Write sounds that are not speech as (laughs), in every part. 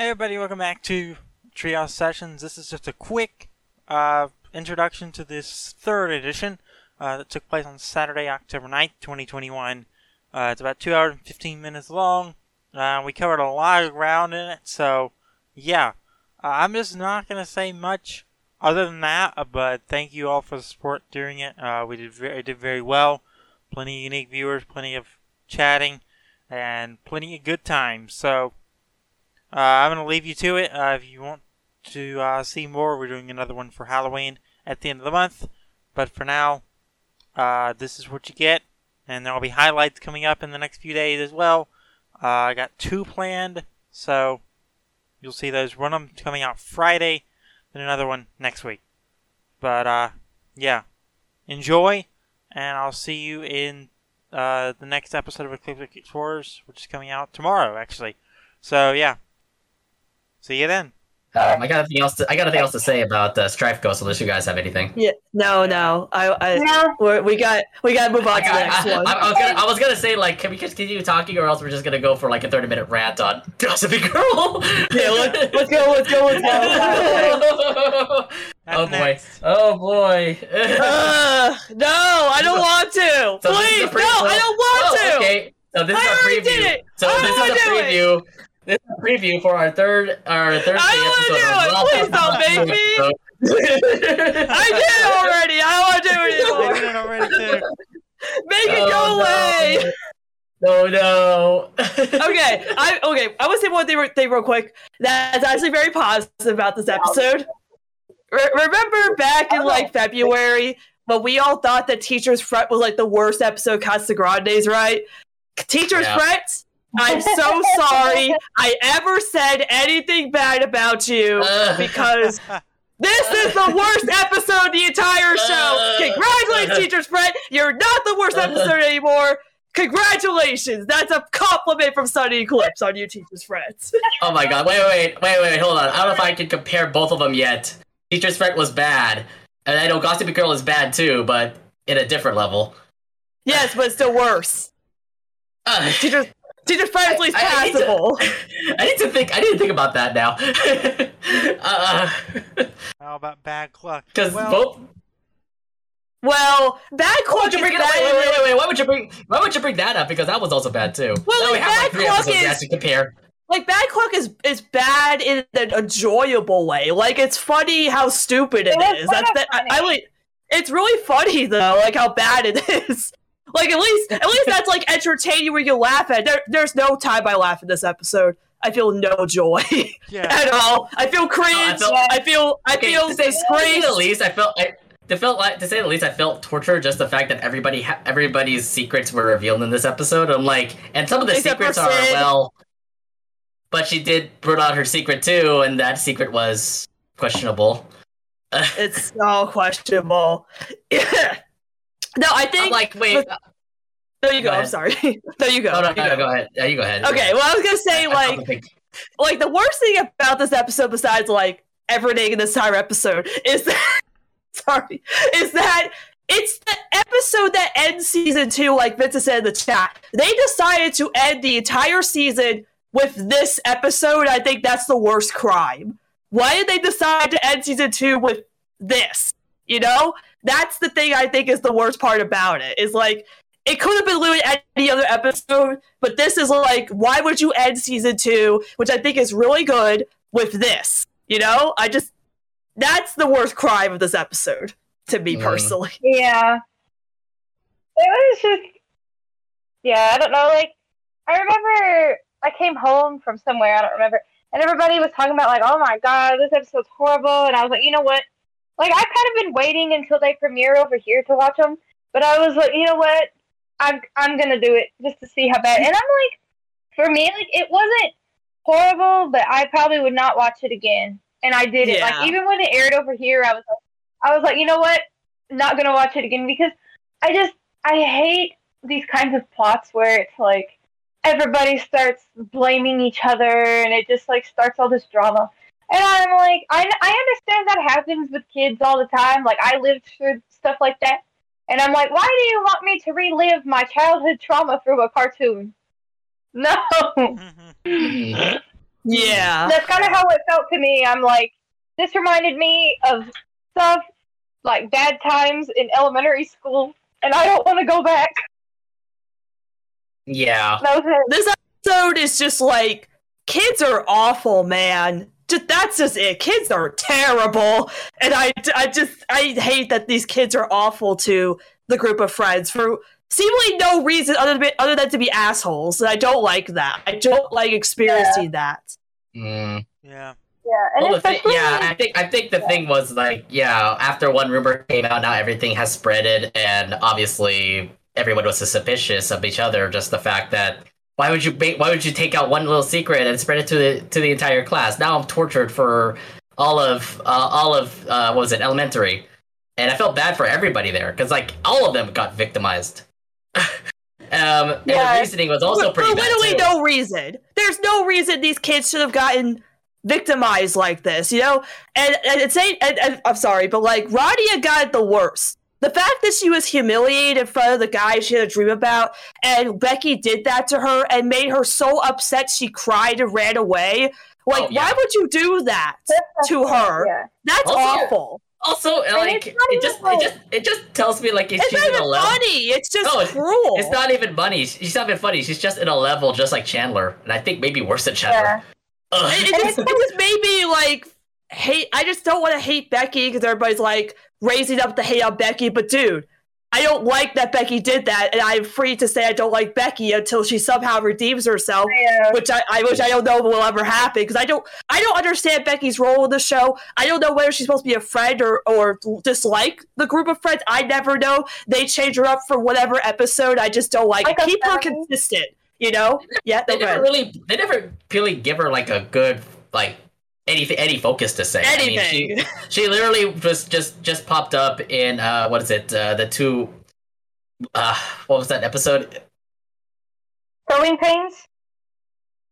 Hey everybody, welcome back to Treehouse Sessions. This is just a quick uh, introduction to this third edition uh, that took place on Saturday, October 9th, 2021. Uh, it's about 2 hours and 15 minutes long. Uh, we covered a lot of ground in it, so yeah. Uh, I'm just not going to say much other than that, uh, but thank you all for the support during it. we did very, did very well. Plenty of unique viewers, plenty of chatting, and plenty of good times. So, uh, I'm going to leave you to it. Uh, if you want to uh, see more, we're doing another one for Halloween at the end of the month. But for now, uh, this is what you get. And there will be highlights coming up in the next few days as well. Uh, I got two planned, so you'll see those. One of them coming out Friday, and another one next week. But uh, yeah, enjoy, and I'll see you in the next episode of Ecliptic Explorers, which is coming out tomorrow, actually. So yeah, see you then. Um, I got nothing else. To, I got nothing else to say about uh, Strife Ghost, unless you guys have anything. Yeah, no, no. I, I, No. we're, we got, we got to move on I, to the next I, one. I, I was gonna, I was gonna say like, can we just continue talking, or else we're just gonna go for like a thirty minute rant on (laughs) Gossipy Girl? Yeah, let- let's go, let's go, let's go. (laughs) That's oh boy! next. Oh boy! Ugh, no, I don't want to. So Please, no, I don't want Oh, to. Okay, so this I is a already preview. did it. So I this is a wanna do preview. This is a preview for our third, our Thursday I episode. don't wanna do it. Please don't make me. (laughs) I did it already. I don't want to do it I did it already too. Make it Oh, go no. away. No, no. (laughs) okay, I okay. I want to say one thing, re- thing real quick. That's actually very positive about this episode. Re- remember back in like February when we all thought that Teacher's Fret was like the worst episode Casagrandes, right? Teacher's Yeah. Fret. I'm so sorry I ever said anything bad about you (laughs) because this is the worst episode of the entire show. (laughs) Congratulations, Teacher's Fret. You're not the worst episode anymore. Congratulations! That's a compliment from Sunny Eclipse on you, Teacher's Fret. (laughs) Oh my god, wait, wait, wait, wait, hold on. I don't know if I can compare both of them yet. Teacher's Fret was bad. And I know Gossipy Girl is bad too, but in a different level. yes, but it's still worse. Uh, Teacher's Teacher's Fret is at least I- I need to- (laughs) I need to think. I need to think about that now. (laughs) uh, How about bad luck? because well, both. Well, Bad Why Clock would you is bring it up? bad. Wait, wait, wait, wait. Why would you bring? Why would you bring that up? Because that was also bad too. Well, now we like, have like Bad three Clock episodes is- have to compare. Like Bad Cluck is is bad in an enjoyable way. Like it's funny how stupid it It was is. kinda That's that. I, I like. It's really funny though, like how bad it (laughs) is. Like at least at least that's like entertaining where you laugh at. There, there's no time I laugh in this episode. I feel no joy (laughs) yeah. at all. I feel cringe. I I, felt- feel I Okay, feel to say, to say the least, I felt. I, to felt like to say the least, I felt torture just the fact that everybody ha- everybody's secrets were revealed in this episode. I'm like, and some of the Except secrets are Sid. well, but she did brought out her secret too, and that secret was questionable. (laughs) It's so questionable. (laughs) no, I think. I'm like, wait, uh, There you go. Go I'm sorry. (laughs) there you go. no, no, go. ahead. Yeah, you go ahead. Okay, well, I was gonna say I- I like. don't like the worst thing about this episode besides like everything in this entire episode is (laughs) that sorry is that it's the episode that ends season two like Vincent said in the chat they decided to end the entire season with this episode i think that's the worst crime why did they decide to end season two with this you know that's the thing i think is the worst part about it is like it could have been literally any other episode, but this is like, why would you end season two, which I think is really good, with this? You know, I just that's the worst crime of this episode to me Mm. personally. Yeah. It was just Yeah, I don't know, like I remember I came home from somewhere, I don't remember, and everybody was talking about like, oh my god, this episode's horrible and I was like, you know what? Like I've kind of been waiting until they premiere over here to watch them, but I was like, you know what? I'm I'm gonna do it just to see how bad and I'm like for me, like it wasn't horrible, but I probably would not watch it again. And I did it. Yeah. Like even when it aired over here, I was like I was like, you know what? Not gonna watch it again because I just I hate these kinds of plots where it's like everybody starts blaming each other and it just like starts all this drama. And I'm like, I, I understand that happens with kids all the time. Like I lived through stuff like that. And I'm like, why do you want me to relive my childhood trauma through a cartoon? (laughs) No. (laughs) Yeah. That's kind of how it felt to me. I'm like, this reminded me of stuff like bad times in elementary school, and I don't want to go back. Yeah. That was it. This episode is just like kids are awful, man. Just, that's just it. Kids are terrible, and I, I just I hate that these kids are awful to the group of friends for seemingly no reason other than other than to be assholes. And I don't like that. I don't like experiencing that. Mm. Yeah. Yeah, and Well, the thing, especially yeah, I think I think the thing was like, yeah, after one rumor came out, now everything has spreaded, and obviously everyone was suspicious of each other. Just the fact that why would you ba- why would you take out one little secret and spread it to the to the entire class? Now I'm tortured for all of uh, all of uh, what was it elementary, and I felt bad for everybody there because like all of them got victimized. (laughs) um, and Yeah. the reasoning was also pretty for bad literally too. no reason. There's no reason these kids should have gotten victimized like this, you know. And and it's ain't. And, and, I'm sorry, but like Radia got it the worst. The fact that she was humiliated in front of the guy she had a dream about, and Becky did that to her and made her so upset she cried and ran away. Like, Oh, yeah. why would you do that (laughs) to her? Yeah. That's Also- awful. Also, like it just even it just it just tells me like It's she's not in a even level. funny. It's just No, it's- cruel. It's not even funny. She's not even funny. She's just in a level just like Chandler, and I think maybe worse than Chandler. Yeah. Ugh. it, it just, it just made me like hate. I just don't want to hate Becky because everybody's like raising up the hate on Becky. But dude, I don't like that Becky did that, and I'm free to say I don't like Becky until she somehow redeems herself. Yeah. Which I, I wish I don't know will ever happen because I don't I don't understand Becky's role in the show. I don't know whether she's supposed to be a friend or or dislike the group of friends. I never know. They change her up for whatever episode. I just don't like, Like it. Keep her consistent. You know? Yeah, They never ahead. really, they never really give her like a good like anything, any focus to say. I mean, she, (laughs) she literally just just just popped up in uh what is it? Uh, the two. Uh, what was that episode? Growing pains.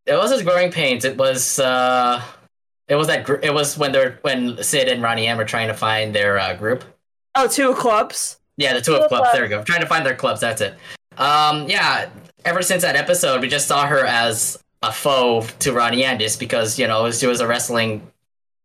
It wasn't growing pains. It was uh, it was that gr- it was when they're when Sid and Ronnie M are trying to find their uh, group. oh, two clubs. Yeah, the two of clubs. clubs. There we go. Trying to find their clubs. That's it. Um, yeah. Ever since that episode, we just saw her as a foe to Ronnie Andis because you know she was a wrestling,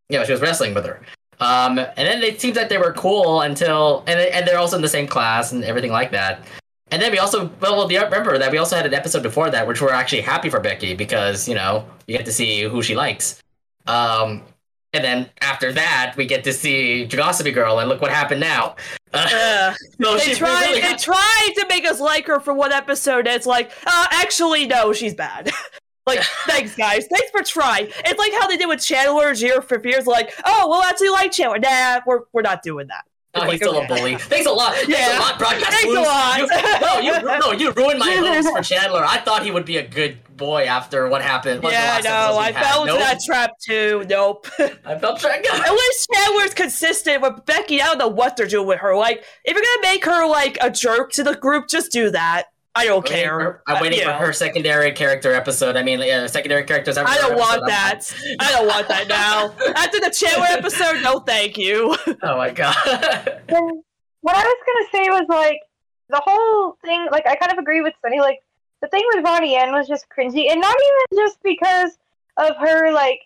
you know, she was wrestling with her. Um, and then it seems that they were cool until, and and they're also in the same class and everything like that. And then we also, well, remember that we also had an episode before that, which we're actually happy for Becky because you know you get to see who she likes. Um, and then after that, we get to see Gossipy Girl, and look what happened now. (laughs) Uh, so they tried. really they got- tried to make us like her for one episode. And it's like, uh, actually, no, she's bad. (laughs) like, (laughs) thanks, guys. Thanks for trying. It's like how they did with Chandler year for years. Like, oh, we'll actually like Chandler. Nah, we're we're not doing that. Oh, Like, he's still okay. a bully. Thanks a lot. Thanks Yeah. a lot, broadcast Thanks a lot. You, no, you no, you ruined my hopes for (laughs) Chandler. I thought he would be a good boy after what happened. what yeah, know. I had. fell into Nope. that trap too. Nope. (laughs) I felt trapped. At least Chandler's consistent with Becky. I don't know what they're doing with her. Like, if you're gonna make her like a jerk to the group, just do that. I don't waiting care. for- I'm Uh, waiting you for know. her secondary character episode. I mean, uh, secondary characters. I don't want that. I don't want that now. After the Chandler (laughs) episode, no thank you. (laughs) Oh my god. What I was gonna say was like the whole thing. Like I kind of agree with Sunny. Like the thing with Ronnie Anne was just cringy, and not even just because of her like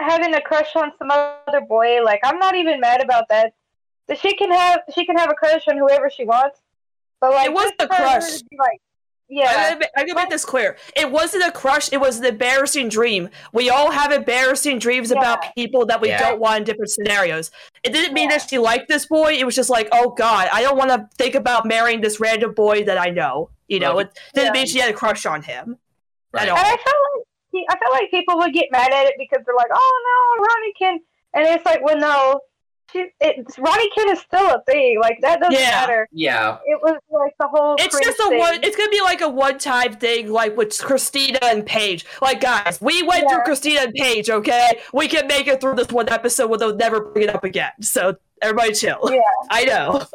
having a crush on some other boy. Like I'm not even mad about that. That she can have she can have a crush on whoever she wants. But like It was just the crush. Like yeah, I'm gonna make this clear. It wasn't a crush. It was an embarrassing dream. We all have embarrassing dreams Yeah. about people that we Yeah. don't want in different scenarios. It didn't mean Yeah. that she liked this boy. It was just like, oh god, I don't want to think about marrying this random boy that I know. You know, Right. it didn't Yeah. mean she had a crush on him. I Right. don't- and I felt like I felt like people would get mad at it because they're like, oh no, Ronnie Ken, and it's like, well, no, she, it, Ronnie Ken is still a thing. Like that doesn't Yeah. matter. Yeah. It was like the whole. It's cringe just a thing. one. It's gonna be like a one-time thing, like with Christina and Paige. Like, guys, we went Yeah. through Christina and Paige. Okay, we can make it through this one episode where they'll never bring it up again. So everybody, chill. Yeah. (laughs) I know.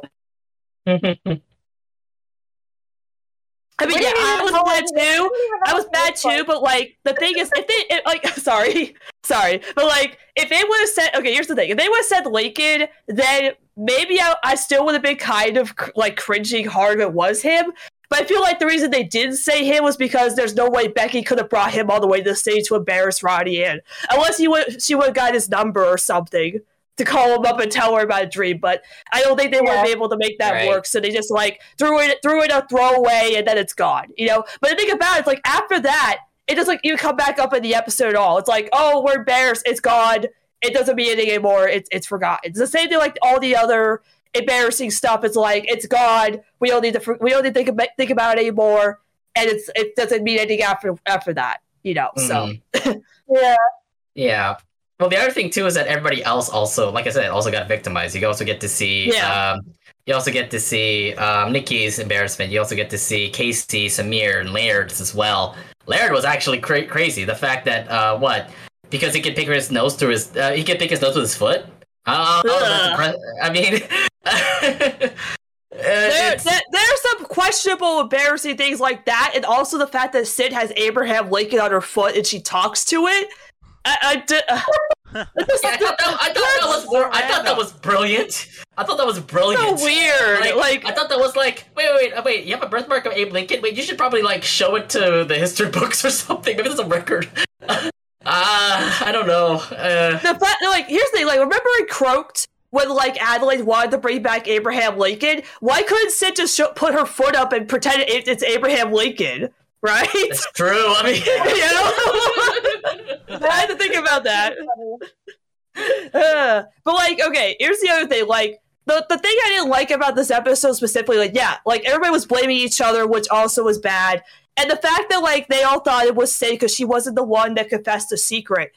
(laughs) I mean, yeah, I was mad too. we didn't even know I was mad too, but like the thing is, if they it, like, (laughs) sorry, sorry, but like if they would have said, okay, here's the thing: if they would have said Lincoln, then maybe I, I still would have been kind of cr- like cringing hard if it was him. But I feel like the reason they didn't say him was because there's no way Becky could have brought him all the way to the stage to embarrass Ronnie Anne, unless he would she would have got his number or something to call him up and tell her about a dream. But I don't think they Yeah. be able to make that Right. work. So they just like threw it threw it a throwaway and then it's gone. You know. But the thing about it, it's like after that, it doesn't even come back up in the episode at all. It's like, oh, we're embarrassed. It's gone. It doesn't mean anything anymore. It's it's forgotten. It's the same thing like all the other embarrassing stuff. It's like it's gone. We don't need to we don't need to think about, think about it anymore. And it's it doesn't mean anything after after that. You know. So Mhm. (laughs) Yeah. Yeah. Well, the other thing too is that everybody else also, like I said, also got victimized. You also get to see, Yeah. um, you also get to see um, Nikki's embarrassment. You also get to see Casey, Sameer, and Laird's as well. Laird was actually cra- crazy. The fact that uh, what because he could pick his nose through his, uh, he could pick his nose with his foot. Uh, that's I mean, (laughs) uh, there, there, there are some questionable, embarrassing things like that, and also the fact that Sid has Abraham Lincoln on her foot and she talks to it. I, I did. Uh, Yeah, (laughs) I thought that, I thought that was more, I thought that was brilliant. I thought that was brilliant. so weird. Like, Like, I thought that was like, wait, wait, wait, uh, wait. You have a birthmark of Abe Lincoln. Wait, you should probably like show it to the history (laughs) books or something. Maybe there's a record. Ah, (laughs) I don't know. Uh, the fact, like, here's the thing. Like, remember in Croaked when like Adelaide wanted to bring back Abraham Lincoln? Why couldn't Sid just show, put her foot up and pretend it, it's Abraham Lincoln? Right? it's true. I mean, (laughs) you know, I had to think about that. Uh, (laughs) but like, okay, here's the other thing. Like, the the thing I didn't like about this episode specifically, like, yeah, like everybody was blaming each other, which also was bad. And the fact that like they all thought it was Sid because she wasn't the one that confessed the secret.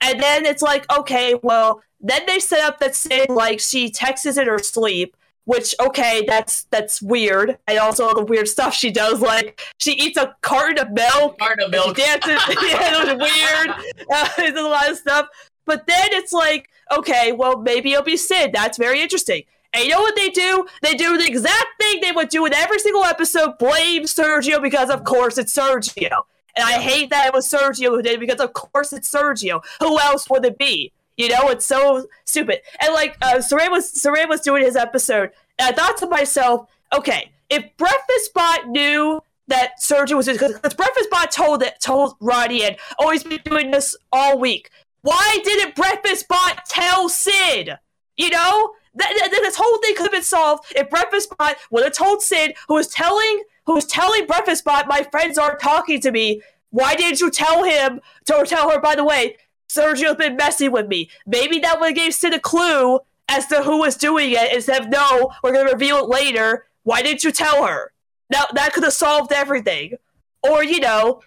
And then it's like, okay, well, then they set up that Sid like she texts in her sleep, which okay, that's that's weird. And also all the weird stuff she does, like she eats a carton of milk Carton of milk. she dances. (laughs) yeah, it was weird. (laughs) Uh, there's a lot of stuff. But then it's like, okay, well, maybe it'll be Sid. That's very interesting. And you know what they do? They do the exact thing they would do in every single episode blame Sergio because, of course, it's Sergio. And I hate that it was Sergio who did it because, of course, it's Sergio. Who else would it be? You know, it's so stupid. And like, uh, was Saran was doing his episode, and I thought to myself, okay, if Breakfast Bot knew that Sergio was because Breakfast Bot told it told Roddy and oh he's been doing this all week. Why didn't Breakfast Bot tell Sid? You know that, this whole thing could have been solved if Breakfast Bot would have told Sid, who was telling who was telling Breakfast Bot, my friends aren't talking to me. Why didn't you tell him to tell her? By the way, Sergio's been messing with me. Maybe that would gave Sid a clue as to who was doing it instead of no, we're gonna reveal it later. Why didn't you tell her? Now that could have solved everything. Or, you know,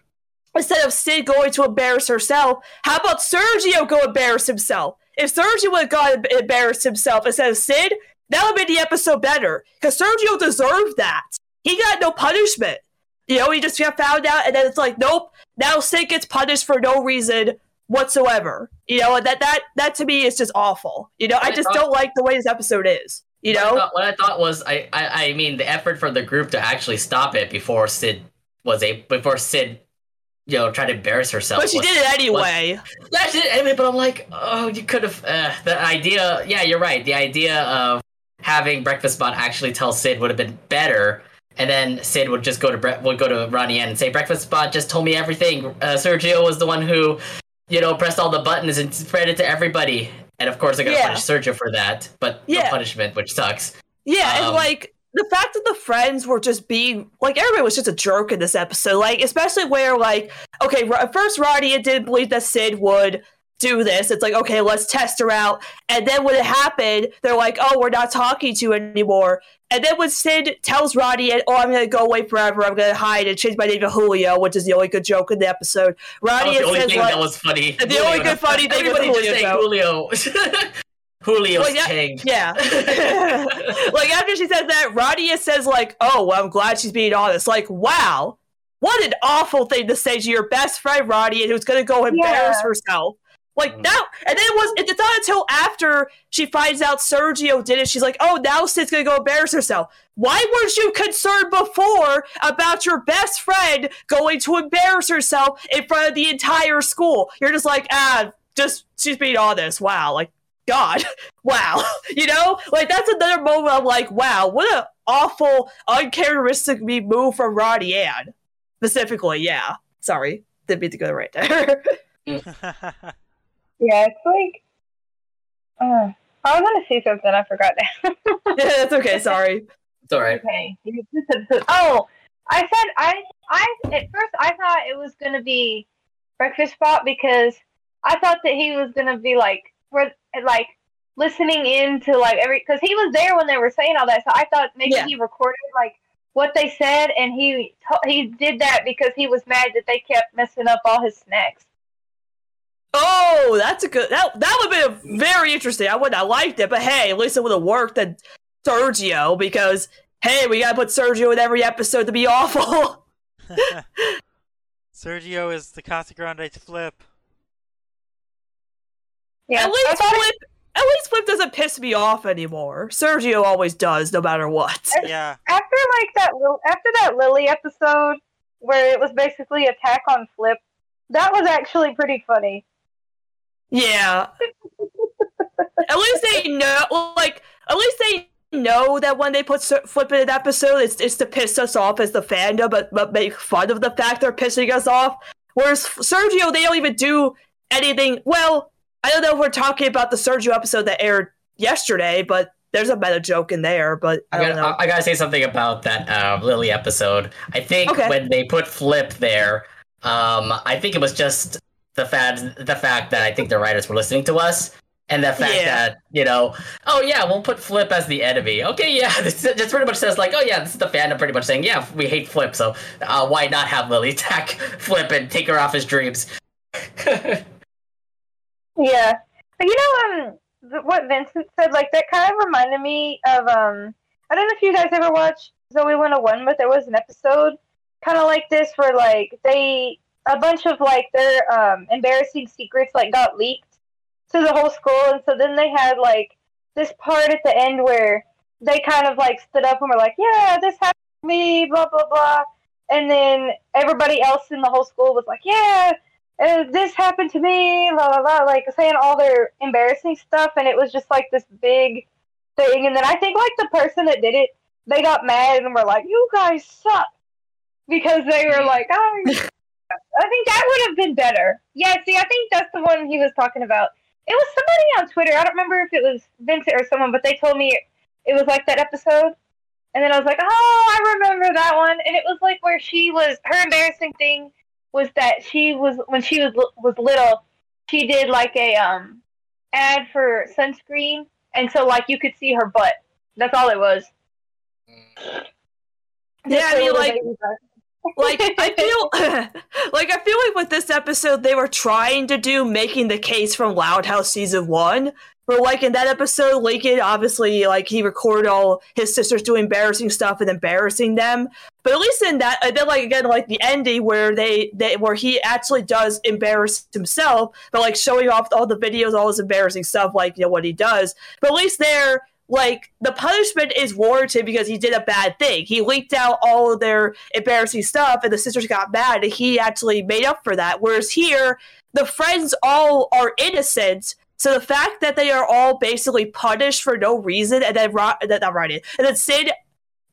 instead of Sid going to embarrass herself, how about Sergio go embarrass himself? If Sergio would have gone embarrassed himself instead of Sid, that would have made the episode better. Because Sergio deserved that. He got no punishment. You know, he just got found out, and then it's like, nope, now Sid gets punished for no reason whatsoever. You know, that that that to me is just awful. You know, I I just thought- don't like the way this episode is. You What I know? thought- what I thought was, I, I, I mean, the effort for the group to actually stop it before Sid was a before Sid, you know, tried to embarrass herself. But she was- did it anyway. Yeah, she did anyway, but I'm like, oh, you could have. Uh, the idea, yeah, you're right. The idea of having Breakfast Bot actually tell Sid would have been better, and then Sid would just go to Bre- would go to Ronnie and say, Breakfast Bot just told me everything. Uh, Sergio was the one who, you know, pressed all the buttons and spread it to everybody. And of course, they're gonna Yeah. punish Sergio for that, but no Yeah. punishment, which sucks. Yeah, and Um, like the fact that the friends were just being like everybody was just a jerk in this episode. Like especially where like okay, first Roddy didn't believe that Sid would do this. It's like okay, let's test her out. And then when it happened, they're like, oh, we're not talking to you anymore. And then when Sid tells Roddy, oh, I'm gonna go away forever. I'm gonna hide and change my name to Julio, which is the only good joke in the episode. That Roddy was the only says thing like, that was funny. The only good funny thing was Everybody just Julio saying. Julio. (laughs) Julio's Well, yeah- king. yeah. (laughs) like after she says that, Radia says like, "Oh, well, I'm glad she's being honest." Like, wow, what an awful thing to say to your best friend Radia, who's going to go embarrass Yeah. herself. Like Mm. that, and then it was. It's not until after she finds out Sergio did it. She's like, "Oh, now Sid's going to go embarrass herself." Why weren't you concerned before about your best friend going to embarrass herself in front of the entire school? You're just like, ah, just she's being honest. Wow, like God, (laughs) wow. (laughs) You know, like that's another moment I'm like, wow, what an awful, uncharacteristic me move from Ronnie Anne. Specifically, yeah. Sorry, didn't mean to go right there. (laughs) Yeah, it's like. Uh, I was gonna say something. I forgot now. (laughs) yeah, that's okay. Sorry. It's all right. okay. Oh, I said I. I at first I thought it was gonna be Breakfast Bot because I thought that he was gonna be like where like listening in to like every because he was there when they were saying all that. So I thought maybe Yeah. he recorded like what they said and he to- he did that because he was mad that they kept messing up all his snacks. Oh, that's a good. That that would be very interesting. I wouldn't have liked it, but hey, at least it would have worked. Than Sergio, because hey, we gotta put Sergio in every episode to be (laughs) awful. (laughs) Sergio is the Casa Grande to flip. Yeah, at least thought it- Flip. At least Flip doesn't piss me off anymore. Sergio always does, no matter what. Yeah. after like that Lil- after that Lily episode where it was basically attack on Flip, that was actually pretty funny. Yeah. at least they know, like, at least they know that when they put Flip in an episode, it's, it's to piss us off as the fandom, but, but make fun of the fact they're pissing us off. Whereas Sergio, they don't even do anything. Well, I don't know if we're talking about the Sergio episode that aired yesterday, but there's a meta joke in there, but I I don't gotta, know. I, I gotta say something about that uh, Lily episode. I think Okay. when they put Flip there, um, I think it was just the fact the fact that I think the writers were listening to us, and the fact Yeah. that you know, oh yeah, we'll put Flip as the enemy. Okay, yeah, (laughs) this just pretty much says like, oh yeah, this is the fandom pretty much saying, yeah, we hate Flip, so uh, why not have Lily (laughs) attack Flip and take her off his dreams? (laughs) Yeah, but you know, um, th- what Vincent said, like that kind of reminded me of um, I don't know if you guys ever watched Zoey 101, but there was an episode kind of like this where like they a bunch of like their um embarrassing secrets like got leaked to the whole school, and so then they had like this part at the end where they kind of like stood up and were like, yeah, this happened to me, blah blah blah, and then everybody else in the whole school was like, yeah uh, this happened to me, la la la, like saying all their embarrassing stuff, and it was just like this big thing. And then I think like the person that did it, they got mad and were like, "You guys suck," because they were (laughs) like, "Oh." I think that would have been better. Yeah, see, I think that's the one he was talking about. It was somebody on Twitter. I don't remember if it was Vincent or someone, but they told me it was like that episode. And then I was like, oh, I remember that one. And it was like where she was, her embarrassing thing was that she was when she was was little, she did like a um ad for sunscreen, and so like you could see her butt. That's all it was. Yeah, Just I a mean, like- baby butt. Like I feel (laughs) like I feel like with this episode they were trying to do making the case from Loud House season one. Where like in that episode, Lincoln obviously like he recorded all his sisters doing embarrassing stuff and embarrassing them. But at least in that, and then like again like the ending where they they where he actually does embarrass himself, but like showing off all the videos, all his embarrassing stuff, like you know what he does. But at least there like the punishment is warranted because he did a bad thing. He leaked out all of their embarrassing stuff, and the sisters got mad, and he actually made up for that. Whereas here, the friends all are innocent. So the fact that they are all basically punished for no reason, and then Ro- that not Ryan, and then Sid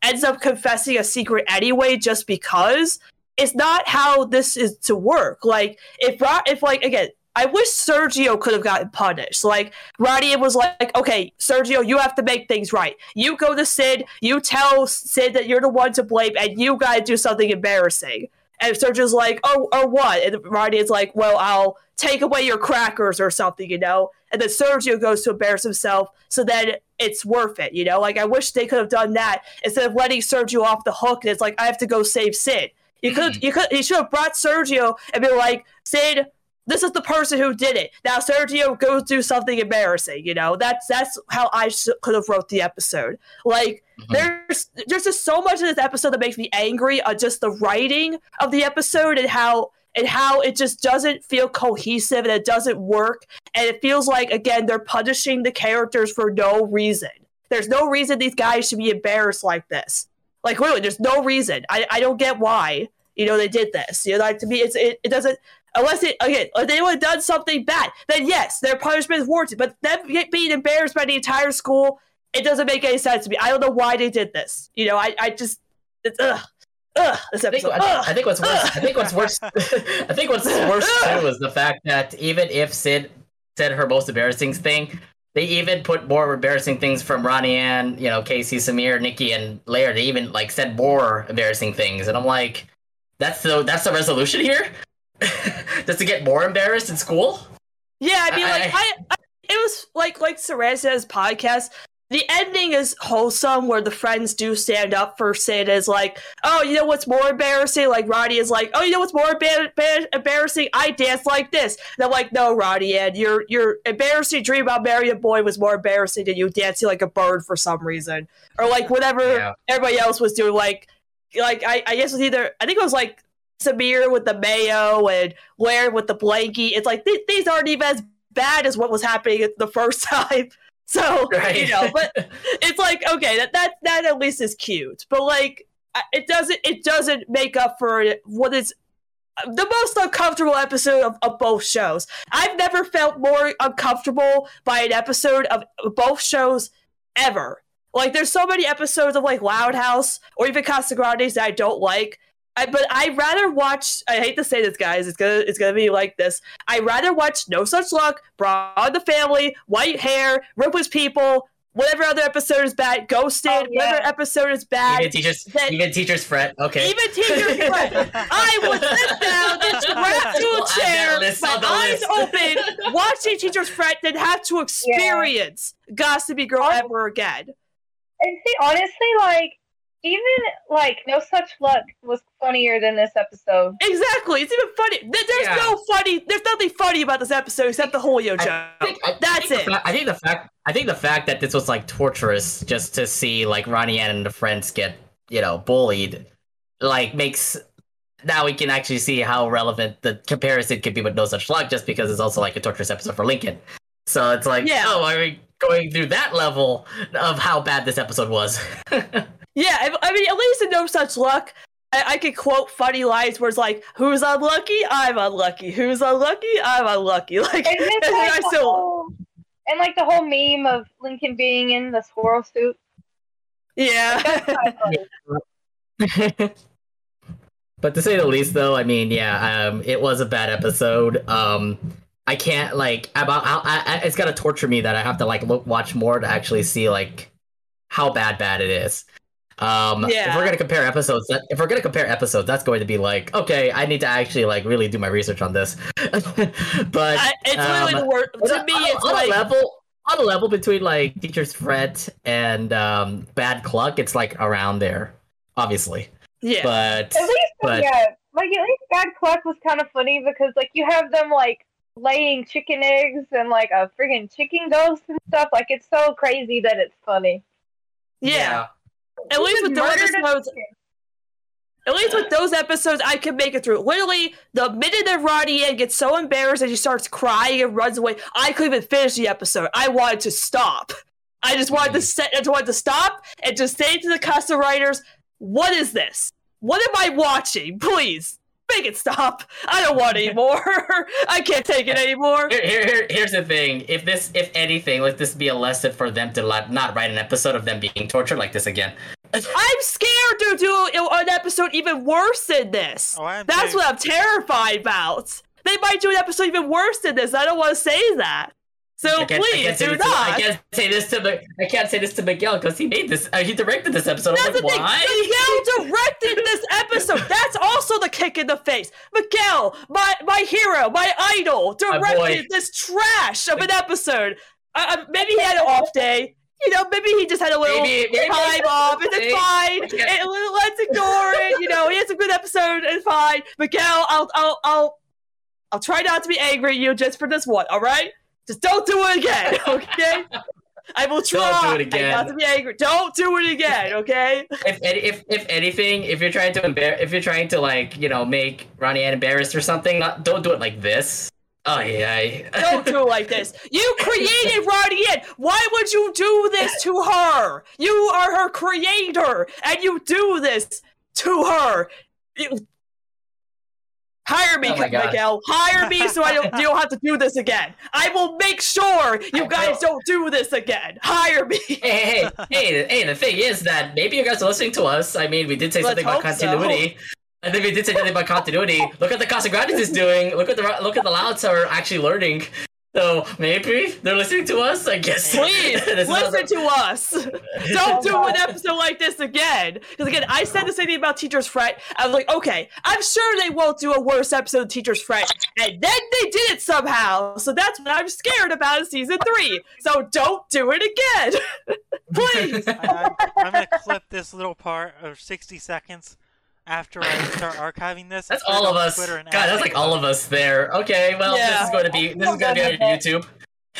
ends up confessing a secret anyway, just because, it's not how this is to work. Like if if like again, I wish Sergio could have gotten punished. Like Roddy was like, okay, Sergio, you have to make things right. You go to Sid, you tell Sid that you're the one to blame, and you gotta do something embarrassing. And Sergio's like, oh, or what? And Roddy is like, well, I'll take away your crackers or something, you know? And then Sergio goes to embarrass himself, so then it's worth it, you know? Like, I wish they could have done that instead of letting Sergio off the hook. And it's like, I have to go save Sid. You could, mm-hmm. you could, you should have brought Sergio and be like, Sid, this is the person who did it. Now Sergio goes do something embarrassing. You know, that's that's how I sh- could have wrote the episode. Like Mhm. there's there's just so much in this episode that makes me angry on just the writing of the episode and how and how it just doesn't feel cohesive and it doesn't work and it feels like again they're punishing the characters for no reason. There's no reason these guys should be embarrassed like this. Like really, there's no reason. I I don't get why you know they did this. You know, like to me, it's it, it doesn't Unless it again, if they would have done something bad, then yes, their punishment is warranted. But them being embarrassed by the entire school, it doesn't make any sense to me. I don't know why they did this. You know, I, I just it's ugh. Ugh, this I think, episode. I, think what's worse. I think what's worse. (laughs) I think what's worse (laughs) too is the fact that even if Sid said her most embarrassing thing, they even put more embarrassing things from Ronnie Anne, you know, Casey, Sameer, Nikki, and Lair. They even like said more embarrassing things, and I'm like, that's the that's the resolution here, (laughs) just it get more embarrassed in school. Yeah, I mean, like I- I, I it was like like Saran says podcast. The ending is wholesome, where the friends do stand up for Sid Is like, oh, you know what's more embarrassing? Like Roddy is like, oh, you know what's more embar- embar- embarrassing? I dance like this. And I'm like, no, Roddy, and your your embarrassing dream about marrying a boy was more embarrassing than you dancing like a bird for some reason, or like whatever Yeah. everybody else was doing. Like, like I, I guess it was either I think it was like Sameer with the mayo and Laird with the blankie. It's like th- these aren't even as bad as what was happening the first (laughs) time. So Right. you know, but it's like okay, that that that at least is cute. But like, it doesn't it doesn't make up for what is the most uncomfortable episode of, of both shows. I've never felt more uncomfortable by an episode of both shows ever. Like, there's so many episodes of like Loud House or even Casagrandes that I don't like. I, but I'd rather watch. I hate to say this, guys. It's gonna it's gonna be like this. I'd rather watch No Such Luck, Broad the Family, White Hare, Ripley's People, whatever other episode is bad, Ghosted, Oh, yeah. whatever episode is bad. even teachers, that- even teachers fret. Okay. Even teachers fret. (laughs) I would sit down and strap to a add chair, that list my the eyes list. open, watching teachers fret, then have to experience Gossipy Girl Oh. ever again. And see, honestly, like even like no such luck was funnier than this episode. Exactly. It's even funny. There's Yeah. no funny. There's nothing funny about this episode except the Julio I joke. think- I That's it. fa- I think the fact I think the fact that this was like torturous just to see like Ronnie Anne and the friends get you know bullied, like makes now we can actually see how relevant the comparison could be with No Such Luck, just because it's also like a torturous episode for Lincoln. So it's like, Yeah. oh, are we going through that level of how bad this episode was? (laughs) Yeah, I, I mean, at least in No Such Luck, I, I could quote funny lines where it's like, "Who's unlucky? I'm unlucky. Who's unlucky? I'm unlucky." (laughs) Like, And just I like the still, whole, and like the whole meme of Lincoln being in the squirrel suit. yeah. Kind of funny. but to say the least, though, I mean, yeah, um, it was a bad episode. Um, I can't like about how I, I, it's gonna torture me that I have to like look watch more to actually see like how bad bad it is. Um, if we're gonna compare episodes, that, if we're gonna compare episodes, that's going to be like okay, I need to actually like really do my research on this. (laughs) but I, it's literally um, the word. To me, on a- it's on like a level on a level between like teachers fret and um, bad cluck. It's like around there, obviously. yeah. But At least, But- yeah, like at least Bad Cluck was kind of funny because like you have them like laying chicken eggs and like a friggin' chicken ghost and stuff. Like it's so crazy that it's funny. yeah. At You least with those episodes, at least with those episodes, I can make it through. Literally, the minute that Ronnie Anne gets so embarrassed that she starts crying and runs away, I couldn't even finish the episode. I wanted to stop. I just wanted to mm. set. I just wanted to stop and just say to the custom writers, "What is this? What am I watching? Please make it stop. I don't want any more. (laughs) I can't take it anymore." Here, here, here- here's the thing. If this, if anything, let this be a lesson for them to like, not write an episode of them being tortured like this again. (laughs) I'm scared to do an episode even worse than this. Oh, That's too. what I'm terrified about. They might do an episode even worse than this. I don't want to say that. So I can't, I please do to- I can't say this to I can't say this to Miguel because he made this. Uh, he directed this episode. That's I'm the like, thing. why? Miguel directed this episode. That's also the kick in the face. Miguel, my my hero, my idol, My directed this trash of an episode. Uh, uh, maybe he had an off day. You know, maybe he just had a little Maybe- maybe- time off, and it's fine. can't- let's ignore it. You know, he has a good episode. It's fine. Miguel, I'll I'll I'll I'll try not to be angry at you just for this one. All right, just don't do it again. (laughs) Okay. I will try Don't do it again. not to be angry. Don't do it again, (laughs) okay? if, if if anything, if you're trying to embar- if you're trying to like you know make Ronnie Anne embarrassed or something, not, don't do it like this. Oh yeah. (laughs) Don't do it like this. You created Ronnie Anne. Why would you do this to her? You are her creator, and you do this to her. You- Hire me, Oh. Miguel. Hire me so I don't, (laughs) you don't have to do this again. I will make sure you I guys don't do this again. Hire me. Hey, hey, (laughs) hey, hey, the thing is that maybe you guys are listening to us. I mean, we did say Let's something about hope so. continuity. I think we did say something about continuity. Look at the Casa Casagrande is doing. Look at the look at the Louds are actually learning. So maybe they're listening to us. I guess. (laughs) Please listen also- to us. (laughs) Don't do an (laughs) episode like this again. Because again, I said the same thing about Teachers Fret. I was like, okay, I'm sure they won't do a worse episode of Teachers Fret, and then they did it somehow. So that's what I'm scared about in season three. So don't do it again, please. I, I, I'm gonna clip this little part of 60 seconds after I start archiving this. That's and put it all of us. Twitter God, that's like all of us there. Okay, well, this is going to be this is going to be on (laughs) YouTube. (laughs)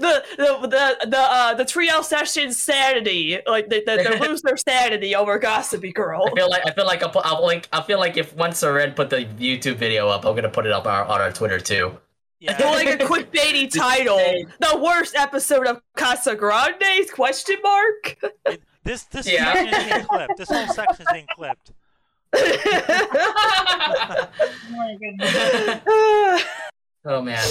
the the the the uh, the trio session sanity, like they, they, they (laughs) lose their sanity over Gossipy Girl. I feel like I feel like I'll, put, I'll link. I feel like if once Soren put the YouTube video up, I'm gonna put it up on our, on our Twitter too. Or Yeah, like a quick clickbaity title, the worst episode of Casagrandes question mark. This this Yeah. section is being clipped. This whole section is being clipped. (laughs) Oh, oh my goodness. oh man.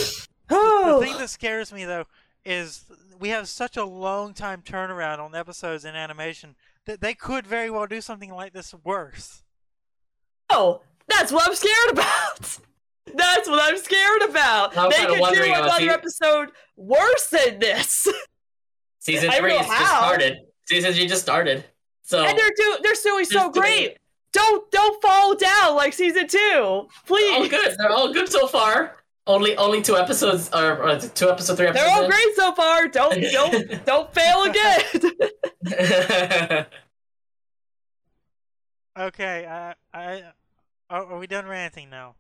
The oh, thing that scares me though is we have such a long time turnaround on episodes in animation that they could very well do something like this worse. oh, that's what I'm scared about. That's what I'm scared about. I'm they kinda could do another the- episode worse than this, Season three is has just started. Season three just started. So and they're do they're doing so Just doing great. Don't don't fall down like season two, they're all good. They're all good so far. Only only two episodes or, or two episode three Episodes They're episodes. all great so far. Don't (laughs) don't don't fail again. (laughs) Okay, uh, I are, are we done ranting now?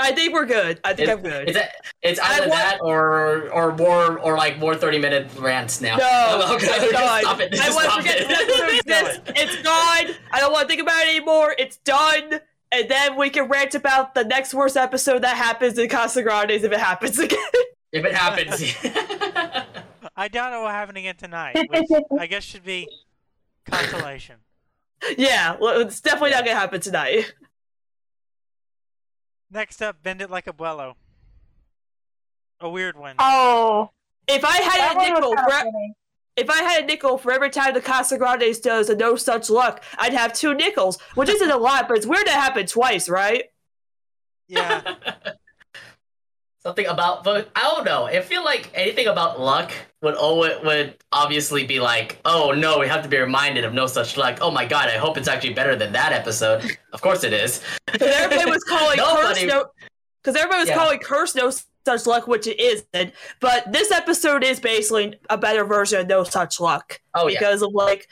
I think we're good. I think it's, I'm good. It's, it's either want- that or or more or like more thirty minute rants now. No, (laughs) okay, it's just gone. stop it. I Just want to forget it. this. (laughs) this. It's gone. I don't want to think about it anymore. It's done. And then we can rant about the next worst episode that happens in Casagrandes if it happens (laughs) again. if it happens. I doubt it will happen again tonight, which I guess should be consolation. yeah, well, it's definitely not gonna happen tonight. Next up, Bend It Like a Abuelo. A weird one. Oh, If I had that a nickel for if I had a nickel for every time the Casagrandes does a no such luck, I'd have two nickels, which isn't a lot, but it's weird to happen twice, right? Yeah, (laughs) Something about, but I don't know. I feel like anything about luck would always would obviously be like, oh no, we have to be reminded of no such luck. Oh my god, I hope it's actually better than that episode. Of course it is. Because everybody was calling (laughs) curse no. Because everybody was Yeah. calling curse no such luck, which it isn't. But this episode is basically a better version of no such luck Oh yeah. because of like.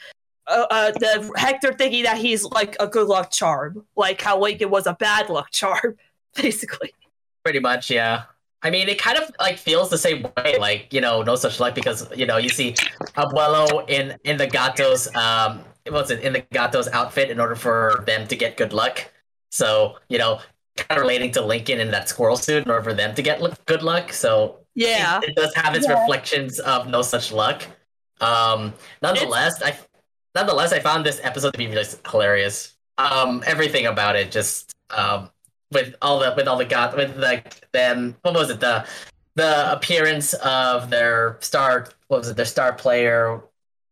Uh, uh, the Hector thinking that he's like a good luck charm, like how Lincoln was a bad luck charm, (laughs) basically. Pretty much, yeah. I mean, it kind of like feels the same way, like you know, no such luck because you know you see Abuelo in in the Gatos, um, what's it in the Gatos outfit in order for them to get good luck. So you know, kind of relating to Lincoln in that squirrel suit in order for them to get good luck. So Yeah, it, it does have its Yeah. reflections of no such luck. Um, nonetheless, I nonetheless I found this episode to be just hilarious. Um, everything about it just um with all the with all the god with the them what was it the the appearance of their star what was it their star player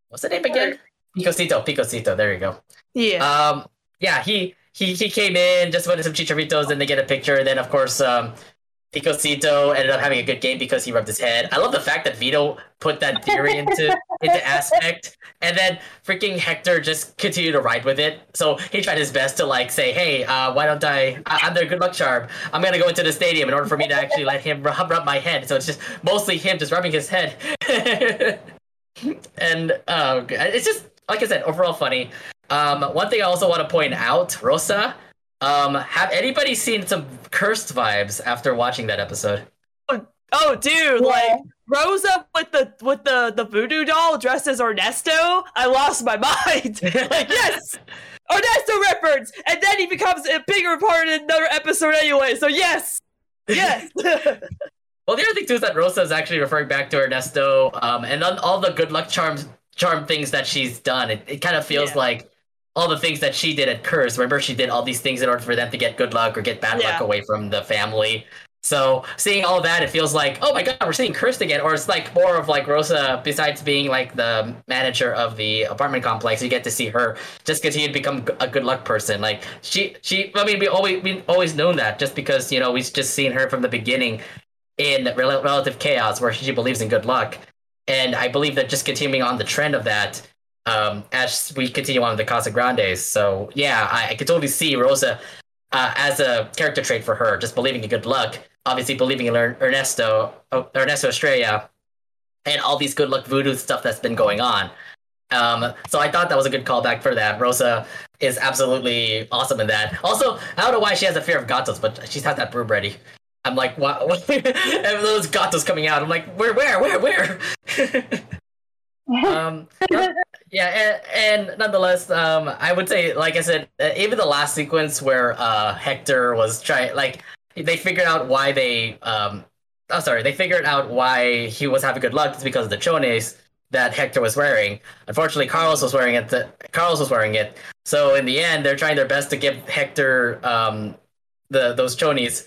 what's the name again Picosito Picosito there you go yeah. um, yeah, he he he came in, just wanted some chicharitos, and they get a picture. And then, of course, um, Picosito ended up having a good game because he rubbed his head. I love the fact that Vito put that theory into (laughs) into aspect, and then freaking Hector just continued to ride with it. So he tried his best to like say, "Hey, uh, why don't I? I I'm their good luck charm. I'm gonna go into the stadium in order for me to actually let him rub, rub my head." So it's just mostly him just rubbing his head, (laughs) and uh, it's just like I said, overall funny. Um, one thing I also want to point out, Rosa, um, have anybody seen some cursed vibes after watching that episode? oh, dude, like Rosa with the with the the voodoo doll dressed as Ernesto. I lost my (laughs) mind. like yes, (laughs) Ernesto reference, and then he becomes a bigger part in another episode anyway. So yes, yes. (laughs) Well, the other thing too is that Rosa is actually referring back to Ernesto, um, and on all the good luck charms, charm things that she's done. It, it kind of feels Yeah. like all the things that she did at Curse. Remember, she did all these things in order for them to get good luck or get bad Yeah. luck away from the family. So seeing all that, it feels like, oh my god, we're seeing Cursed again. Or it's like more of like Rosa, besides being like the manager of the apartment complex, you get to see her just continue to become a good luck person. Like she, she. I mean, we always we always known that just because you know we've just seen her from the beginning in Rel- relative chaos, where she believes in good luck, and I believe that just continuing on the trend of that. Um, as we continue on with the Casagrandes, so yeah, I, I could totally see Rosa uh, as a character trait for her, just believing in good luck. Obviously, believing in Er- Ernesto, oh, Ernesto Estrella, and all these good luck voodoo stuff that's been going on. Um, so I thought that was a good callback for that. Rosa is absolutely awesome in that. Also, I don't know why she has a fear of gatos, but she's had that broom ready. I'm like, what? what? (laughs) and those gatos coming out. I'm like, where, where, where, where? (laughs) um, (laughs) yeah, and, and nonetheless, um, I would say, like I said, uh, even the last sequence where uh, Hector was trying, like, they figured out why they, um, I'm sorry, they figured out why he was having good luck. It's because of the chones that Hector was wearing. Unfortunately, Carlos was wearing it. The, Carlos was wearing it. So in the end, they're trying their best to give Hector um, the those chonies,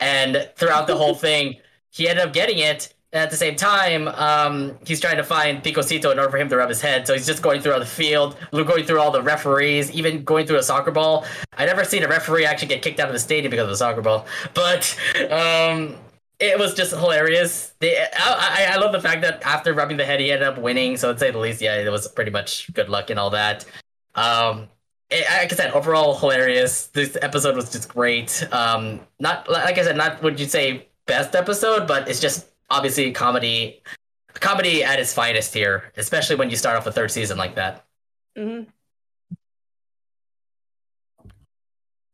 and throughout the whole (laughs) thing, he ended up getting it. At the same time, um, he's trying to find Picosito in order for him to rub his head. So he's just going through all the field, going through all the referees, even going through a soccer ball. I never seen a referee actually get kicked out of the stadium because of a soccer ball, (laughs) but um, it was just hilarious. The, I, I, I love the fact that after rubbing the head, he ended up winning. So to say the least, yeah, it was pretty much good luck and all that. Um, like I said, overall hilarious. This episode was just great. Um, not like I said, not would you say best episode, but it's just obviously comedy, comedy at its finest here, especially when you start off a third season like that. Mhm.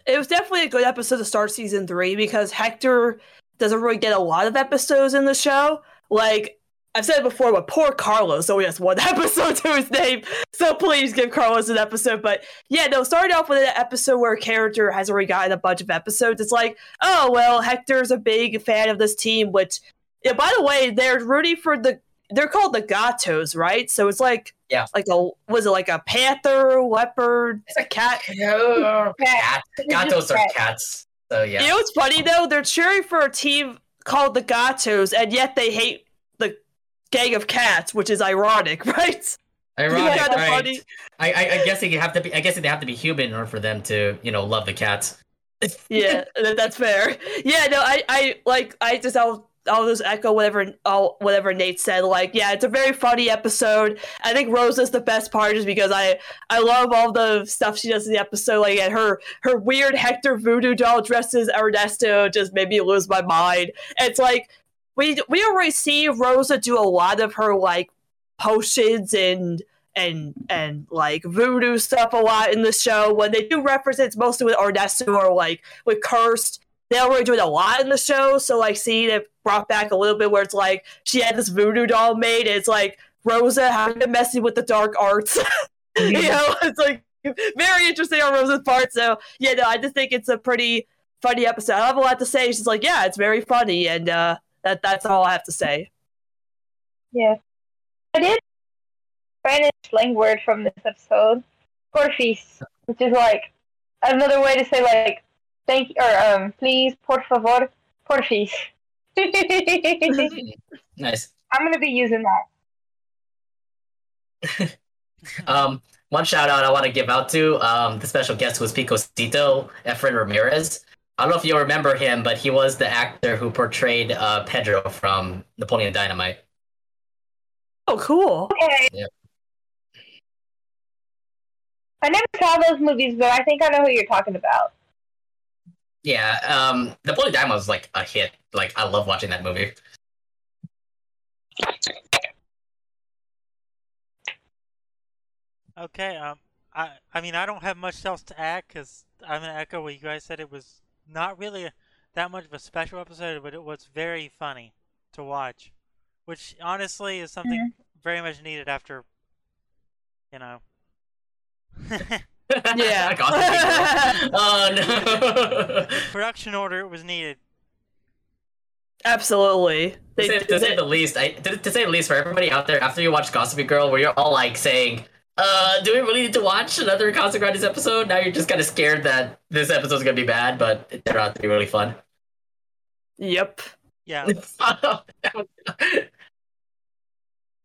It was definitely a good episode to start season three because Hector doesn't really get a lot of episodes in the show. Like I've said before, but poor Carlos only has one (laughs) episode to his name. So please give Carlos an episode. But yeah, no, starting off with an episode where a character has already gotten a bunch of episodes. It's like, oh well, Hector's a big fan of this team, which yeah, by the way, they're rooting for the they're called the Gatos, right? So it's like Yeah. like a was it like a panther, leopard, It's a (laughs) oh. cat? Cat. Gatos are cats. So yeah. You know what's funny though? They're cheering for a team called the Gatos, and yet they hate the gang of cats, which is ironic, (laughs) right? Ironic, Kinda right? funny. I, I, I guess they have to be. I guess they have to be human in order for them to, you know, love the cats. (laughs) yeah, that's fair. Yeah, no, I, I like, I just, I'll, I'll just echo whatever, I'll, whatever Nate said. Like, yeah, it's a very funny episode. I think Rose is the best part, just because I, I love all the stuff she does in the episode. Like, and her, her weird Hector voodoo doll dresses Ernesto just made me lose my mind. It's like we, we already see Rosa do a lot of her like potions and and and like voodoo stuff a lot in the show. When they do reference it, it's mostly with Ernesto or like with Cursed. They already do it a lot in the show, so like seeing it brought back a little bit where it's like she had this voodoo doll made, and it's like Rosa having been messing with the dark arts. (laughs) you know, it's like very interesting on Rosa's part. So yeah, no, I just think it's a pretty funny episode. I don't have a lot to say. She's like, yeah, it's very funny, and uh, that that's all I have to say. Yes. I did find a slang word from this episode. Porfis, which is like another way to say like thank or um please, por favor, por porfis. (laughs) Nice. I'm gonna be using that. (laughs) Um, one shout out I want to give out to um the special guest was Picosito Efren Ramirez. I don't know if you remember him, but he was the actor who portrayed uh, Pedro from Napoleon Dynamite. Oh, cool. Okay. Yep. I never saw those movies, but I think I know who you're talking about. Yeah, um, Napoleon Dynamite was like a hit. Like I love watching that movie. Okay. Um. I. I mean, I don't have much else to add because I'm gonna echo what you guys said. It was not really that much of a special episode, but it was very funny to watch, which honestly is something very much needed after, you know. (laughs) Yeah. Gossip Girl. oh no. (laughs) Production order was needed. Absolutely. to, say, to say the least, I, to, to say the least, for everybody out there, after you watch Gossip Girl, where you're all like saying, uh, do we really need to watch another Casagrandes episode? Now you're just kind of scared that this episode's gonna be bad, but it turned out to be really fun. Yep. Yeah. (laughs) All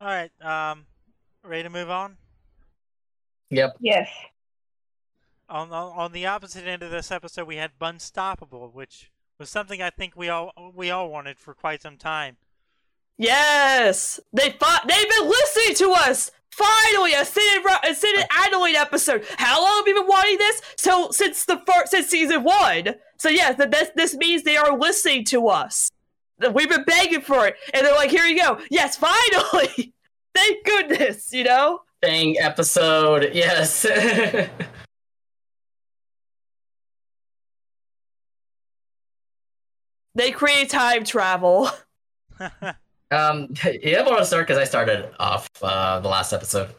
right. Um, ready to move on? yep. Yes. On, on on the opposite end of this episode, we had Bunstoppable, which was something I think we all we all wanted for quite some time. Yes, they fought. They've been listening to us. Finally, a Sid and, Ro- a Sid and uh, Adelaide episode. How long have you been wanting this? So since the first since season one. So yes, that this this means they are listening to us. That We've been begging for it, and they're like, "Here you go. Yes, finally. (laughs) Thank goodness." You know. Thing episode. Yes. (laughs) They create time travel. (laughs) (laughs) um. (laughs) Yeah, I want to start because I started off uh, the last episode.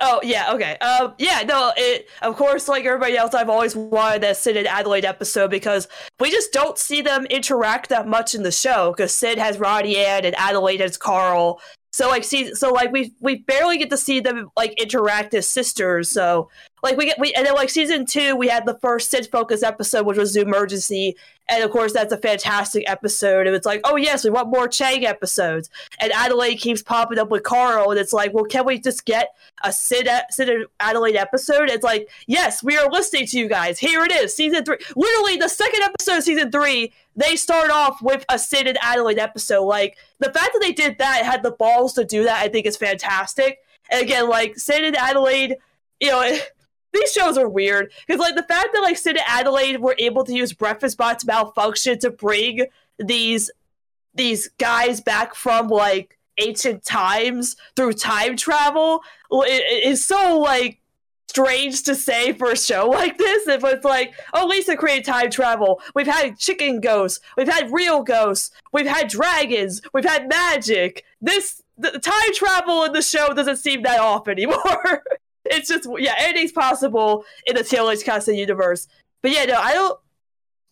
Oh yeah, okay. Um, yeah, no. It of course, like everybody else, I've always wanted that Sid and Adelaide episode because we just don't see them interact that much in the show. Because Sid has Ronnie Anne and Adelaide has Carl. So like, see, so like we we barely get to see them like interact as sisters. So like we get we and then like season two, we had the first Sid focus episode, which was Zoomergency, and of course that's a fantastic episode. And it's like, oh yes, we want more Chang episodes. And Adelaide keeps popping up with Carl, and it's like, well, can we just get a Sid, Sid and Adelaide episode? It's like, yes, we are listening to you guys. Here it is, season three. Literally, the second episode of season three, they start off with a Sid and Adelaide episode. Like the fact that they did that, had the balls to do that, I think is fantastic. And again, like Sid and Adelaide, you know. (laughs) These shows are weird because, like, the fact that like Sid and Adelaide were able to use breakfast bots malfunction to bring these these guys back from like ancient times through time travel is so like strange to say for a show (laughs) like this. If it's like, oh, Lisa created time travel. We've had chicken ghosts. We've had real ghosts. We've had dragons. We've had magic. This the time travel in the show doesn't seem that off anymore. (laughs) it's just yeah, anything's possible in the TLH Casa universe. But yeah, no, I don't.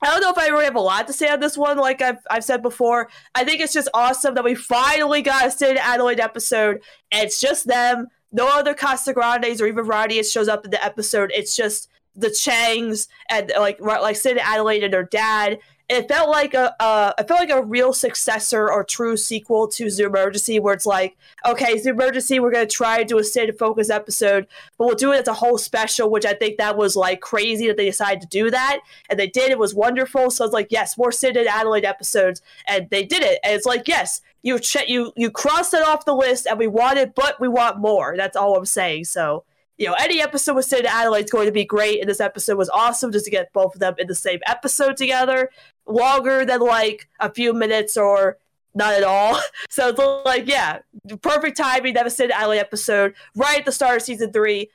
I don't know if I really have a lot to say on this one, like I've, I've said before. I think it's just awesome that we finally got a Sid Adelaide episode, and it's just them. No other Casagrandes or even Radius shows up in the episode. It's just the Changs and like like Sid Adelaide and their dad. It felt like a it felt like a real successor or true sequel to Zoomergency, where it's like, okay, Zoomergency, we're gonna try to do a Sid focus episode, but we'll do it as a whole special, which I think that was like crazy that they decided to do that, and they did. It was wonderful. So it's like, yes, more Sid and Adelaide episodes, and they did it. And it's like, yes, you che- you you crossed it off the list, and we want it, but we want more. That's all I'm saying. So you know, any episode with Sid and Adelaide is going to be great, and this episode was awesome just to get both of them in the same episode together, longer than like a few minutes or not at all. (laughs) So it's like, yeah, perfect timing to have a Sid and episode right at the start of season three.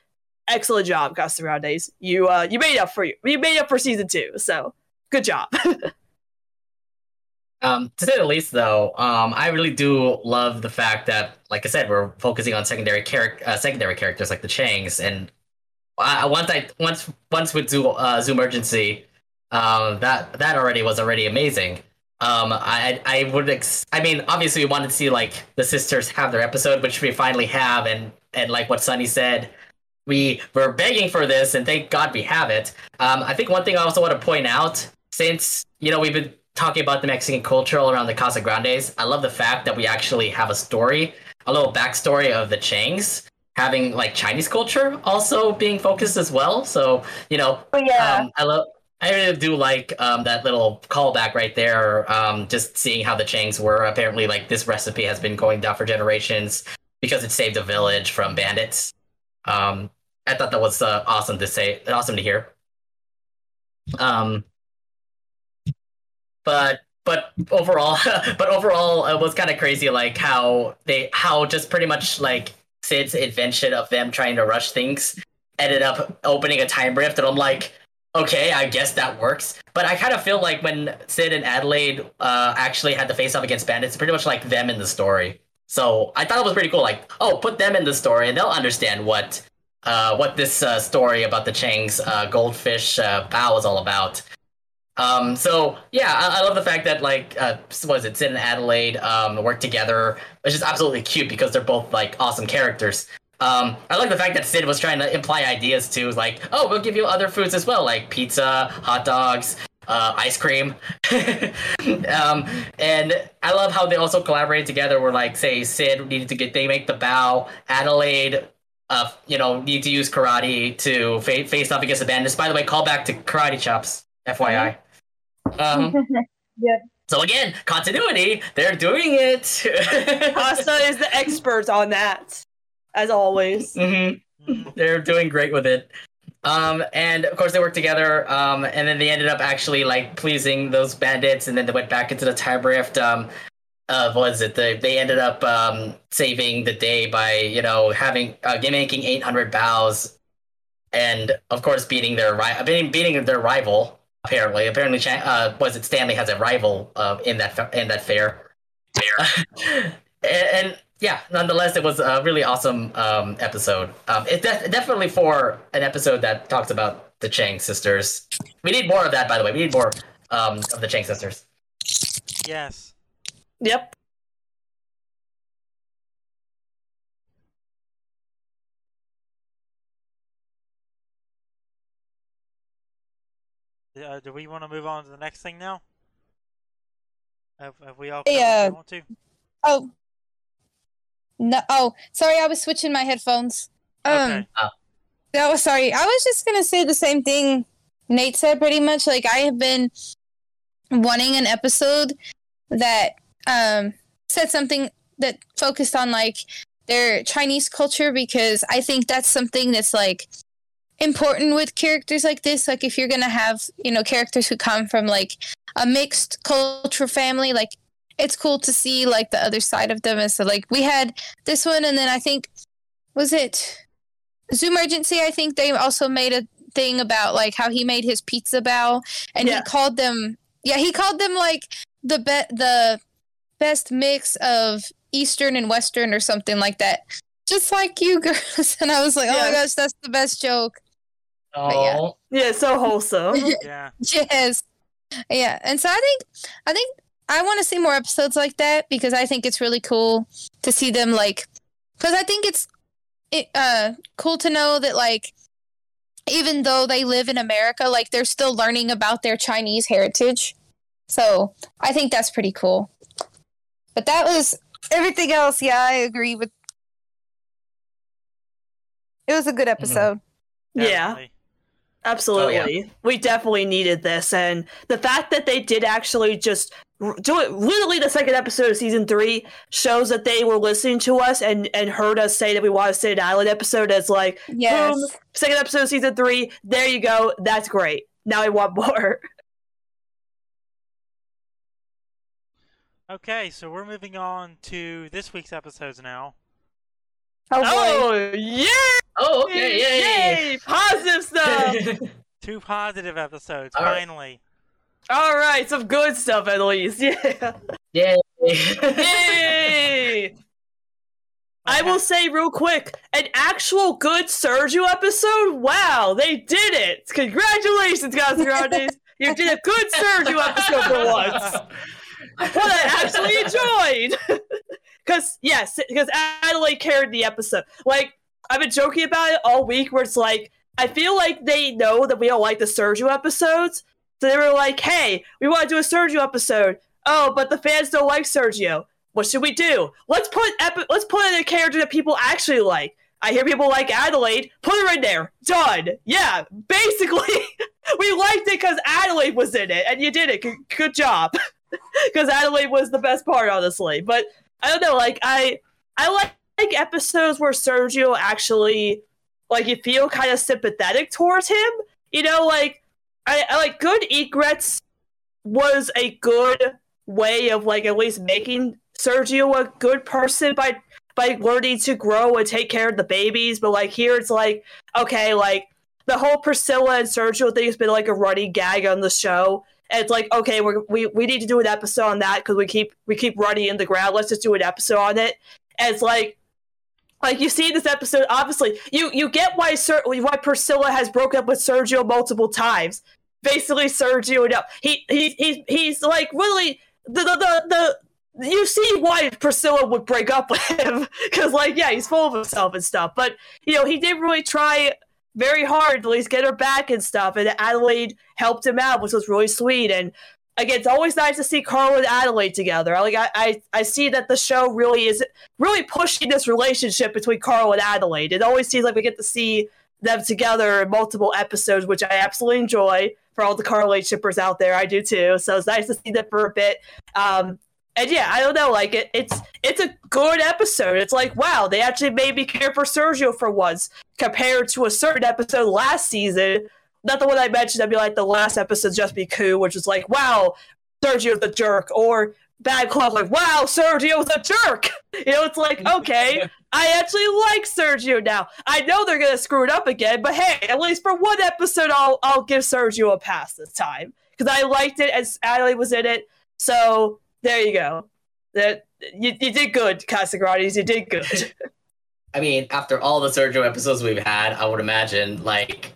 Excellent job, Casagrandes. You uh, you made up for you. You made up for season two. So good job. (laughs) Um, to say the least, though, um, I really do love the fact that, like I said, we're focusing on secondary charac- uh, secondary characters like the Changs, and I, once I once once with Zoo uh, Zoomergency, um, that that already was already amazing. Um, I I would ex- I mean, obviously, we wanted to see like the sisters have their episode, which we finally have, and and like what Sunny said, we were begging for this, and thank God we have it. Um, I think one thing I also want to point out, since you know we've been talking about the Mexican culture all around the Casagrandes, I love the fact that we actually have a story, a little backstory of the Changs having like Chinese culture also being focused as well. So you know, But yeah. um, I love. I really do like um, that little callback right there. Um, just seeing how the Changs were apparently like this recipe has been going down for generations because it saved a village from bandits. Um, I thought that was uh, awesome to say, awesome to hear. Um, but but overall, (laughs) but overall, it was kind of crazy, like how they how just pretty much like Sid's invention of them trying to rush things ended up opening a time rift, and I'm like, okay, I guess that works. But I kind of feel like when Sid and Adelaide uh, actually had to face off against bandits, it's pretty much like them in the story. So I thought it was pretty cool. Like, oh, put them in the story, and they'll understand what uh, what this uh, story about the Chang's uh, goldfish uh, bow is all about. Um, so yeah, I, I love the fact that like uh, what is it, Sid and Adelaide um, work together, which is absolutely cute because they're both like awesome characters. Um, I like the fact that Sid was trying to imply ideas too, like, oh, we'll give you other foods as well, like pizza, hot dogs, uh, ice cream. (laughs) um, and I love how they also collaborated together. Where like, say, Sid needed to get they make the bow, Adelaide. Uh, you know, need to use karate to fa- face off against the bandits. By the way, call back to karate chops, FYI. Um, (laughs) Yep. so again, continuity. They're doing it. (laughs) Costa is the expert on that, as always. hmm Mhm. They're doing great with it. Um, and of course they worked together. Um, and then they ended up actually like pleasing those bandits, and then they went back into the time rift. Um, uh, what is it? They, they ended up um, saving the day by you know having uh, game making 800 bows, and of course beating their ri- beating, beating their rival. Apparently, apparently, Chan- uh, was it Stanley has a rival uh, in that fa- in that fair. (laughs) and, and yeah, nonetheless, it was a really awesome um, episode. Um, it's def- definitely for an episode that talks about the Chang sisters. We need more of that, by the way. We need more um, of the Chang sisters. Yes. Yep. Uh, do we want to move on to the next thing now? Have, have we all Yeah. covered we want to? Oh. No. Oh, sorry. I was switching my headphones. Um. Okay. No, sorry. I was just gonna say the same thing Nate said. Pretty much, like I have been wanting an episode that um said something that focused on like their Chinese culture because I think that's something that's like important with characters like this. Like if you're gonna have you know characters who come from like a mixed culture family, like it's cool to see like the other side of them. And so like we had this one, and then I think was it Zoomergency, I think they also made a thing about like how he made his pizza bow and Yeah. he called them yeah, he called them like the be- the best mix of Eastern and Western or something like that. Just like you girls. (laughs) And I was like, oh my gosh, that's the best joke. yeah. Oh, Yeah, so wholesome. (laughs) Yeah. (laughs) yes. Yeah. And so I think I think I want to see more episodes like that because I think it's really cool to see them like cuz I think it's it, uh cool to know that like even though they live in America like they're still learning about their Chinese heritage. So, I think that's pretty cool. But that was everything else. Yeah, I agree with It was a good episode. Yeah. definitely. Absolutely. We definitely needed this. And the fact that they did actually just r- do it literally the second episode of season three shows that they were listening to us and, and heard us say that we want to say an island episode as like, Yes. boom, second episode of season three. There you go. That's great. Now I want more. (laughs) Okay, so we're moving on to this week's episodes now. Oh, boy. Oh, yeah! oh, okay, yay! Yay! Positive stuff! (laughs) Two positive episodes, All right. All right, some good stuff at least. (laughs) Yeah. yay! Yay! (laughs) I will say real quick, an actual good Sergio episode. Wow, they did it! Congratulations, Casagrandes. You did a good Sergio episode for once. What I actually enjoyed. (laughs) Because yes, because Adelaide carried the episode. Like I've been joking about it all week, where it's like I feel like they know that we don't like the Sergio episodes, so they were like, "Hey, we want to do a Sergio episode." Oh, but the fans don't like Sergio. What should we do? Let's put epi- let's put in a character that people actually like. I hear people like Adelaide. Put her in there. Done. Yeah, basically, (laughs) we liked it because Adelaide was in it, and you did it. Good, good job. (laughs) Because Adelaide was the best part, honestly. But I don't know. Like I, I like, like episodes where Sergio actually, like, you feel kind of sympathetic towards him. You know, like I, I like good egrets was a good way of like at least making Sergio a good person by by learning to grow and take care of the babies. But like here, it's like okay, like the whole Priscilla and Sergio thing has been like a running gag on the show. And it's like okay, we're, we we need to do an episode on that because we keep we keep running in the ground. Let's just do an episode on it. And it's like like you see this episode obviously you you get why Ser- why Priscilla has broken up with Sergio multiple times basically Sergio no he he, he he's like really the the, the the you see why Priscilla would break up with him (laughs) because, like, yeah, he's full of himself and stuff. But you know, he did really try very hard to at least get her back and stuff. And Adelaide helped him out, which was really sweet. And again, it's always nice to see Carl and Adelaide together. Like, I, I, I see that the show really is really pushing this relationship between Carl and Adelaide. It always seems like we get to see them together in multiple episodes, which I absolutely enjoy. For all the Carl H shippers out there, I do too. So it's nice to see them for a bit. Um, and yeah, I don't know, like it, it's it's a good episode. It's like wow, they actually made me care for Sergio for once, compared to a certain episode last season. Not the one I mentioned. I'd be like the last episode, just be cool, which is like wow, Sergio's the jerk, or Bad Cluck, like wow, Sergio's a jerk. (laughs) You know, it's like (laughs) okay, I actually like Sergio now. I know they're gonna screw it up again, but hey, at least for one episode, I'll I'll give Sergio a pass this time because I liked it as Adelaide was in it. So there you go. That you, you did good, Casagrandes. You did good. (laughs) I mean, after all the Sergio episodes we've had, I would imagine like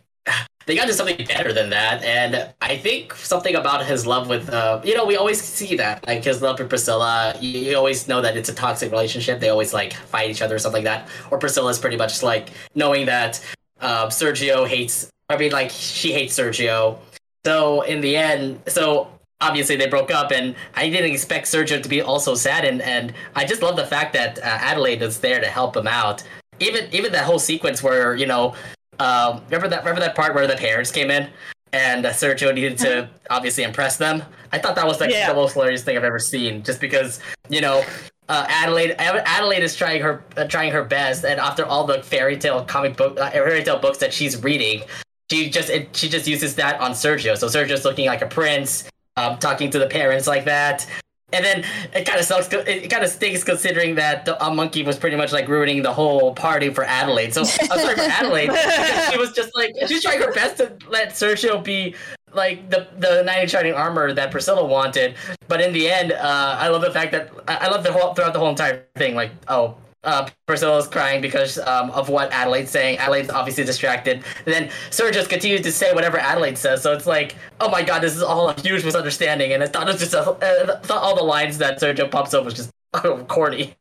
they got to something better than that. And I think something about his love with, uh, you know, we always see that like his love for Priscilla. You, you always know that it's a toxic relationship. They always like fight each other or something like that. Or Priscilla's pretty much like knowing that uh, Sergio hates. I mean, like she hates Sergio. So in the end, so obviously they broke up and i didn't expect sergio to be also sad and, and i just love the fact that uh, adelaide is there to help him out even even that whole sequence where you know um, remember that remember that part where the parents came in and uh, sergio needed to obviously impress them i thought that was like Yeah. the most hilarious thing i've ever seen just because you know uh, Adelaide Adelaide is trying her uh, trying her best, and after all the fairy tale comic book uh, fairy tale books that she's reading, she just it, she just uses that on Sergio. So Sergio's looking like a prince, um, talking to the parents like that. And then it kind of sucks. It kind of stinks considering that the uh, monkey was pretty much like ruining the whole party for Adelaide. So I'm sorry for Adelaide. (laughs) she was just like she's trying her best to let Sergio be like the the knight in shining armor that Priscilla wanted. But in the end, uh, I love the fact that I, I love the whole throughout the whole entire thing. Like oh. Uh, Priscilla's crying because um, of what Adelaide's saying. Adelaide's obviously distracted. And then Sir just continues to say whatever Adelaide says. So it's like, oh my god, this is all a huge misunderstanding. And I thought it was just a, uh, thought all the lines that Sergio pops up was just (laughs) corny.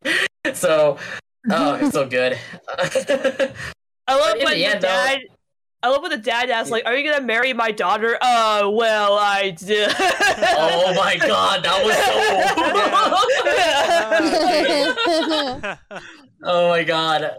So, oh, it's so good. (laughs) I love when the end, though- dad. I love when the dad asks, like, "Are you gonna marry my daughter?" Uh, well, I did. (laughs) oh my god, that was so. (laughs) Oh my god.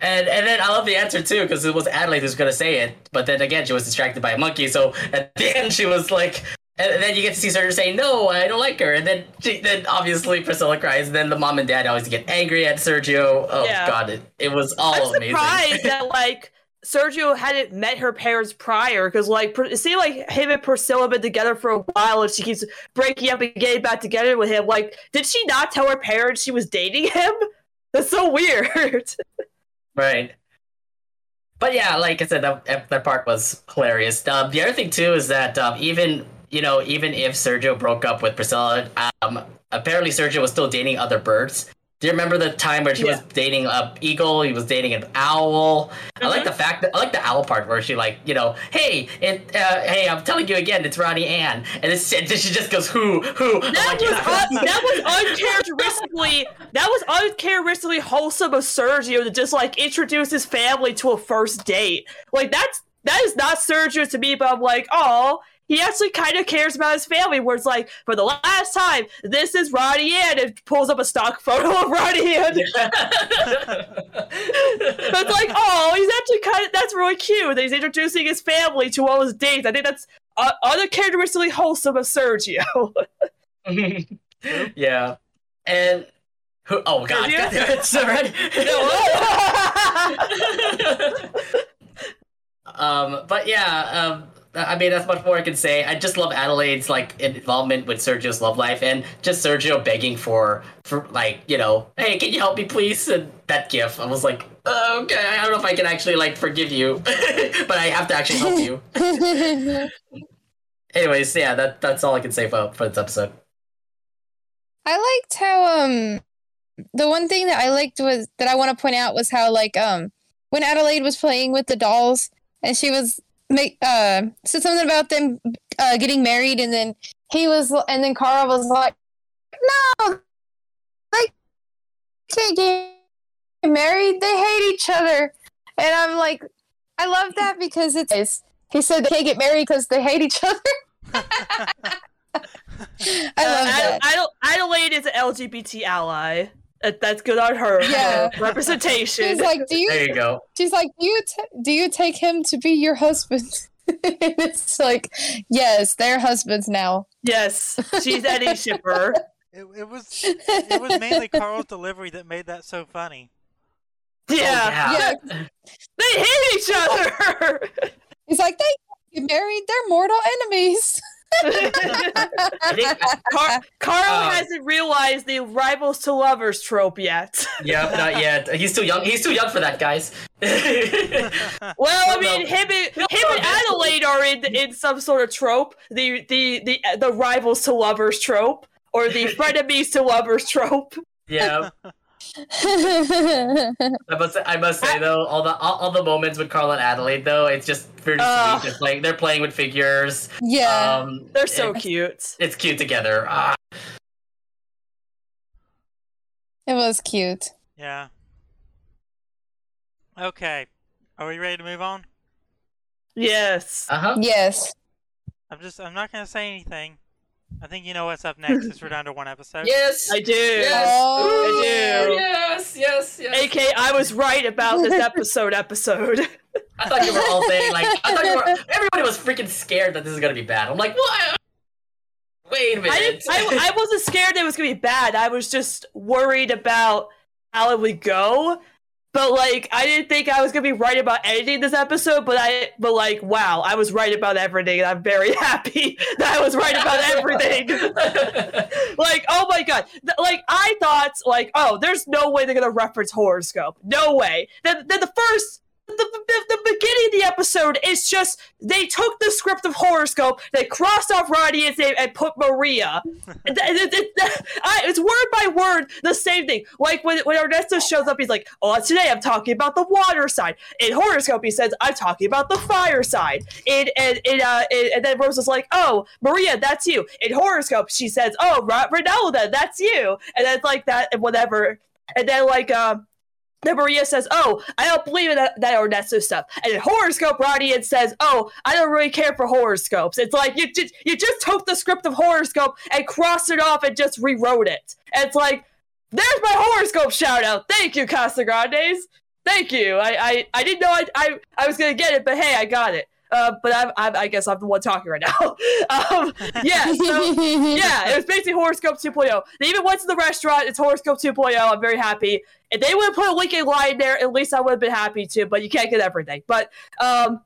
And and then I love the answer too because it was Adelaide who's gonna say it, but then again she was distracted by a monkey. So at the end she was like, and then you get to see Sergio say, "No, I don't like her," and then she, then obviously Priscilla cries. And then the mom and dad always get angry at Sergio. Oh Yeah. god, it, it was all I'm amazing. surprised that like Sergio hadn't met her parents prior because like it seemed like him and Priscilla have been together for a while and she keeps breaking up and getting back together with him. Like, did she not tell her parents she was dating him? (laughs) That's so weird. (laughs) Right. But yeah, like I said, that, that part was hilarious. Um, the other thing too is that um, even you know even if Sergio broke up with Priscilla, um, apparently Sergio was still dating other birds. Do you remember the time where she was dating a eagle? He was dating an owl. I like the fact that I like the owl part where she like you know, hey, it, uh, hey, I'm telling you again, it's Ronnie Anne, and this she just goes who who. That like, was "Yeah." that was uncharacteristically that was uncharacteristically wholesome of Sergio to just like introduce his family to a first date. Like that's that is not Sergio to me, but I'm like, oh, he actually kind of cares about his family. Where it's like, for the last time, this is Ronnie Anne, and pulls up a stock photo of Ronnie Anne. But (laughs) it's like, oh, he's actually kind of that's really cute. That he's introducing his family to all his dates. I think that's uh, uncharacteristically wholesome of Sergio. (laughs) yeah, and who? Oh God? God damn it, red. um, but yeah, um, I mean that's much more I can say. I just love Adelaide's like involvement with Sergio's love life, and just Sergio begging for for like you know, hey, can you help me please? And that gif, I was like, "Oh, okay, I don't know if I can actually like forgive you, (laughs) but I have to actually help you. (laughs) Anyways, yeah, that that's all I can say for for this episode. I liked how um the one thing that I liked was that I want to point out was how like um when Adelaide was playing with the dolls and she was make uh said something about them uh getting married and then he was and then Carl was like no, they can't get married. They hate each other, and I'm like, I love that because it's. He said they can't get married because they hate each other. (laughs) (laughs) I love Uh, that. Adel- Adelaide is an LGBT ally. That- That's good on her. Yeah. her representation. She's like, do There you? you go. She's like, do you? T- do you take him to be your husband? (laughs) it's like, yes, they're husbands now. yes, she's any (laughs) shipper. It, it was it was mainly Carl's delivery that made that so funny. Yeah. Oh, Yeah. They hate each other. He's like, they get married. They're mortal enemies. I think, (laughs) Car- Carl Um, hasn't realized the rivals to lovers trope yet. (laughs) yeah, not yet. He's too young. He's too young for that, guys. (laughs) Well, I mean, him and He'll him and. Adelaide are in in some sort of trope. The the the the rivals to lovers trope, or the frenemies to lovers trope. yeah, (laughs) I must. I must say though, all the all, all the moments with Carl and Adelaide though, it's just very Ugh. sweet. They're playing. They're playing with figures. yeah. Um, They're so it- cute. It's cute together. Ah, it was cute. Yeah. Okay. Are we ready to move on? Yes. uh huh. Yes. I'm just I'm not gonna say anything. I think you know what's up next since we're down to one episode. Yes. I do. Yes. Oh, I do. Yes. Yes. Yes. AK, I was right about this episode. Episode. I thought you were all saying like I thought you were. (laughs) Everybody was freaking scared that this is gonna be bad. I'm like, what? Wait a minute. I, I I wasn't scared that it was gonna be bad. I was just worried about how it would go. But like, I didn't think I was gonna be right about anything this episode. But I, but like, wow, I was right about everything, and I'm very (laughs) happy that I was right about everything. (laughs) like, oh my god, Th- like I thought, like, oh, there's no way they're gonna reference horoscope. No way. Then, then the first. The, the, the beginning of the episode is just they took the script of horoscope, they crossed off name and put Maria. (laughs) And th- I- it's word by word the same thing. Like when, when Ernesto shows up, he's like, "Oh, today I'm talking about the water side." In horoscope, he says, "I'm talking about the fire side." And and and, uh, and, and then Rose is like, "Oh, Maria, that's you." In horoscope, she says, "Oh, Ronaldo, that's you." And then it's like that and whatever. And then like um. Then Maria says, "Oh, I don't believe in that, that Ernesto stuff." And in horoscope, Radiant says, "Oh, I don't really care for horoscopes." It's like you just you just took the script of horoscope and crossed it off and just rewrote it. And it's like, there's my horoscope shout out. Thank you, Casagrandes. Thank you. I I, I didn't know I, I I was gonna get it, but hey, I got it. Uh, but I'm, I'm, I guess I'm the one talking right now. (laughs) um, yeah. So (laughs) yeah, it was basically Horoscope 2.0. They even went to the restaurant. It's Horoscope 2.0. I'm very happy. If they would have put a Lincoln line there, at least I would have been happy too. But you can't get everything. But um,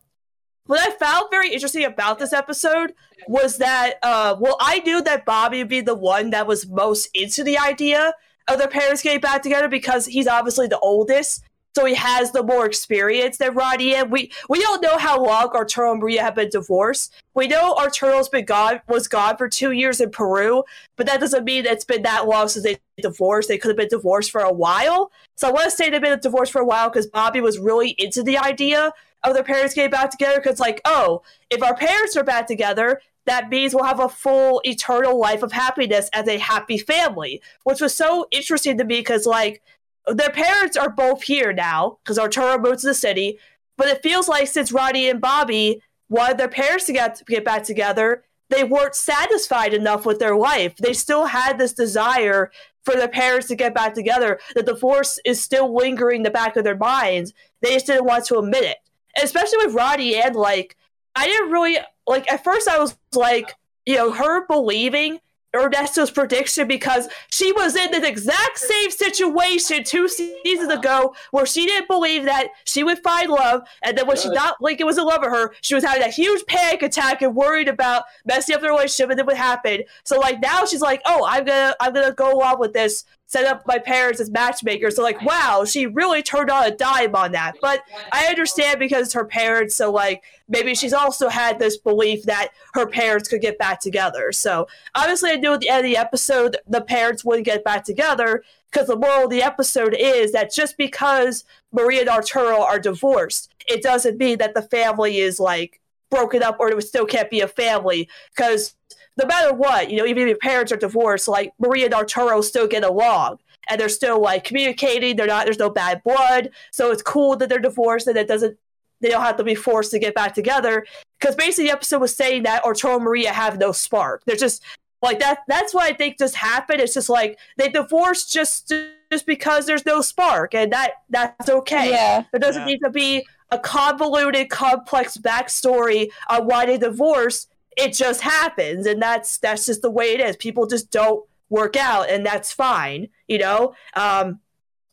what I found very interesting about this episode was that uh, well, I knew that Bobby would be the one that was most into the idea of their parents getting back together because he's obviously the oldest. So he has the more experience than Roddy and we we don't know how long Arturo and Maria have been divorced. We know Arturo's been gone was gone for two years in Peru, but that doesn't mean it's been that long since they divorced. They could have been divorced for a while. So I want to say they've been divorced for a while because Bobby was really into the idea of their parents getting back together. Because like, oh, if our parents are back together, that means we'll have a full eternal life of happiness as a happy family, which was so interesting to me because like their parents are both here now because Arturo moved to the city. But it feels like since Roddy and Bobby wanted their parents to get, to get back together, they weren't satisfied enough with their life. They still had this desire for their parents to get back together. The divorce is still lingering in the back of their minds. They just didn't want to admit it. And especially with Roddy and like, I didn't really like. At first, I was like, you know, her believing Ernesto's prediction because she was in the exact same situation two seasons ago where she didn't believe that she would find love, and then when she thought Lincoln was in love with her, she was having a huge panic attack and worried about messing up the relationship, and then what happened. So like now she's like, oh, I'm gonna I'm gonna go along with this. Set up my parents as matchmakers. So like, wow, she really turned on a dime on that. But I understand because her parents. So like, maybe she's also had this belief that her parents could get back together. So obviously, I knew at the end of the episode the parents wouldn't get back together because the moral of the episode is that just because Maria and Arturo are divorced, it doesn't mean that the family is like broken up or it still can't be a family because no matter what, you know, even if your parents are divorced, like Maria and Arturo still get along and they're still like communicating. They're not. There's no bad blood, so it's cool that they're divorced and it doesn't. They don't have to be forced to get back together because basically the episode was saying that Arturo and Maria have no spark. They're just like that. That's what I think just happened. It's just like they divorced just just because there's no spark, and that that's okay. Yeah. There doesn't Yeah. need to be a convoluted, complex backstory on why they divorced. It just happens, and that's that's just the way it is. People just don't work out, and that's fine. You know. Um,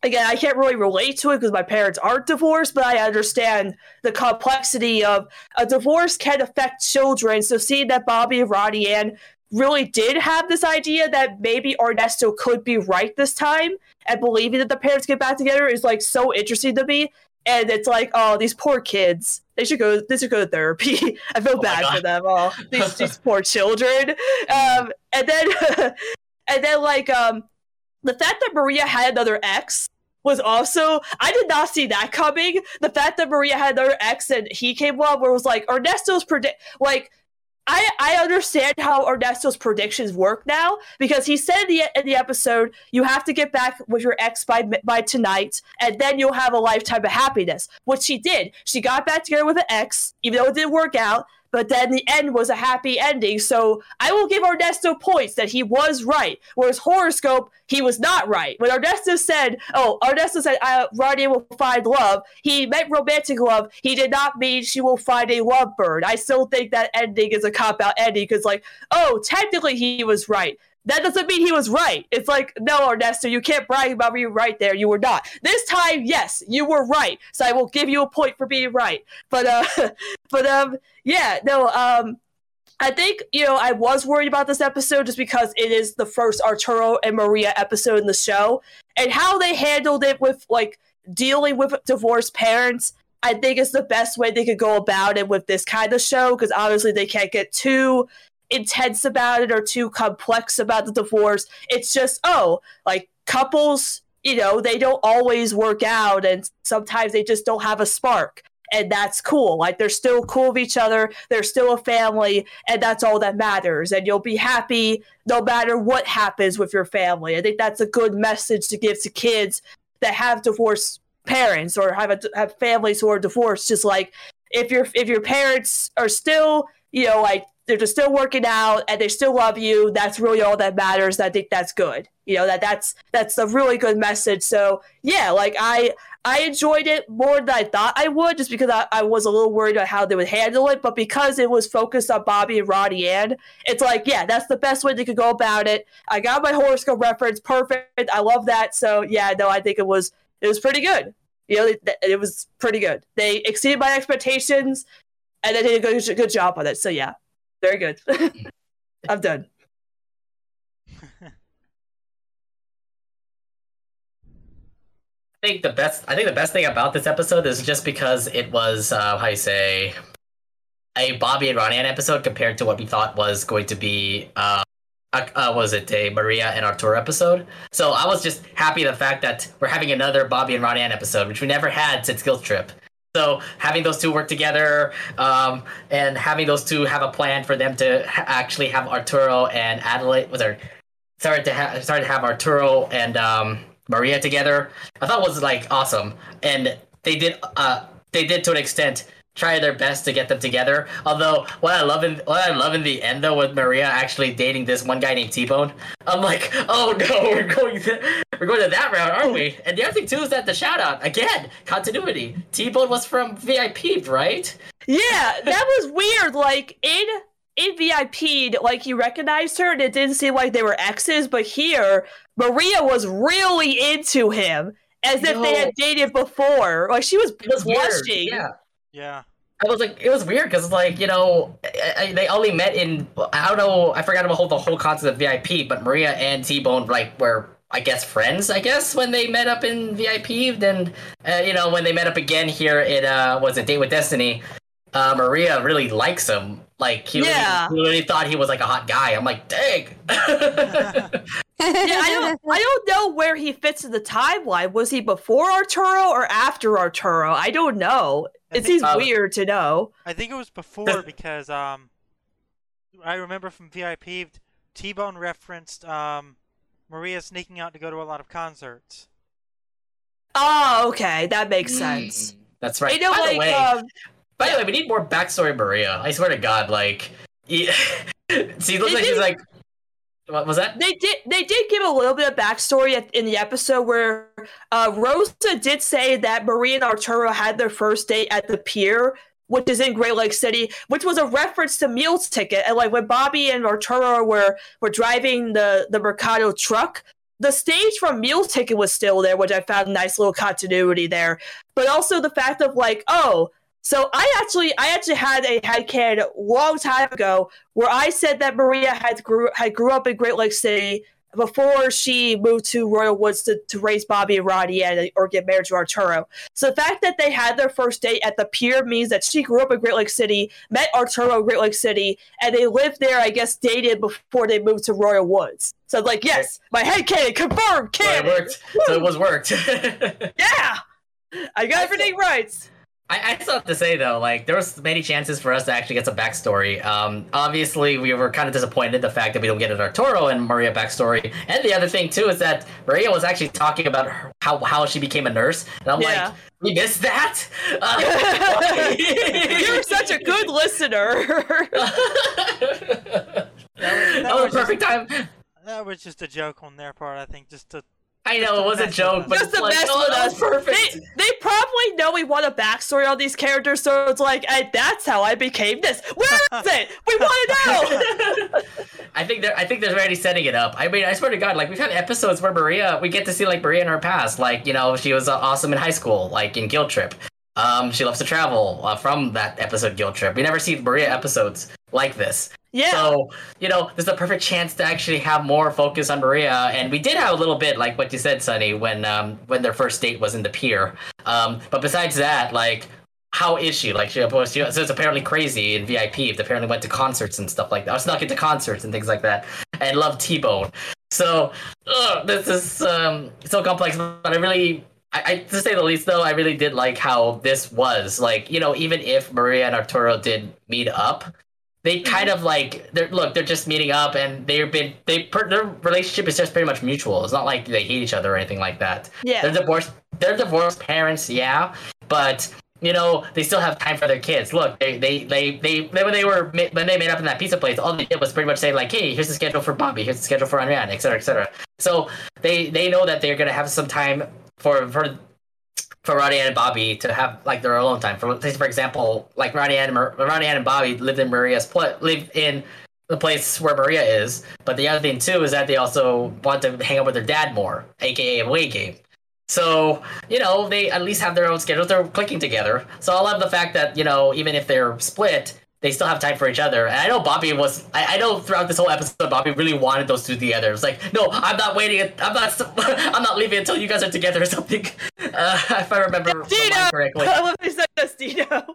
again, I can't really relate to it because my parents aren't divorced, but I understand the complexity of a divorce can affect children. So seeing that Bobby and Ronnie Anne really did have this idea that maybe Ernesto could be right this time and believing that the parents get back together is like so interesting to me. And it's like, oh, these poor kids. They should go. They should go to therapy. (laughs) I feel my bad for them. Oh, these these poor children. Um, and then, (laughs) and then like um, the fact that Maria had another ex was also I did not see that coming. The fact that Maria had another ex and he came up where it was like Ernesto's predict like I I understand how Ernesto's predictions work now because he said in the, in the episode you have to get back with your ex by by tonight and then you'll have a lifetime of happiness, which she did. She got back together with an ex, even though it didn't work out. But then the end was a happy ending, so I will give Ernesto points that he was right. Whereas horoscope, he was not right. When Ernesto said, "Oh, Ernesto said uh, Ronnie will find love," he meant romantic love. He did not mean she will find a lovebird. I still think that ending is a cop out ending because, like, oh, technically he was right. That doesn't mean he was right. It's like, no, Ernesto, you can't brag about being right there. You were not. This time, yes, you were right. So I will give you a point for being right. But uh, (laughs) but um, yeah, no, um, I think you know I was worried about this episode just because it is the first Arturo and Maria episode in the show, and how they handled it with like dealing with divorced parents. I think is the best way they could go about it with this kind of show because obviously they can't get too intense about it or too complex about the divorce. It's just oh, like couples, you know, they don't always work out, and sometimes they just don't have a spark and that's cool. Like they're still cool with each other, they're still a family, and that's all that matters. And you'll be happy no matter what happens with your family. I think that's a good message to give to kids that have divorced parents or have a, have families who are divorced. Just like if your if your parents are still, you know, like they're just still working out and they still love you, that's really all that matters. I think that's good. You know that that's that's a really good message. So yeah, like I I enjoyed it more than I thought I would, just because I, I was a little worried about how they would handle it. But because it was focused on Bobby and Ronnie Anne, it's like, yeah, that's the best way they could go about it. I got my horoscope reference, perfect. I love that. So yeah, no, I think it was it was pretty good. You know, it, it was pretty good. They exceeded my expectations, and they did a good, good job on it. So yeah, very good. (laughs) I'm done. I think the best. I think the best thing about this episode is just because it was uh, how you say a Bobby and Ronnie Anne episode compared to what we thought was going to be. Uh, uh, uh, was it a Maria and Arturo episode? So I was just happy the fact that we're having another Bobby and Ronnie Anne episode, which we never had since Guilt Trip. So having those two work together, um, and having those two have a plan for them to ha- actually have Arturo and Adelaide was there started to have started to have Arturo and um, Maria together. I thought was like awesome, and they did uh, they did to an extent try their best to get them together. Although what I love in what I love in the end though with Maria actually dating this one guy named T Bone, I'm like, (laughs) oh no, (laughs) we're going to we're going to that route, aren't we? And the other thing too is that the shout out again continuity. T Bone was from VIP, right? Yeah, that was weird. Like in in VIP, like he recognized her, and it didn't seem like they were exes. But here, Maria was really into him, as if they had dated before. Like she was blushing. Yeah. Yeah. I was like, it was weird because like you know, I, I, they only met in I don't know, I forgot about whole, the whole concept of VIP, but Maria and T Bone like were I guess friends. I guess when they met up in VIP, then uh, you know when they met up again here it uh was a date with Destiny. Uh, Maria really likes him. Like he, Yeah. really, he really thought he was like a hot guy. I'm like, dang. Yeah, (laughs) I don't, I don't know where he fits in the timeline. Was he before Arturo or after Arturo? I don't know. I It think- seems Uh, weird to know. I think it was before because um, I remember from VIP, T Bone referenced um, Maria sneaking out to go to a lot of concerts. Oh, okay, that makes sense. Mm, that's right. You know, By like the way, um, by the way, we need more backstory, Maria. I swear to God, like, he, see, it looks They like she's like, what was that? they did they did give a little bit of backstory in the episode where uh, Rosa did say that Marie and Arturo had their first date at the pier, which is in Great Lake City, which was a reference to Meals Ticket. And like when Bobby and Arturo were were driving the the Mercado truck, the stage from Meals Ticket was still there, which I found a nice little continuity there. But also the fact of like, oh, so I actually I actually had a headcanon a long time ago where I said that Maria had grew had grew up in Great Lake City before she moved to Royal Woods to, to raise Bobby and Roddy and or get married to Arturo. So the fact that they had their first date at the pier means that she grew up in Great Lake City, met Arturo in Great Lake City, and they lived there, I guess, dated before they moved to Royal Woods. So it's like, yes, my head confirmed So it worked. So it was worked. (laughs) Yeah. I got everything right. I, I still have to say though, like there was many chances for us to actually get some backstory. Um, obviously, we were kind of disappointed the fact that we don't get an Arturo and Maria backstory. And the other thing too is that Maria was actually talking about her, how how she became a nurse, and I'm Yeah. like, we missed that. (laughs) Uh, You're such a good listener. (laughs) that that was was a perfect time. That was just a joke on their part, I think, just to. I know it was a joke, but Just it's to like, mess oh, with us. perfect. They, they probably know we want a backstory on these characters, so it's like, hey, that's how I became this. Where is it? We want to (laughs) know. (laughs) I think they're I think they're already setting it up. I mean, I swear to God, like we've had episodes where Maria, we get to see like Maria in her past, like you know she was uh, awesome in high school, like in Guilt Trip. Um, she loves to travel uh, from that episode Guilt Trip. We never see Maria episodes like this. yeah. So, you know, there's a perfect chance to actually have more focus on Maria, and we did have a little bit, like what you said, Sunny, when um when their first date was in the pier. Um, but besides that, like, how is she? Like, she, she so it's apparently crazy in VIP. They apparently went to concerts and stuff like that. I was snuck into concerts and things like that, and love T Bone. So, ugh, this is um so complex, but I really. I, I, to say the least, though, I really did like how this was. Like, you know, even if Maria and Arturo did meet up, they mm-hmm. kind of like they're look they're just meeting up and they've been they per, their relationship is just pretty much mutual. It's not like they hate each other or anything like that. Yeah. they're divorced they're divorced parents yeah but you know they still have time for their kids. Look they they they, they, when they were when they made up in that pizza place all they did was pretty much say like hey here's the schedule for bobby here's the schedule for Ronnie Anne, et cetera et cetera. So they they know that they're gonna have some time for for for Ronnie Anne and Bobby to have like their alone time. For for example, like Ronnie and Ann and Bobby lived in Maria's pla- lived in the place where Maria is. But the other thing too is that they also want to hang out with their dad more, aka away game. So you know they at least have their own schedules. They're clicking together. So I love the fact that you know even if they're split. They still have time for each other, and I know Bobby was. I, I know throughout this whole episode, Bobby really wanted those two together. It's like, no, I'm not waiting. I'm not. (laughs) I'm not leaving until you guys are together or something. (laughs) Uh, if I remember correctly. I love they said Destino.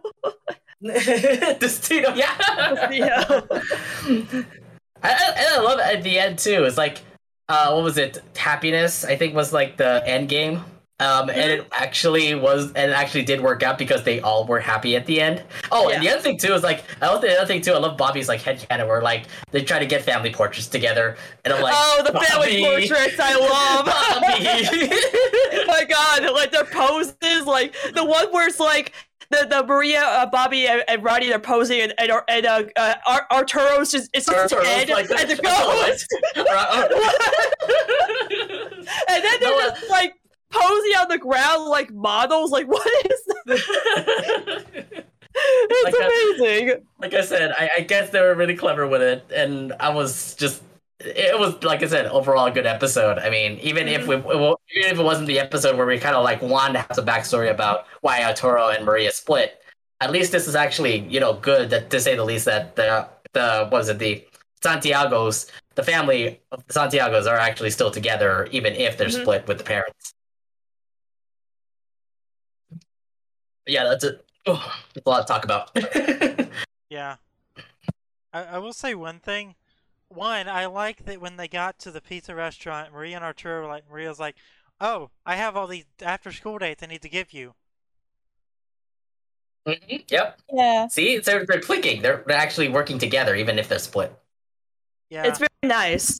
Destino, yeah. Destino. (laughs) I, I, and I love it at the end too. It's like, uh, what was it? Happiness, I think, was like the end game. Um, and it actually was, and it actually did work out because they all were happy at the end. Oh, and the other thing too is like, I love the other thing too. I love Bobby's like headcanon where like they try to get family portraits together, and I'm like, oh, the family Bobby, portraits I love. (laughs) (laughs) Oh my god, like their poses, like the one where it's like the, the Maria, uh, Bobby, and, and Roddy they're posing, and and, and uh, uh, Ar- Arturo's just it's just Arturo's head like and the the- (laughs) ghost, and then they're No, uh, just like posing on the ground like models. Like (laughs) what is (laughs) that? It's Like that. amazing. like I said, I, I guess they were really clever with it, and I was just. It was like I said, overall a good episode. I mean, even if we, even if it wasn't the episode where we kind of like wanted to have some backstory about why Arturo and Maria split, at least this is actually you know good that, to say the least. That the the what was it the Santiago's the family of the Santiago's are actually still together, even if they're Mhm. split with the parents. Yeah, that's it. Oh, that's a lot to talk about. (laughs) Yeah. I, I will say one thing. One, I like that when they got to the pizza restaurant, Maria and Arturo were like, Maria's like, "Oh, I have all these after school dates I need to give you." Mhm, Yep. Yeah. See, they're, they're clicking. They're, they're actually working together, even if they're split. Yeah. It's very nice.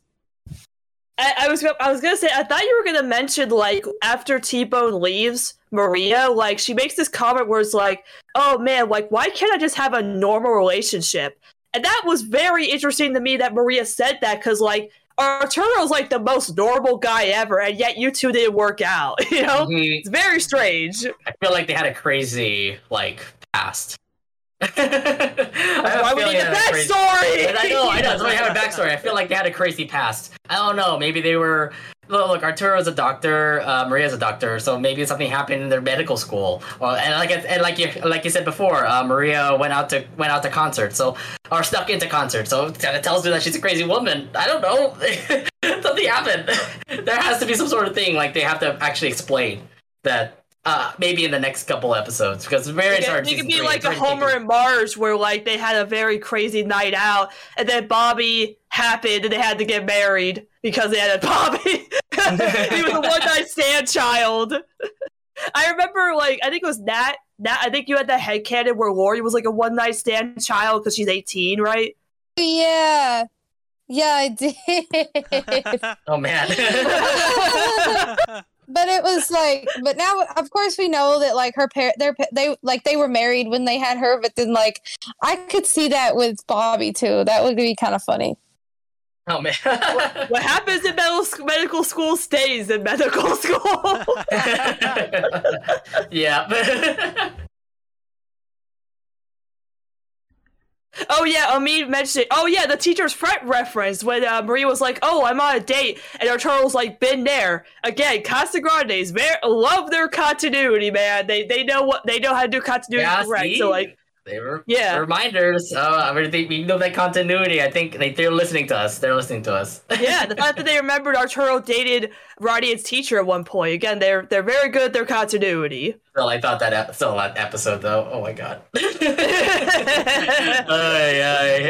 I, I was I was gonna say I thought you were gonna mention like after T Bone leaves Maria, like she makes this comment where it's like, "Oh man, like why can't I just have a normal relationship?" And that was very interesting to me that Maria said that because like Arturo's like the most normal guy ever, and yet you two didn't work out. (laughs) You know, Mhm. it's very strange. I feel like they had a crazy like past. I Why we feeling need the they had a crazy- backstory? I know, I know. That's why I have a (laughs) backstory. I feel like they had a crazy past. I don't know. Maybe they were. Look, look Arturo's a doctor. Uh, Maria's a doctor. So maybe something happened in their medical school. Or, and like and like you like you said before, uh, Maria went out to went out to concert. So or stuck into concert. So it kind of tells me that she's a crazy woman. I don't know. (laughs) something happened. (laughs) there has to be some sort of thing. Like they have to actually explain that. Uh, maybe in the next couple episodes because marriage It, are it could be like a Homer and Marge where like they had a very crazy night out, and then Bobby happened, and they had to get married because they had a (laughs) Bobby. (laughs) he was a one night stand child. (laughs) I remember, like, I think it was Nat. Nat, I think you had that headcanon where Lori was like a one night stand child because she's eighteen, right? Yeah. Yeah, I did. Oh man. But it was like but now of course we know that like her parent their pa- they like they were married when they had her but then like i could see that with bobby too that would be kind of funny oh man. What happens in medical medical school stays in medical school. (laughs) yeah. (laughs) Oh yeah, Amit mentioned it. Oh yeah, the Teacher's Fret reference when uh, Maria was like, "Oh, I'm on a date," and Arturo was like, "Been there." Again, Casagrandes very love their continuity, man. They they know what they know how to do continuity Yeah, correct. see? So like, they were Yeah. reminders. Oh, I mean, they, we know that continuity. I think they, they're listening to us. They're listening to us. (laughs) yeah, the fact that they remembered Arturo dated Ronnie Anne's teacher at one point. Again, they're they're very good at their continuity. Still, I thought that ep- still that episode though. Oh my god. (laughs) I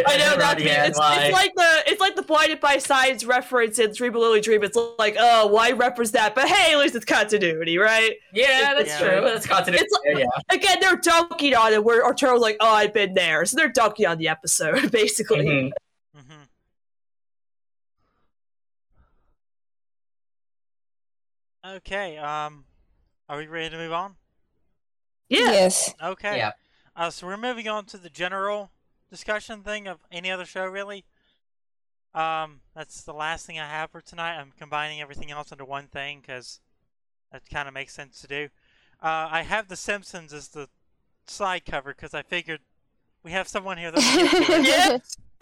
I know that it's, it's like the it's like the blinded by science reference in Dream a Lily Dream. It's like, oh, why reference that? But hey, at least it's continuity, right? yeah, that's Yeah. true. That's continuity. It's- yeah. Again, they're dunking on it where Arturo's like, oh, I've been there. So they're dunking on the episode, (laughs) basically. Mhm. Mhm. Okay, um, are we ready to move on? Yeah. yes Okay. Yeah. Uh, so we're moving on to the general discussion thing of any other show, really. Um, that's the last thing I have for tonight. I'm combining everything else into one thing because that kind of makes sense to do. Uh, I have The Simpsons as the side cover because I figured we have someone here that (laughs)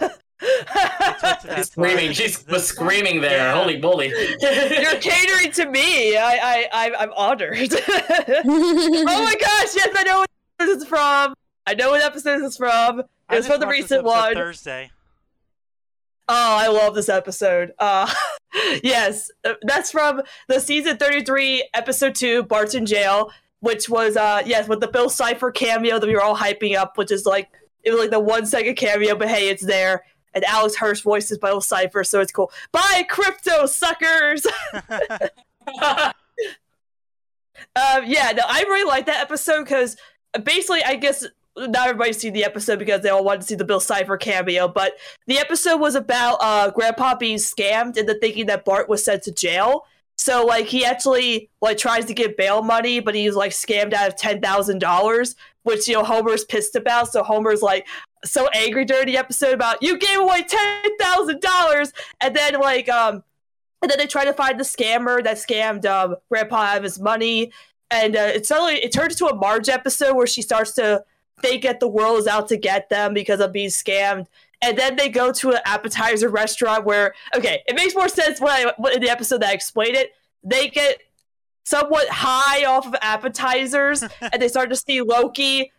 Yeah. (laughs) (laughs) That's what (laughs) that's Screaming. why. She was screaming there. Yeah. Holy moly. You're catering to me. I, I, I I'm honored. (laughs) oh my gosh! Yes, I know what this is from. I know what episode this is from. It was from the recent one. Thursday. Oh, I love this episode. Uh, (laughs) yes, uh, that's from the season 33, episode 2, Bart's in Jail, which was, uh, yes, with the Bill Cipher cameo that we were all hyping up, which is like, it was like the one second cameo, but hey, it's there. And Alex Hirsch voices Bill Cipher, so it's cool. Bye, crypto suckers! (laughs) Um, yeah, no, I really like that episode because basically, I guess not everybody's seen the episode because they all wanted to see the Bill Cipher cameo, but the episode was about uh, Grandpa being scammed into thinking that Bart was sent to jail. So like he actually like tries to get bail money, but he's like scammed out of ten thousand dollars, which you know Homer's pissed about. So Homer's like so angry during the episode about you gave away ten thousand dollars, and then like um and then they try to find the scammer that scammed um, Grandpa out of his money. And uh, it suddenly it turns into a Marge episode where she starts to think that the world is out to get them because of being scammed. And then they go to an appetizer restaurant where okay, it makes more sense when I when in the episode that I explain it. They get somewhat high off of appetizers, (laughs) and they start to see Loki,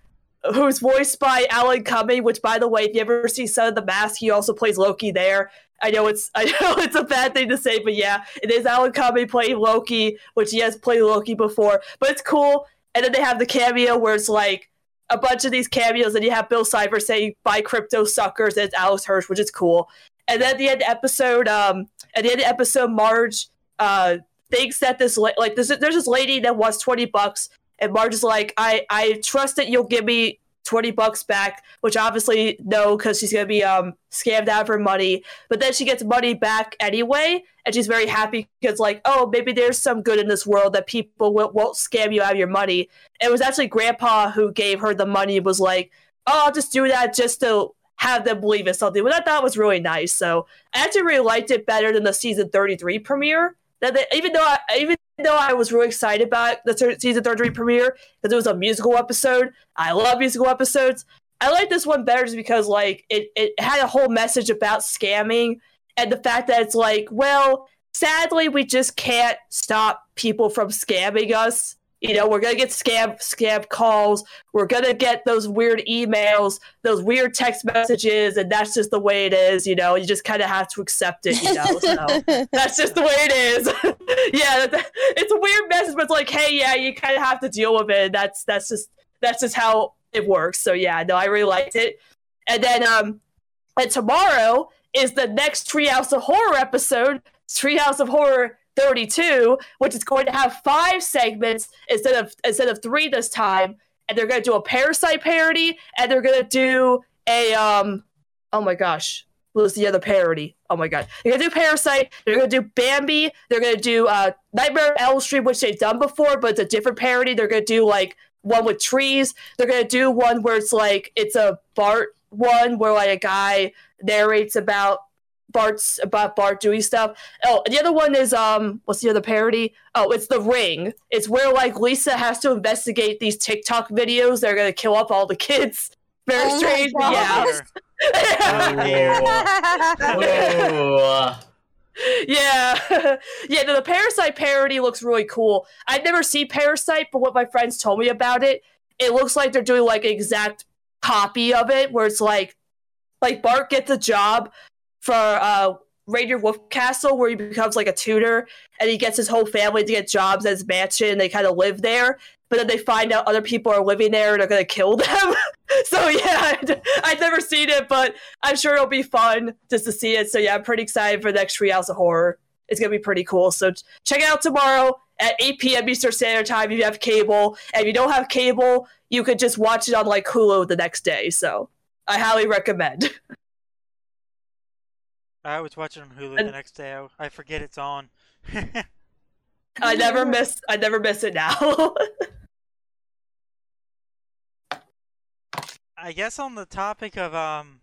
who's voiced by Alan Cumming. Which, by the way, if you ever see Son of the Mask, he also plays Loki there. I know it's (laughs) I know it's a bad thing to say, but yeah, it is Alan Cumming playing Loki, which he has played Loki before, but it's cool. And then they have the cameo where it's like a bunch of these cameos, and you have Bill Cipher saying "Buy crypto suckers," and it's Alex Hirsch, which is cool. And then at the end the episode, um, at the end the episode, Marge uh thinks that this like this, there's this lady that wants twenty bucks, And Marge is like, I, I trust that you'll give me 20 bucks back, which obviously no, because she's going to be um, scammed out of her money. But then she gets money back anyway. And she's very happy because, like, oh, maybe there's some good in this world that people will, won't scam you out of your money. It was actually Grandpa who gave her the money, was like, oh, I'll just do that just to have them believe in something, which I thought was really nice. So I actually really liked it better than the season 33 premiere. That they, even though I, even though I was really excited about the thir- season 33 premiere because it was a musical episode, I love musical episodes. I like this one better just because like it, it had a whole message about scamming and the fact that it's like, well, sadly we just can't stop people from scamming us. You know, we're gonna get scam scam calls. We're gonna get those weird emails, those weird text messages, and that's just the way it is. You know, you just kind of have to accept it. You know, so (laughs) that's just the way it is. (laughs) yeah, it's a weird message, but it's like, hey, yeah, you kind of have to deal with it. That's that's just that's just how it works. So yeah, no, I really liked it. And then um, and tomorrow is the next Treehouse of Horror episode, Treehouse of Horror 32, which is going to have five segments instead of instead of three this time. And they're going to do a Parasite parody, and they're going to do a um, oh my gosh, what was the other parody? Oh my god, they're going to do Parasite. They're going to do Bambi. They're going to do uh, Nightmare Elm Street, which they've done before, but it's a different parody. They're going to do like one with trees. They're going to do one where it's like it's a Bart one where like a guy narrates about Bart's about Bart doing stuff. Oh, the other one is um, what's the other parody? Oh, it's The Ring. It's where like Lisa has to investigate these TikTok videos. that are gonna kill up all the kids. Very Oh my strange. but Yeah. Oh, (laughs) yeah, (laughs) yeah. No, the Parasite parody looks really cool. I've never seen Parasite, but what my friends told me about it, it looks like they're doing like an exact copy of it, where it's like, like Bart gets a job for uh Rainier Wolfcastle, where he becomes like a tutor, and he gets his whole family to get jobs at his mansion. And they kind of live there, but then they find out other people are living there and are gonna kill them. (laughs) so yeah, (laughs) I'd, I've never seen it, but I'm sure it'll be fun just to see it. So yeah, I'm pretty excited for the next Treehouse of Horror. It's gonna be pretty cool. So check it out tomorrow at 8 p.m. Eastern Standard Time if you have cable. And if you don't have cable, you could just watch it on like Hulu the next day. So I highly recommend. (laughs) I was watching on Hulu And- the next day. I, I forget it's on. (laughs) I never miss. I never miss it now. (laughs) I guess on the topic of um,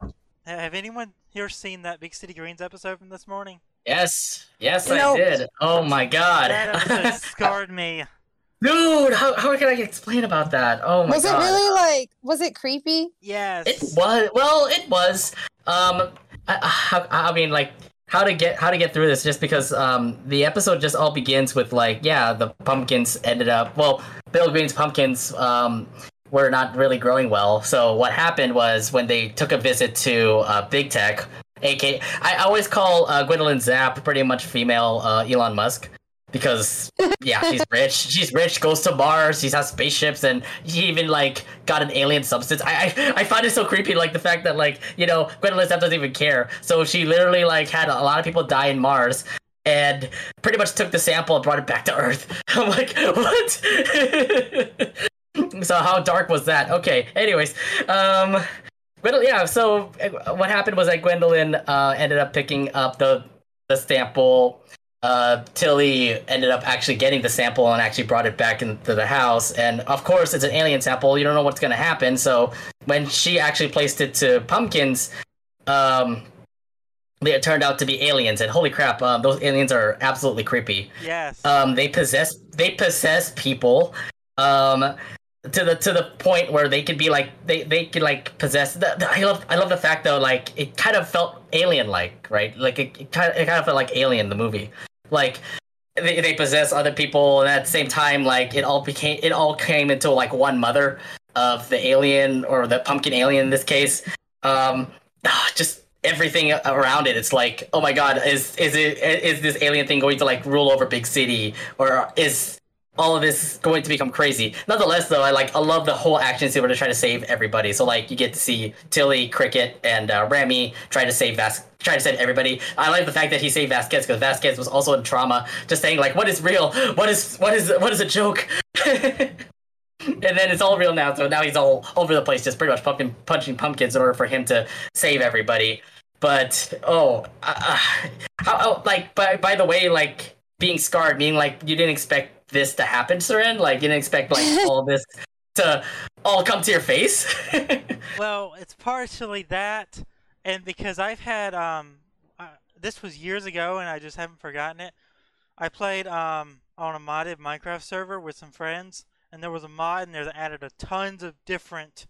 have anyone here seen that Big City Greens episode from this morning? yes, yes, No. I did. Oh my god, That episode (laughs) scarred me. dude! How, how can I explain about that? Oh my was god, Was it really like? Was it creepy? Yes. It was well, it was. Um, I, I, I mean, like how to get how to get through this? Just because um the episode just all begins with like yeah the pumpkins ended up well Bill Green's pumpkins um were not really growing well. So what happened was when they took a visit to uh, Big Tech, aka I always call uh, Gwendolyn Zapp pretty much female uh, Elon Musk. Because yeah, she's (laughs) rich. She's rich. Goes to Mars. She has spaceships, and she even like got an alien substance. I I, I find it so creepy, like the fact that like you know Gwendolyn doesn't even care. So she literally like had a lot of people die in Mars, and pretty much took the sample and brought it back to Earth. (laughs) I'm like, what? (laughs) so how dark was that? Okay. Anyways, um, Gwendolyn, yeah. So uh, what happened was that Gwendolyn uh, ended up picking up the the sample. Uh, Tilly ended up actually getting the sample and actually brought it back into the house. And of course, it's an alien sample. You don't know what's gonna happen. So when she actually placed it to pumpkins, um, they turned out to be aliens. And holy crap, um, those aliens are absolutely creepy yes. um they possess they possess people um to the to the point where they could be like they they could like possess the, the- i love i love the fact though like it kind of felt alien like right like it, it kind of it kind of felt like alien the movie like they, they possess other people and at the same time like it all became it all came into like one mother of the alien or the pumpkin alien in this case. Um ah, just everything around it it's like oh my god is is it is this alien thing going to like rule over big city? Or is all of this going to become crazy? Nonetheless though i like i love the whole action scene where they're trying to save everybody. So like you get to see tilly cricket and uh, remy try to save Vas- try to save everybody i like the fact that he saved vasquez because vasquez was also in trauma just saying like what is real what is what is what is a joke (laughs) and then it's all real now. So now he's all over the place, just pretty much pumping, punching pumpkins in order for him to save everybody. But oh, uh, how, oh, like by by the way, like being scarred, meaning like you didn't expect this to happen, Seren. Like you didn't expect like (laughs) all this to all come to your face. (laughs) Well, it's partially that, and because I've had um, uh, this was years ago, and I just haven't forgotten it. I played um on a modded Minecraft server with some friends, and there was a mod, and there that added a tons of different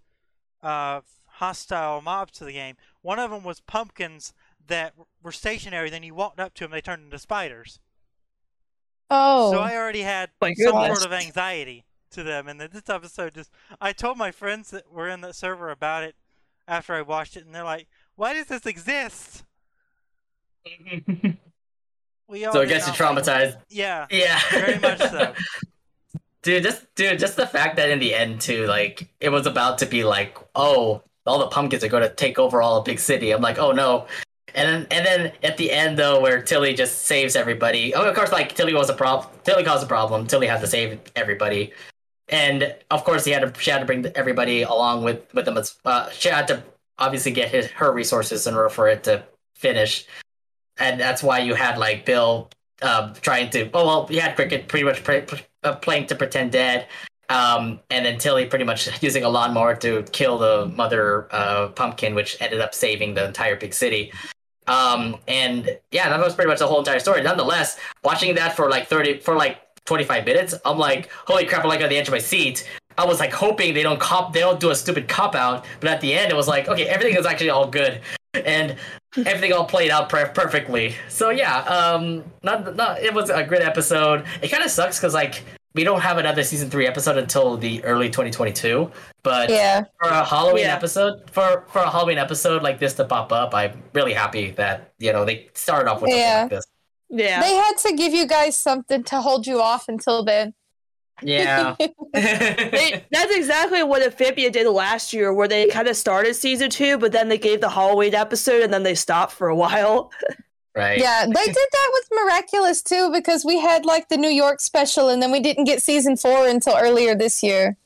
uh hostile mobs to the game. One of them was pumpkins that were stationary. Then you walked up to them, they turned into spiders. Oh, So I already had My some sort of anxiety to them, and then this episode just I told my friends that were in that server about it after I watched it, and they're like, "Why does this exist?" (laughs) We all so it did gets you not like- traumatized. Yeah, Yeah, very much so. (laughs) dude just dude just the fact that in the end too like it was about to be like oh all the pumpkins are going to take over all a big city. I'm like oh no. And then and then at the end though where tilly just saves everybody. Oh of course like tilly was a problem tilly caused a problem. Tilly had to save everybody. And of course he had to she had to bring everybody along with with them as uh, she had to obviously get his, her resources in order for it to finish and that's why you had like bill um, trying to. Oh well, you had Cricket pretty much pre- pre- playing to pretend dead, um, and then Tilly pretty much (laughs) using a lawnmower to kill the mother uh, pumpkin, which ended up saving the entire big city. Um, and yeah, that was pretty much the whole entire story. Nonetheless, watching that for like thirty, for like twenty-five minutes, I'm like, holy crap! I'm like on the edge of my seat. I was like hoping they don't cop, they don't do a stupid cop out, but at the end, it was like, okay, everything is actually all good, and everything all played out per- perfectly. So yeah, um, not, not it was a great episode. It kind of sucks because like we don't have another season three episode until the early 2022. But yeah. for a Halloween Yeah. episode, for for a Halloween episode like this to pop up, I'm really happy that you know they started off with something Yeah. like this. Yeah. They had to give you guys something to hold you off until then. Yeah. (laughs) They, that's exactly what Amphibia did last year, where they kind of started season two, but then they gave the Halloween episode and then they stopped for a while. right. Yeah, they did that with Miraculous too because we had like the New York special and then we didn't get season four until earlier this year.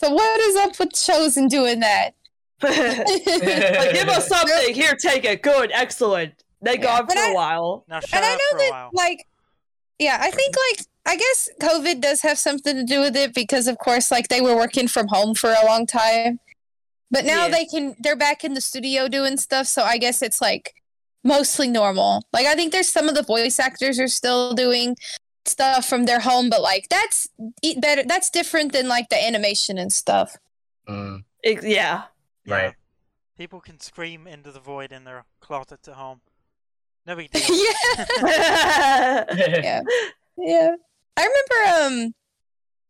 So what is up with shows and doing that? (laughs) like, give us something. (laughs) Here, take it. Good, excellent. They Yeah, gone for a I- while. Now shut and I know for a that while. like yeah, I think like I guess COVID does have something to do with it because of course like they were working from home for a long time. But now Yeah. they can they're back in the studio doing stuff, so I guess it's like mostly normal. Like I think there's some of the voice actors are still doing stuff from their home, but like that's better that's different than like the animation and stuff. Mm, Ex- yeah. Yeah. right. People can scream into the void in their closets at home. No big (laughs) deal. yeah. (laughs) (laughs) yeah. Yeah. I remember um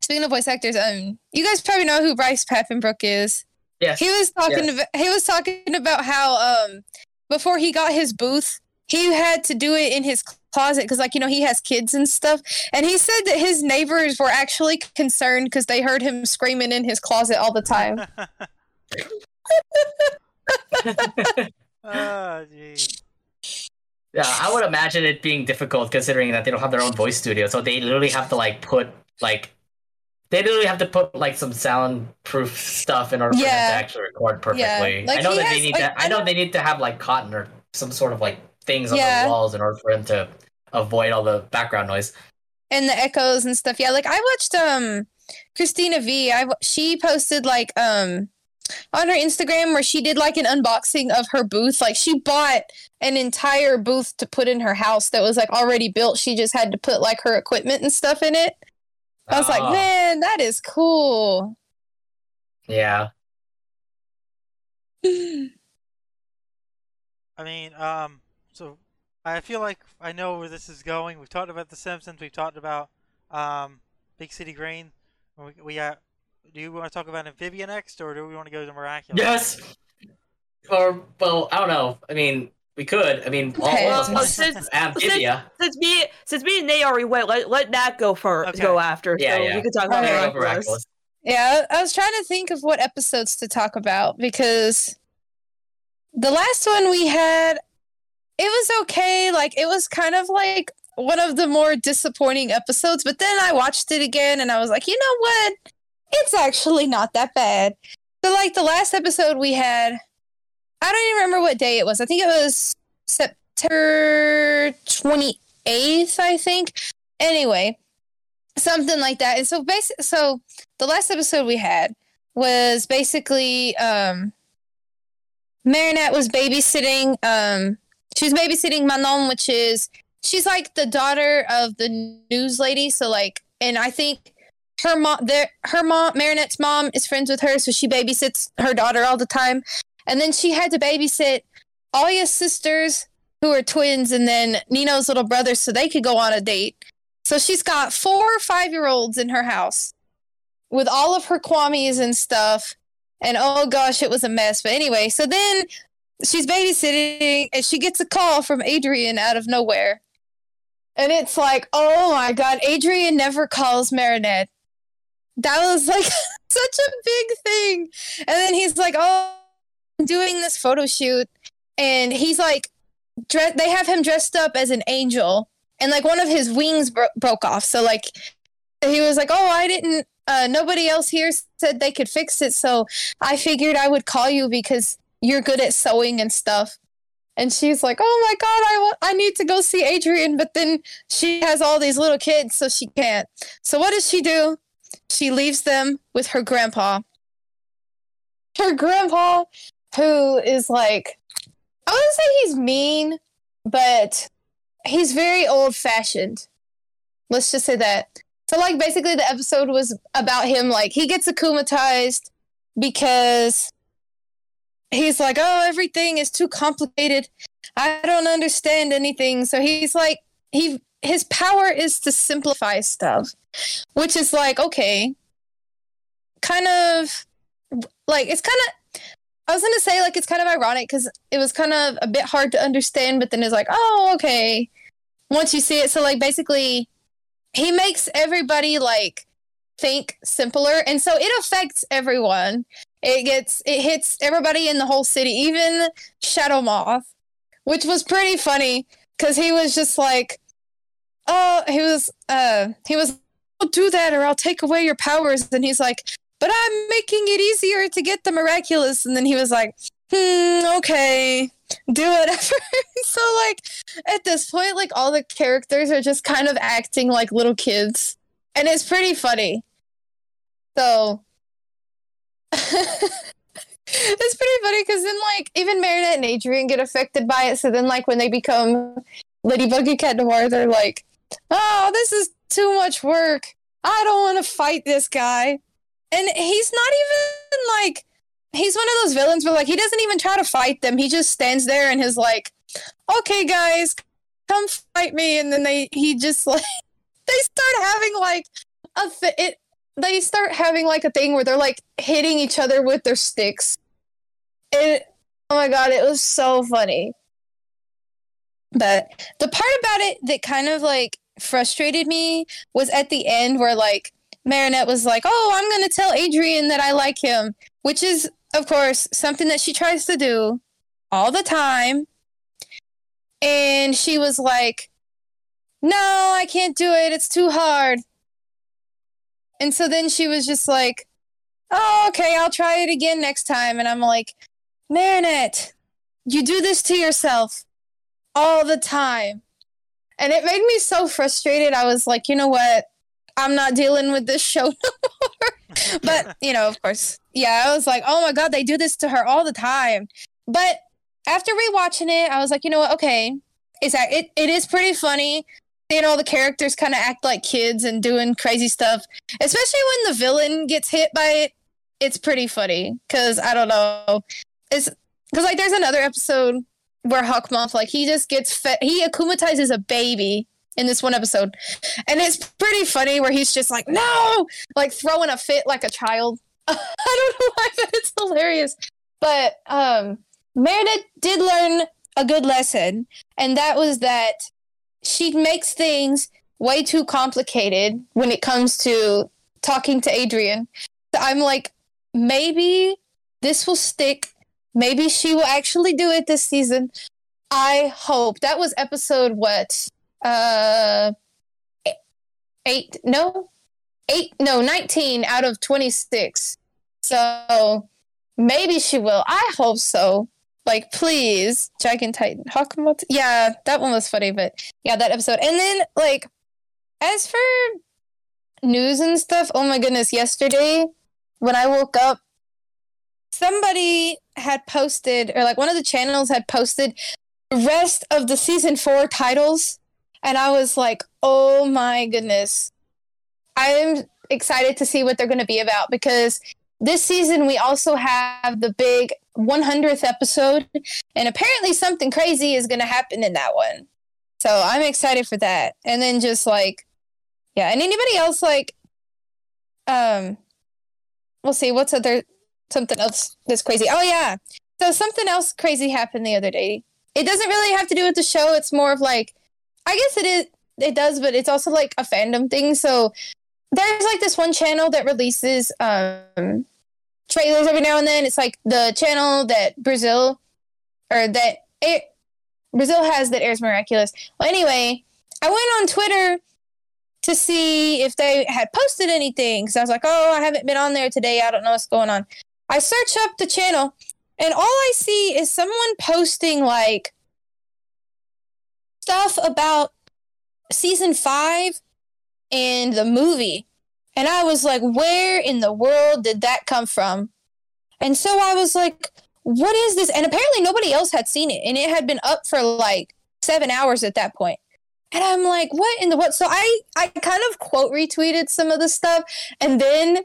speaking of voice actors, um you guys probably know who Bryce Papenbrook is. Yes. He was talking Yes. about he was talking about how um before he got his booth, he had to do it in his closet because like you know he has kids and stuff and he said that his neighbors were actually concerned because they heard him screaming in his closet all the time (laughs) (laughs) oh, jeez. Yeah, I would imagine it being difficult considering that they don't have their own voice studio, so they literally have to like put like they literally have to put like some soundproof stuff in order for them to actually record perfectly. like, I know that has, they need like, to. I know they need to have like cotton or some sort of like things on Yeah. the walls in order for them to avoid all the background noise. and the echoes and stuff. Yeah, like I watched um Christina V. I she posted like um on her Instagram where she did like an unboxing of her booth. Like she bought an entire booth to put in her house that was like already built. She just had to put like her equipment and stuff in it. I was Oh, like, man, that is cool. Yeah. (sighs) I mean, um, so I feel like I know where this is going. We've talked about The Simpsons. We've talked about um, Big City Green. We, we got. Do you want to talk about Amphibia next, or do we want to go to Miraculous? Yes. Or well, I don't know. I mean, we could. I mean, all Okay. of us Well, since- amphibia. Since me, since me and Nate already went, let, let Nat go first. Okay. Go after. Yeah, so yeah. we can talk about Okay. Yeah, Miraculous. Miraculous. Yeah, I I was trying to think of what episodes to talk about because the last one we had, it was okay. Like, it was kind of like one of the more disappointing episodes. But then I watched it again and I was like, you know what? It's actually not that bad. So, like the last episode we had, I don't even remember what day it was. I think it was September 28th, I think. Anyway, something like that. And so, basically, so the last episode we had was basically um, Marinette was babysitting. Um, she was babysitting Manon, which is she's like the daughter of the news lady. So like, and I think her mom, their her mom, Marinette's mom is friends with her, so she babysits her daughter all the time. And then she had to babysit Alya's sisters, who are twins, and then Nino's little brother, so they could go on a date. So she's got four five year olds in her house with all of her kwamis and stuff. And oh gosh, it was a mess. But anyway, so then she's babysitting and she gets a call from Adrien out of nowhere. And it's like, oh my god, Adrien never calls Marinette. That was like (laughs) such a big thing. And then he's like, oh, I'm doing this photo shoot. And he's like, dre- they have him dressed up as an angel. And like one of his wings bro- broke off. So like he was like, oh, I didn't, uh, nobody else here said they could fix it. So I figured I would call you because you're good at sewing and stuff. And she's like, "Oh my god, I want, I need to go see Adrien," but then she has all these little kids, so she can't. So what does she do? She leaves them with her grandpa. Her grandpa, who is like, I wouldn't say he's mean, but he's very old fashioned. Let's just say that. So, like, basically, the episode was about him. Like, he gets akumatized because he's like, oh, everything is too complicated. I don't understand anything. So he's like, he his power is to simplify stuff, which is like, okay, kind of like it's kind of. I was gonna say like it's kind of ironic because it was kind of a bit hard to understand, but then it's like, oh, okay. Once you see it, so like basically, he makes everybody like think simpler, and so it affects everyone it gets it hits everybody in the whole city, even Shadow Moth, which was pretty funny because he was just like, oh, he was uh he was I'll do that or I'll take away your powers, and he's like, but I'm making it easier to get the miraculous, and then he was like, hmm, okay, do whatever. (laughs) so like at this point, like all the characters are just kind of acting like little kids, and it's pretty funny. So (laughs) it's pretty funny because then like even Marinette and Adrien get affected by it. So then like when they become Ladybug and Cat Noir, they're like, "Oh, this is too much work. I don't want to fight this guy." And he's not even like he's one of those villains where like he doesn't even try to fight them. He just stands there and is like, "Okay, guys, come fight me." And then they he just (laughs) like they start having like a th- it they start having like a thing where they're like hitting each other with their sticks. And oh my god, it was so funny. But the part about it that kind of like frustrated me was at the end where like Marinette was like, "Oh, I'm going to tell Adrien that I like him," which is of course something that she tries to do all the time. And she was like, "No, I can't do it. It's too hard." And so then she was just like, oh, okay, I'll try it again next time. And I'm like, Marinette, you do this to yourself all the time. And it made me so frustrated. I was like, you know what? I'm not dealing with this show (laughs) no more. but, you know, of course, yeah, I was like, oh my God, they do this to her all the time. But after rewatching it, I was like, you know what? Okay, it's, it, it is pretty funny seeing all the characters kind of act like kids and doing crazy stuff, especially when the villain gets hit by it. It's pretty funny because I don't know. It's because like there's another episode where Hawkmoth like he just gets fed. He akumatizes a baby in this one episode, and it's pretty funny where he's just like no, like throwing a fit like a child. (laughs) I don't know why, but it's hilarious. But um, Marinette did learn a good lesson, and that was that she makes things way too complicated when it comes to talking to Adrien. I'm like, maybe this will stick. Maybe she will actually do it this season. I hope. That was episode what? uh eight no eight no 19 out of 26 so maybe she will i hope so like please dragon titan Hawkmoth. yeah that one was funny but yeah that episode and then like as for news and stuff oh my goodness yesterday when i woke up somebody had posted or like one of the channels had posted the rest of the season four titles and i was like oh my goodness. I'm excited to see what they're going to be about because this season we also have the big 100th episode and apparently something crazy is going to happen in that one. So i'm excited for that. And then just like yeah and anybody else like um we'll see what's other something else that's crazy oh yeah so something else crazy happened the other day it doesn't really have to do with the show it's more of like i guess it is it does but it's also like a fandom thing so there's like this one channel that releases um trailers every now and then. It's like the channel that Brazil or that air, Brazil has that airs Miraculous. Well, anyway, I went on Twitter to see if they had posted anything because I was like, oh, I haven't been on there today. I don't know what's going on. I search up the channel, and all I see is someone posting like stuff about season five and the movie. And I was like, where in the world did that come from? And so I was like, what is this? And apparently nobody else had seen it. And it had been up for like seven hours at that point. And I'm like, what in the what? So I I kind of quote retweeted some of the stuff and then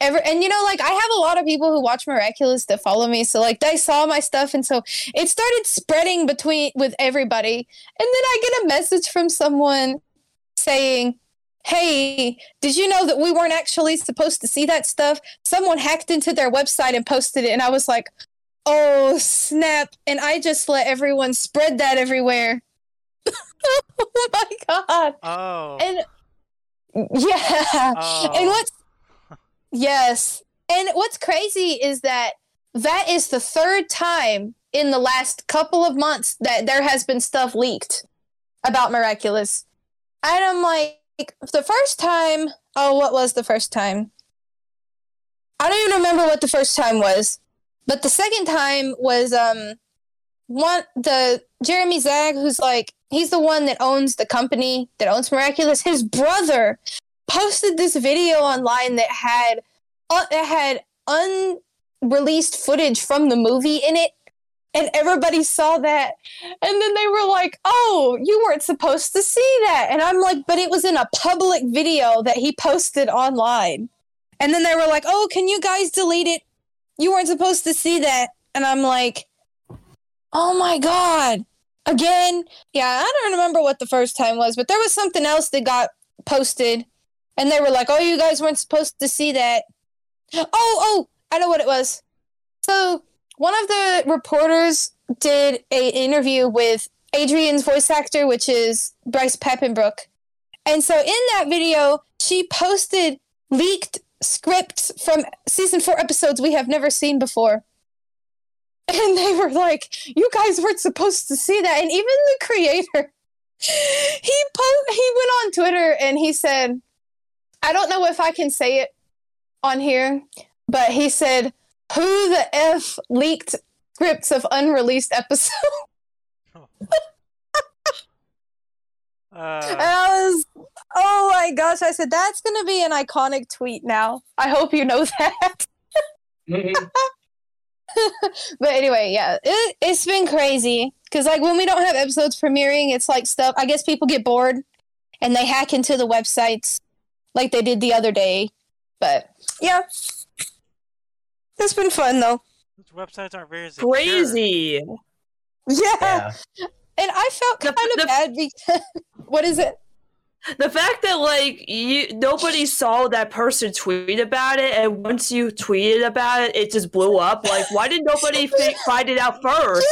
ever and you know like I have a lot of people who watch Miraculous that follow me. So like they saw my stuff and so it started spreading between with everybody. And then I get a message from someone saying, hey, did you know that we weren't actually supposed to see that stuff? Someone hacked into their website and posted it. And I was like, oh, snap. And I just let everyone spread that everywhere. (laughs) oh my God. Oh. And yeah. Oh. And what's, yes. And what's crazy is that that is the third time in the last couple of months that there has been stuff leaked about Miraculous. And I'm like, the first time, oh, what was the first time? I don't even remember what the first time was. But the second time was um one the Jeremy Zag, who's like he's the one that owns the company that owns Miraculous. His brother posted this video online that had uh, that had unreleased footage from the movie in it and everybody saw that. And then they were like oh you weren't supposed to see that. And i'm like but it was in a public video that he posted online. And then they were like oh can you guys delete it? You weren't supposed to see that. And i'm like oh my god. Again? Yeah i don't remember what the first time was but there was something else that got posted. And they were like oh you guys weren't supposed to see that oh oh i know what it was so one of the reporters did a interview with Adrien's voice actor, which is Bryce Papenbrook. And so in that video, she posted leaked scripts from season four episodes we have never seen before. (laughs) And they were like, you guys weren't supposed to see that. And even the creator, (laughs) he po- he went on Twitter and he said, I don't know if I can say it on here, but he said, who the F leaked scripts of unreleased episodes? (laughs) and Uh, I was, oh my gosh, I said, that's going to be an iconic tweet now. I hope you know (laughs) that. Mhm. (laughs) but anyway, yeah, it, it's been crazy. Because, like, when we don't have episodes premiering, it's like stuff, I guess people get bored and they hack into the websites like they did the other day. But yeah, it's been fun though. those websites aren't very secure. Crazy. Yeah. yeah. And I felt The- kind of the- bad because (laughs) what is it? The fact that like you nobody saw that person tweet about it, and once you tweeted about it, it just blew up. Like, why did nobody (laughs) fi- find it out first?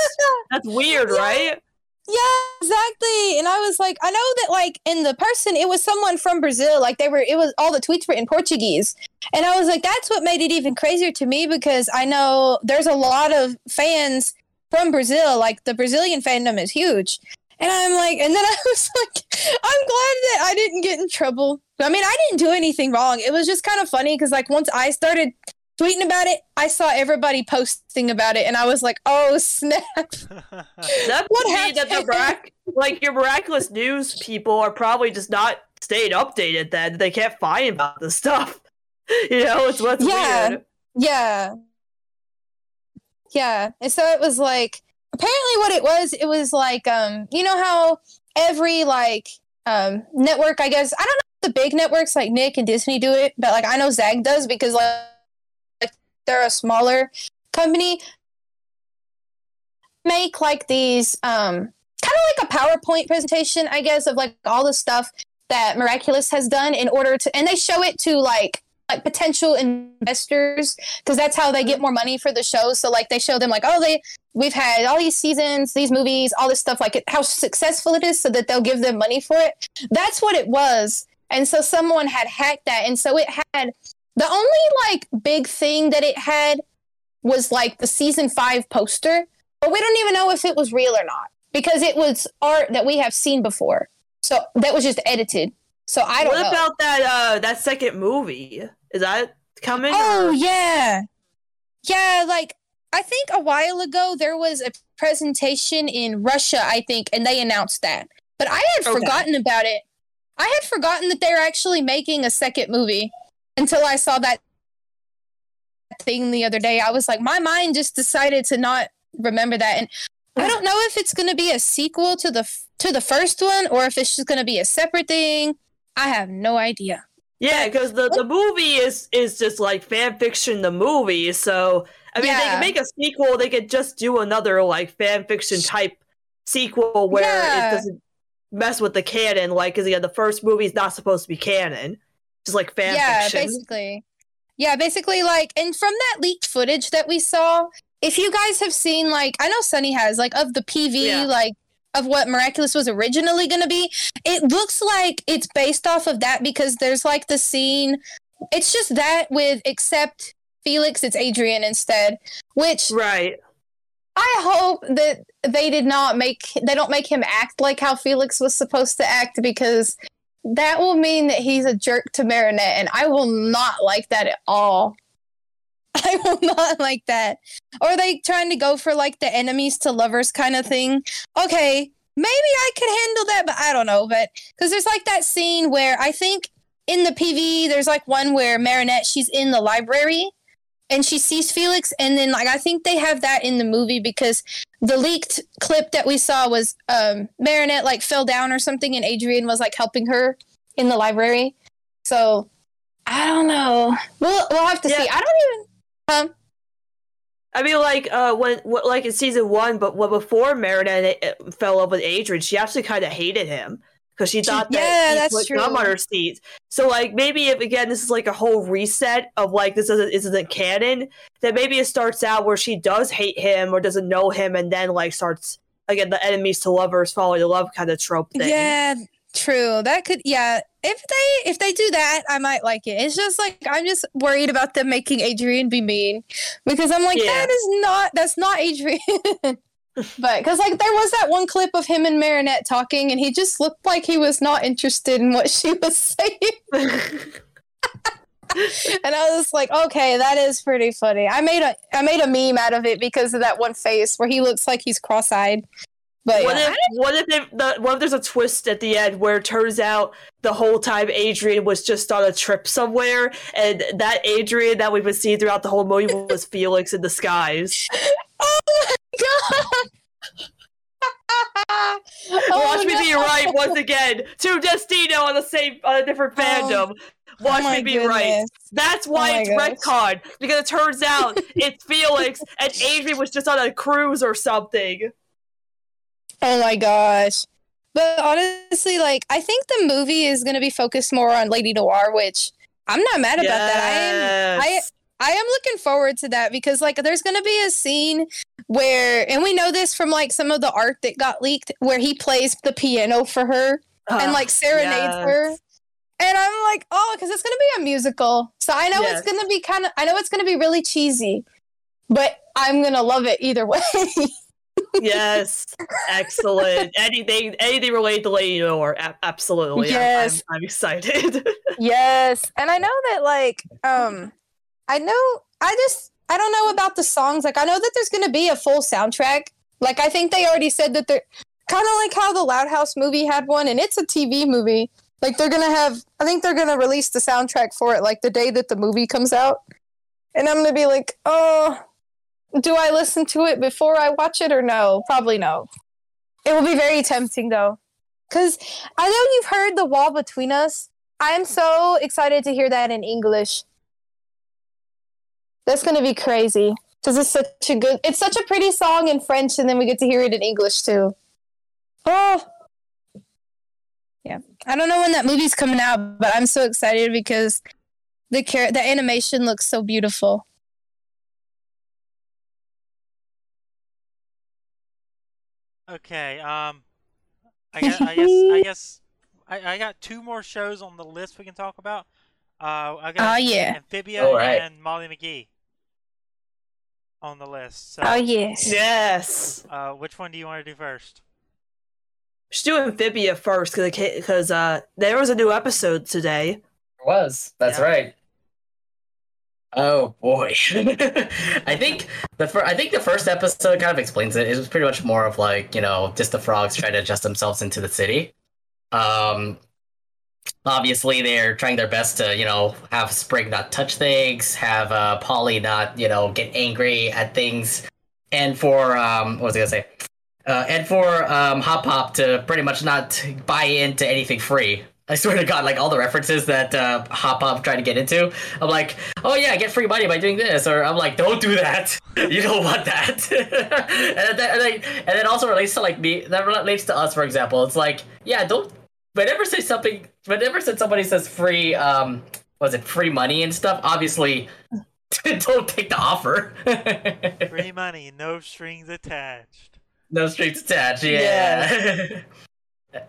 That's weird, Yeah. right? Yeah, exactly. And I was like, I know that like in the person, it was someone from Brazil. Like they were, it was all the tweets were in Portuguese. And I was like, that's what made it even crazier to me because I know there's a lot of fans from Brazil. Like the Brazilian fandom is huge. And I'm like, and then (laughs) I was like, I'm glad that I didn't get in trouble. I mean, I didn't do anything wrong. It was just kind of funny because, like, once I started tweeting about it, I saw everybody posting about it, and I was like, oh snap! (laughs) That What would mean that the happened? mirac- like your miraculous news people are probably just not staying updated. Then they can't find about this stuff. (laughs) You know, it's what's Yeah. weird. Yeah. Yeah. And so it was like apparently what it was, it was like um you know how every like um network, I guess I don't know if the big networks like Nick and Disney do it, but like I know Zag does because like, like they're a smaller company. Make like these um kind of like a PowerPoint presentation, I guess, of like all the stuff that Miraculous has done in order to and they show it to like like potential investors because that's how they get more money for the show. So like they show them like, oh, they we've had all these seasons, these movies, all this stuff, like it, how successful it is, so that they'll give them money for it. That's what it was. And so someone had hacked that, and so it had the only like big thing that it had was like the season five poster, but we don't even know if it was real or not because it was art that we have seen before. So that was just edited. So I don't What know. about that uh that second movie? Is that coming? Oh or- yeah, yeah. Like I think a while ago there was a presentation in Russia, I think, and they announced that. But I had Okay. forgotten about it. I had forgotten that they were actually making a second movie until I saw that thing the other day. I was like, my mind just decided to not remember that, and I don't know if it's going to be a sequel to the to the first one or if it's just going to be a separate thing. I have no idea. Yeah, because the, the movie is is just like fan fiction. The movie, so I mean, they Yeah. can make a sequel. They could just do another like fan fiction type sequel where Yeah. it doesn't mess with the canon. Like, because yeah, the first movie is not supposed to be canon, just like fan yeah, fiction. basically. Yeah, basically, like, and from that leaked footage that we saw, if you guys have seen, like, I know Sunny has, like, of the PV, Yeah. like, of what Miraculous was originally going to be, it looks like it's based off of that because there's, like, the scene. It's just that with, except Felix, it's Adrien instead, which Right. I hope that they did not make they don't make him act like how Felix was supposed to act because that will mean that he's a jerk to Marinette and I will not like that at all. (laughs) I will not like that. Or they trying to go for like the enemies to lovers kind of thing? Okay, maybe I could handle that, but I don't know. But because there's like that scene where I think in the PV there's like one where Marinette she's in the library and she sees Felix, and then like I think they have that in the movie because the leaked clip that we saw was um Marinette like fell down or something, and Adrien was like helping her in the library. So I don't know. We'll we'll have to Yeah. see. I don't even. Um, I mean, like uh, when wh- like in season one, but when before Marinette fell in love with Adrien, she actually kind of hated him because she thought that Yeah, he that's put true. gum on her seat. So like maybe if again this is like a whole reset of like this isn't this isn't canon, then maybe it starts out where she does hate him or doesn't know him, and then like starts again the enemies to lovers falling in love kind of trope thing. yeah, true. That could. Yeah, if they if they do that, I might like it. It's just like I'm just worried about them making Adrien be mean because I'm like Yeah. that is not that's not Adrien. (laughs) but because like there was that one clip of him and Marinette talking, and he just looked like he was not interested in what she was (laughs) saying. and I was like, okay, that is pretty funny. I made a I made a meme out of it because of that one face where he looks like he's cross-eyed. But What yeah. if what if they, the what if there's a twist at the end where it turns out the whole time Adrien was just on a trip somewhere and that Adrien that we've been seeing throughout the whole movie was (laughs) Felix in disguise. (laughs) Oh my god! (laughs) Oh Watch Oh, me be right once again. To Destino on the same on a different Oh. fandom. Watch my me be right. That's oh why Oh it's gosh. retcon because it turns out (laughs) it's Felix and Adrien was just on a cruise or something. Oh my gosh. But honestly, like I think the movie is gonna be focused more on Lady Noir, which I'm not mad about that. I am I Yes. I am looking forward to that because like there's gonna be a scene where and we know this from like some of the art that got leaked where he plays the piano for her and Ah, like serenades yes. her. And I'm like, oh, because it's gonna be a musical. So I know Yes. it's gonna be kind of I know it's gonna be really cheesy, but I'm gonna love it either (laughs) way. yes, excellent. (laughs) Anything, anything related to Lady a- absolutely. I'm- Yes. I'm, I'm excited. (laughs) Yes, and I know that like um I know I just I don't know about the songs. Like I know that there's going to be a full soundtrack. Like I think they already said that they're kind of like how the Loud House movie had one and it's a TV movie. Like they're to have I think they're to release the soundtrack for it like the day that the movie comes out. And I'm to be like, "Oh, do I listen to it before I watch it or no? Probably no." It will be very tempting though. Cuz I know you've heard The Wall Between Us. I'm so excited to hear that in English. That's gonna be crazy because it's such a good, it's such a pretty song in French, and then we get to hear it in English too. Oh, yeah. I don't know when that movie's coming out, but I'm so excited because the char- the animation looks so beautiful. Okay. Um, I guess I guess I guess I, I got two more shows on the list we can talk about. Uh, I got Oh yeah, Amphibia All right. and Molly McGee on the list. So, oh yes. yes. uh, which one do you want to do first? Should do Amphibia first because uh, there was a new episode today. was. That's Yeah. right. Oh boy, (laughs) I think the fir- I think the first episode kind of explains it. It was pretty much more of like you know just the frogs trying to adjust themselves into the city. Um, obviously they're trying their best to you know have Sprig not touch things, have uh, Polly not you know get angry at things, and for um what was I gonna say? Uh, and for um, Hop Pop to pretty much not buy into anything free. I swear to God, like all the references that uh, Hop Pop tried to get into, I'm like, oh yeah, get free money by doing this, or I'm like, don't do that. (laughs) You don't want that. (laughs) and, then, and, then, and then also relates to like me. That relates to us, for example. It's like, yeah, don't. Whenever say something, whenever said somebody says free, um, was it free money and stuff? Obviously, (laughs) don't take the offer. (laughs) Free money, no strings attached. No strings attached. Yeah.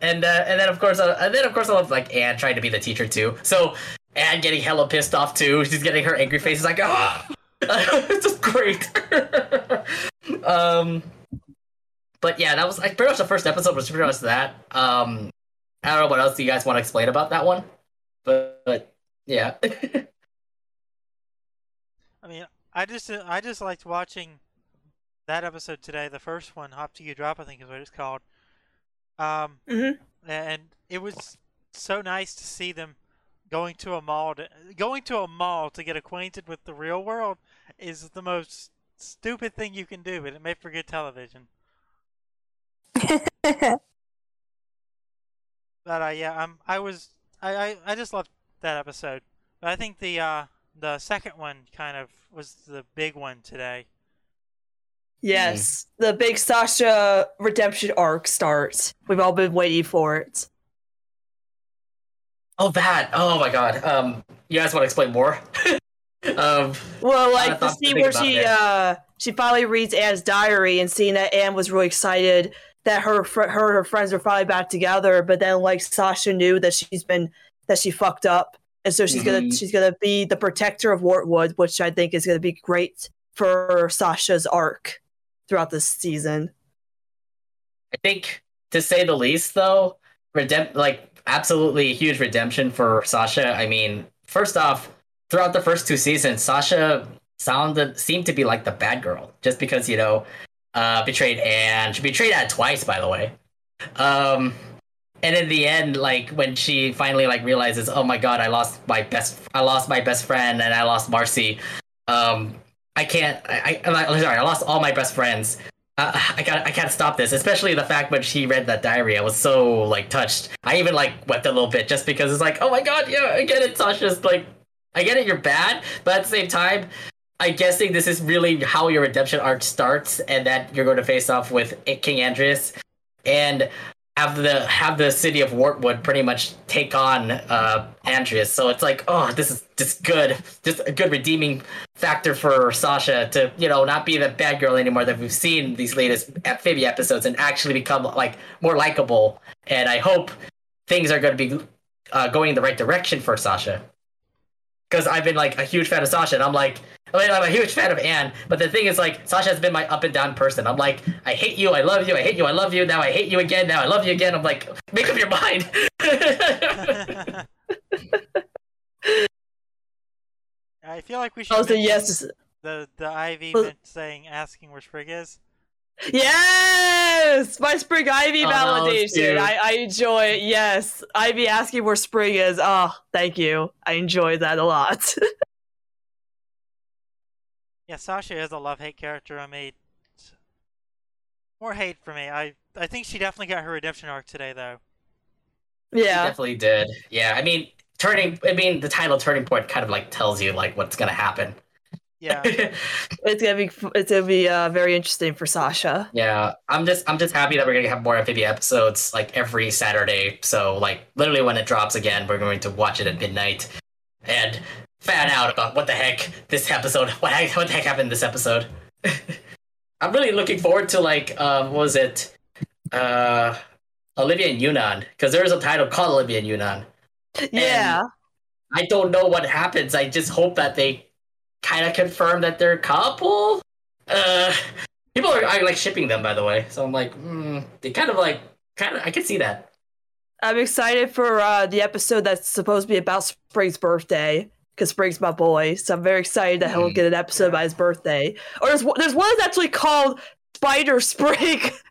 and uh, and then of course uh, and then of course I love like Anne trying to be the teacher too. So Anne getting hella pissed off too. She's getting her angry face. It's like ah, (laughs) it's just great. um, but yeah, that was like pretty much the first episode was pretty much that. Um, I don't know what else do you guys want to explain about that one, but, but yeah. (laughs) I mean, I just uh, I just liked watching that episode today. The first one, Hop to You Drop, I think is what it's called. Um, Mhm. and it was so nice to see them going to a mall. To, going to a mall to get acquainted with the real world is the most stupid thing you can do, but it made for good television. (laughs) But uh, yeah, um, I was I, I, I just loved that episode. But I think the uh the second one kind of was the big one today. Yes, the big Sasha redemption arc starts. We've all been waiting for it. oh that. Oh my god. Um, you guys want to explain more? (laughs) um, Well, like the to scene where she that. uh she finally reads Anne's diary and seeing that Anne was really excited that her fr- her and her friends are finally back together, but then like Sasha knew that she's been that she fucked up, and so she's gonna Mhm. she's gonna be the protector of Wartwood, which I think is gonna be great for Sasha's arc throughout this season. I think to say the least, though, redemp like absolutely a huge redemption for Sasha. I mean, first off, throughout the first two seasons, Sasha sounded seemed to be like the bad girl, just because you know, uh, betrayed Anne. She betrayed Anne twice, by the way. Um, and in the end, like when she finally like realizes, oh my god, I lost my best, I lost my best friend, and I lost Marcy. Um, I can't. I, I I'm sorry. I lost all my best friends. Uh, I got. I can't stop this. Especially the fact when she read that diary, I was so like touched. I even like wept a little bit just because it's like, oh my god, yeah, I get it, Sasha's like, I get it, you're bad, but at the same time, I'm guessing this is really how your redemption arc starts, and that you're going to face off with King Andrias, and have the have the city of Wartwood pretty much take on uh Andrias. So it's like, oh, this is just good, just a good redeeming factor for Sasha to you know not be the bad girl anymore that we've seen these latest amphibia episodes and actually become like more likable. And I hope things are going to be uh, going in the right direction for Sasha. Because I've been like a huge fan of Sasha, and I'm like, Oh, I mean, I'm a huge fan of Anne, but the thing is, like, Sasha has been my up and down person. I'm like, I hate you, I love you, I hate you, I love you. Now I hate you again. Now I love you again. I'm like, make up your mind. (laughs) I feel like we should. Oh, so yes, The the Ivy Well- meant saying asking where Sprig is. yes, my Sprig Ivy Oh, validation. cute. I, I enjoy it. Yes, Ivy asking where Sprig is. Oh, thank you. I enjoy that a lot. (laughs) Yeah, Sasha is a love hate character. I made more hate for me. I I think she definitely got her redemption arc today, though. yeah, Definitely did. Yeah, I mean, turning. I mean, the title "Turning Point" kind of like tells you like what's gonna happen. Yeah, (laughs) it's gonna be it's gonna be uh, very interesting for Sasha. yeah, I'm just I'm just happy that we're gonna have more amphibia episodes like every Saturday. So like literally when it drops again, we're going to watch it at midnight and fan out about what the heck this episode. What what the heck happened this episode? (laughs) I'm really looking forward to like um, what was it? Uh, Olivia and Yunan because there is a title called Olivia and Yunan. Yeah, I don't know what happens. I just hope that they kind of confirm that they're a couple. Uh, people are, are like shipping them, by the way. So I'm like, hmm, they kind of like, kind of, I can see that. I'm excited for uh, the episode that's supposed to be about Sprig's birthday because Sprig's my boy. So I'm very excited that he'll Mm. get an episode about his birthday. Or there's one- there's one that's actually called Spider Sprig. (laughs)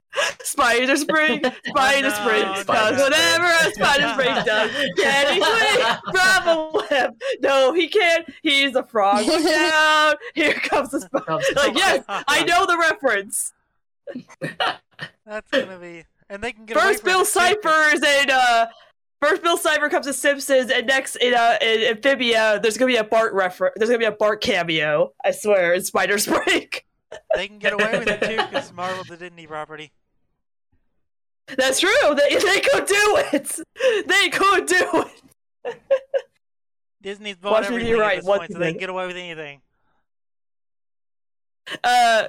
Spider Sprig, Spider (laughs) no, Sprig no, does whatever a Spider (laughs) Sprig does. Can he swing from a web? No, he can't. He's a frog. Look. Here comes the spider. Like yes, I know the reference. that's gonna be. And they can get First Bill it, too, 'cause- Cipher is in uh First Bill Cipher comes to Simpsons and next in uh in Amphibia there's gonna be a Bart reference there's gonna be a Bart cameo, I swear, in Spider Sprig. (laughs) They can get away with it too because Marvel's a Disney property. That's true. They they could do it. They could do it. Disney's bought Watch everything right, at this point, so they can get away with anything. Uh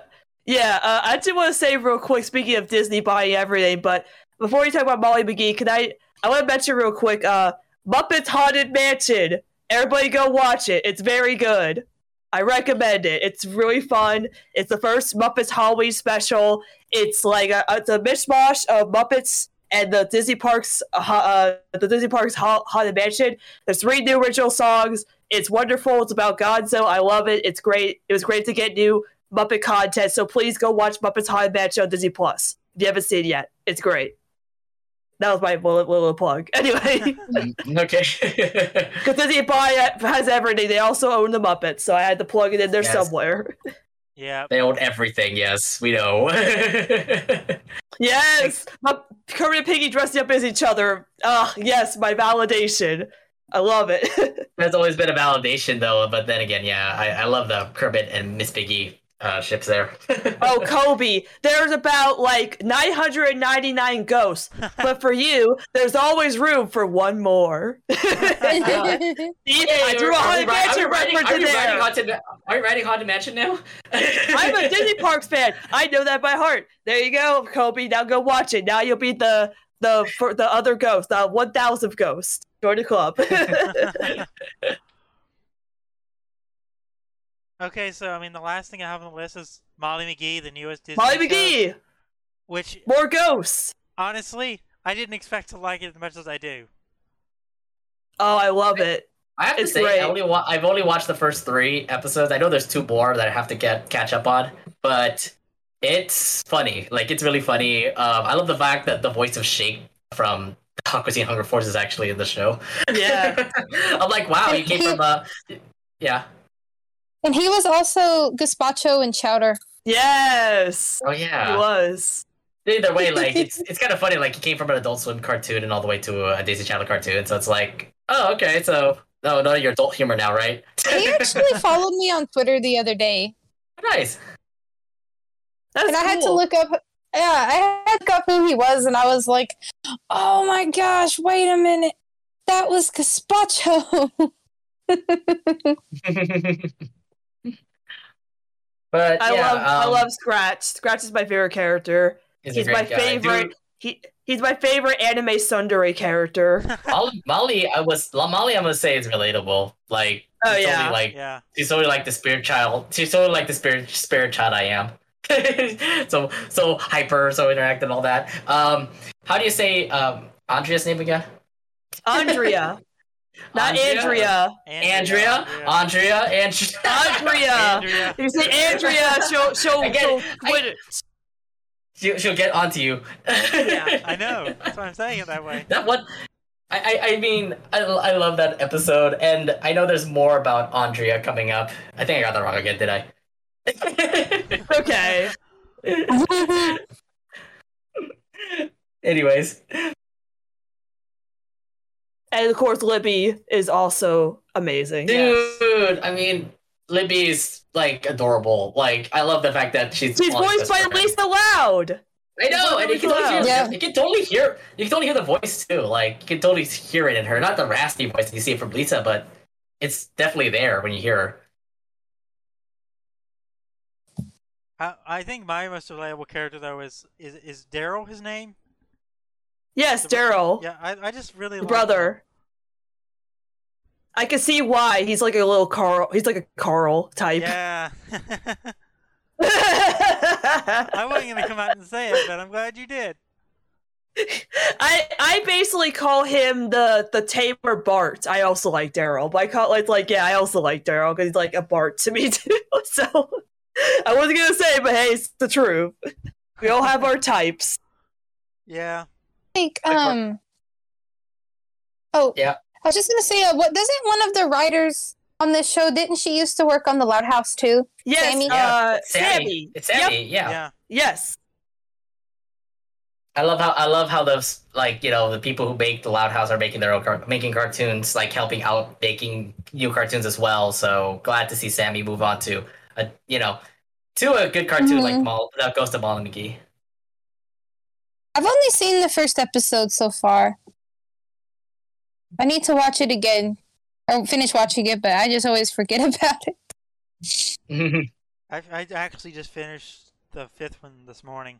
yeah, uh, I did want to say real quick, speaking of Disney buying everything, but before we talk about Molly McGee, can I I want to mention real quick, uh Muppets Haunted Mansion. Everybody go watch it. It's very good. I recommend it. It's really fun. It's the first Muppets Halloween special. It's like a, it's a mishmash of Muppets and the Disney Parks, uh, uh, the Disney Parks Ha- Haunted Mansion. There's three new original songs. It's wonderful. It's about Gonzo. I love it. It's great. It was great to get new Muppet content. So please go watch Muppets Haunted Mansion on Disney Plus if you haven't seen it yet. It's great. That was my little, little plug. (laughs) Anyway. okay. (laughs) Because Disney buy has everything. They also own the Muppets, so I had to plug it in there Yes. somewhere. Yeah, they own everything. Yes, we know. (laughs) Yes, Mupp- Kermit and Piggy dressing up as each other. Ah, yes, my validation. I love it. That's always been a validation, though. But then again, yeah, I, I love the Kermit and Miss Piggy uh, ships there. oh, (laughs) Kobe, there's about like 999 ghosts, (laughs) but for you, there's always room for one more. (laughs) See, I drew a Haunted Mansion reference are in you there. Haunted, are you writing Haunted Mansion now? I'm a Disney Parks fan. I know that by heart. There you go, Kobe. Now go watch it. Now you'll be the the for the other ghost, the one thousandth ghost. Join the club. Okay, so I mean, the last thing I have on the list is Molly McGee, the newest Disney Molly show, McGee, which more ghosts. honestly I didn't expect to like it as much as I do. Oh, I love it. I have It's to say, great. I only wa- I've only watched the first three episodes. I know there's two more that I have to get catch up on, but it's funny. Like it's really funny. Um, I love the fact that the voice of Shake from (laughs) Aqua Teen Hunger Force is actually in the show. Yeah. (laughs) I'm like, wow, you came from uh, yeah. And he was also gazpacho and chowder. Yes, Oh yeah. he was. Either way, like (laughs) it's it's kind of funny. Like he came from an Adult Swim cartoon and all the way to a Disney Channel cartoon. So it's like, oh okay, so no, no, your adult humor now, right? He actually (laughs) followed me on Twitter the other day, nice. That's and I had to look up. Yeah, I had to look up who he was, and I was like, "Oh my gosh! Wait a minute, that was gazpacho." (laughs) but I yeah, love I um, love Scratch. Scratch is my favorite character. he's He's my guy. favorite. Dude, He he's my favorite anime tsundere character. (laughs) Molly, Molly, I was Molly. I'm gonna say is relatable. Like Oh She's yeah. Totally like Yeah. she's totally like the spirit child. She's totally like the spirit spirit child I am. (laughs) so so hyper, so interactive and all that. Um, how do you say um Andrea's name again? Andrea, (laughs) not Andrea. Andrea, Andrea, Andrea, Andrea. Andrea. If you say Andrea, she'll she'll, get she'll it. I- quit it. She'll, she'll get onto you. Yeah, (laughs) I know. That's why I'm saying it that way. that one. I, I, I mean, I, I love that episode, and I know there's more about Andrea coming up. I think I got that wrong again, did I? (laughs) Okay. (laughs) Anyways, And of course, Libby is also amazing. Yes. dude, I mean, Libby's like adorable. Like, I love the fact that she's She's calling voiced by this for her. Lisa Loud. I know, and you can totally hear, Yeah. you can totally hear, you can totally hear the voice too. Like, you can totally hear it in her. Not the raspy voice you see from Lisa, but it's definitely there when you hear her. I, I think my most reliable character though is is is Daryl. His name. Yes, Daryl, Yeah, I, I just really the like brother. I can see why he's like a little Carl. He's like a Carl type. (laughs) Yeah. (laughs) I (laughs) wasn't gonna come out and say it, but I'm glad you did. I I basically call him the the tamer Bart. I also like Daryl, but I call like like yeah, I also like Daryl because he's like a Bart to me too. So I wasn't gonna say, but hey, it's the truth. We all have our types. Yeah. think um oh Yeah. I was just gonna say uh, what doesn't one of the writers on this show didn't she used to work on the loud house too Yes, Sammy? uh, Sammy. Sammy. It's Yep, Sammy, yeah. Yeah. Yes. I love how I love how those like you know the people who make the Loud House are making their own car- making cartoons like helping out making new cartoons as well. So glad to see Sammy move on to a you know to a good cartoon like Mhm. Mol- that goes to Molly McGee. i've only seen the first episode so far i need to watch it again or finish watching it but i just always forget (laughs) about it (laughs) I I actually just finished the fifth one this morning.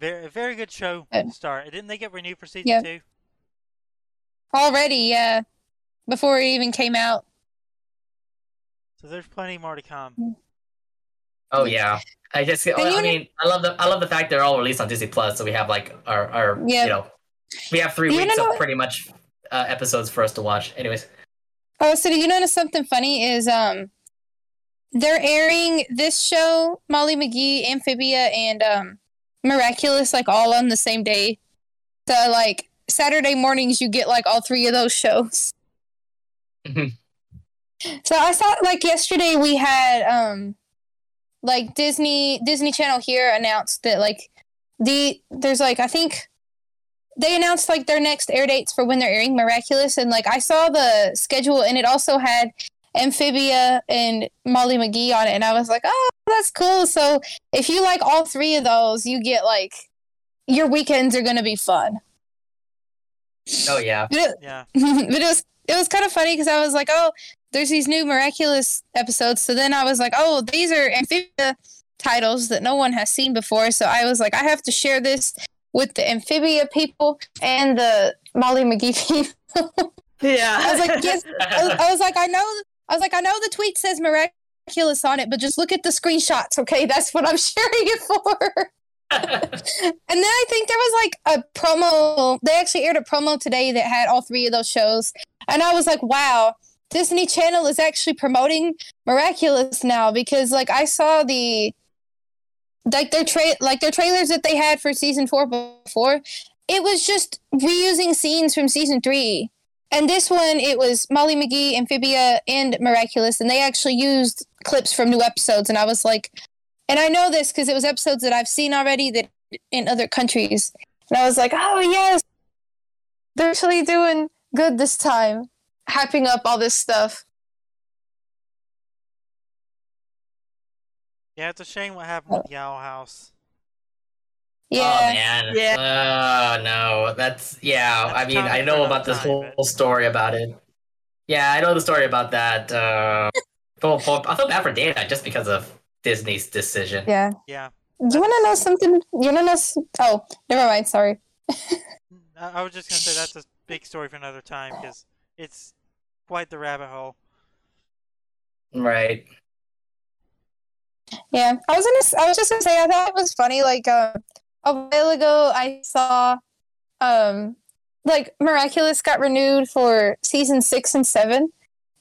Very very good show Good. to start. Didn't they get renewed for season Yeah. two? already yeah before it even came out So there's plenty more to come. Mm. oh yeah, I just And I mean I love the I love the fact they're all released on Disney Plus, so we have like our our Yeah. you know we have three You weeks know- of pretty much uh, episodes for us to watch. Anyways, Oh, so do you notice something funny is um they're airing this show, Molly McGee, Amphibia, and um Miraculous like all on the same day. So like Saturday mornings you get like all three of those shows. Mhm. So I saw like yesterday we had um like Disney Disney Channel here announced that like the there's like I think they announced like their next air dates for when they're airing Miraculous, and like I saw the schedule, and it also had Amphibia and Molly McGee on it, and I was like, oh, that's cool. So if you like all three of those, you get like your weekends are gonna be fun. oh yeah, But it, Yeah. (laughs) but it was it was kind of funny because I was like, oh, there's these new Miraculous episodes. So then I was like, oh, these are Amphibia titles that no one has seen before. So I was like, I have to share this with the Amphibia people and the Molly McGee people. Yeah. I was like, yes. I was, I was like, I know. I was like, I know the tweet says miraculous on it, but just look at the screenshots, okay? That's what I'm (laughs) sharing it for. (laughs) and then I think there was like a promo. They actually aired a promo today that had all three of those shows, and I was like, wow. Disney Channel is actually promoting Miraculous now because like I saw the like their tra- like their trailers that they had for season 4 before it was just reusing scenes from season 3 and this one, it was Molly McGee, Amphibia, and Miraculous, and they actually used clips from new episodes. And I was like, and I know this because it was episodes that I've seen already that in other countries. And I was like, oh yes, they're actually doing good this time, hyping up all this stuff. Yeah, it's a shame what happened with Yowl House. Yeah. Oh Yeah, man. Yeah. Oh no. That's yeah. That's I mean, I know about this time, whole but- story about it. Yeah, I know the story about that. Uh, well, well, I felt bad for Dana just because of Disney's decision. yeah. Yeah. Do you want to know something? You want to know? s- Oh, never mind. Sorry. (laughs) I, I was just gonna say that's a big story for another time because it's quite the rabbit hole. Right. Yeah, I was gonna. I was just gonna say I thought it was funny. Like uh, a while ago, I saw, um, like Miraculous got renewed for season six and seven,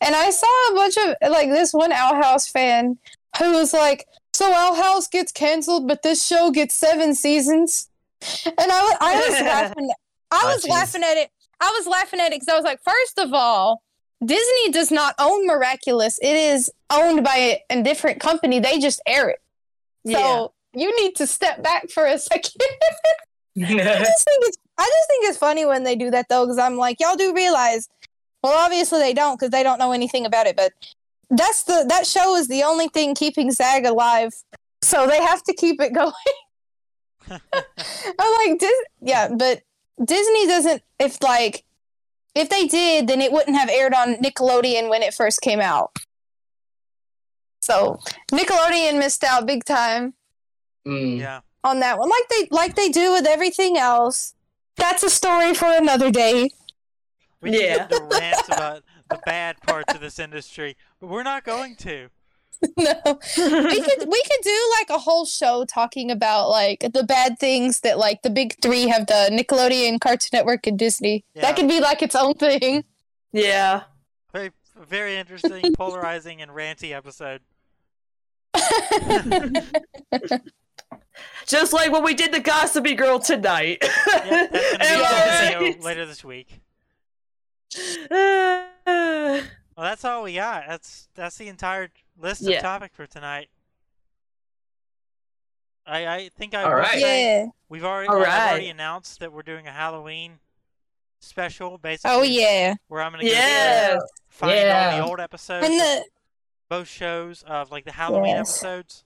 and I saw a bunch of like this one Owl House fan who was like, "So Owl House gets canceled, but this show gets seven seasons," and I wa- I was (laughs) laughing. I Oh, was jeez. laughing at it. I was laughing at it because I was like, first of all, Disney does not own Miraculous. It is owned by a, a different company. They just air it. So you need to step back for a second. (laughs) I just think it's I just think it's funny when they do that though, because I'm like, y'all do realize. Well, obviously they don't because they don't know anything about it. But that's the that show is the only thing keeping Zag alive, so they have to keep it (laughs) going. (laughs) I'm like, Dis- yeah, but Disney doesn't. If like, if they did, then it wouldn't have aired on Nickelodeon when it first came out. So Nickelodeon missed out big time Mm. Yeah. on that one, like they like they do with everything else. That's a story for another day. We can Yeah. get the rants about the bad parts of this industry, but we're not going to. (laughs) no, we could we could do like a whole show talking about like the bad things that like the big three have done: Nickelodeon, Cartoon Network, and Disney. Yeah. That could be like its own thing. yeah. Very, very interesting, (laughs) polarizing, and ranty episode. (laughs) Just like when we did the Gossipy Girl tonight. Yeah, that's gonna be It on was- video later this week. (sighs) Well, that's all we got. That's that's the entire list of Yeah. topic for tonight. I I think I All will right. say yeah. we've already All already announced that we're doing a Halloween special, basically. Oh yeah. Where I'm gonna go Yes. through, find all the old episodes, And the both shows of like the Halloween Yes. episodes,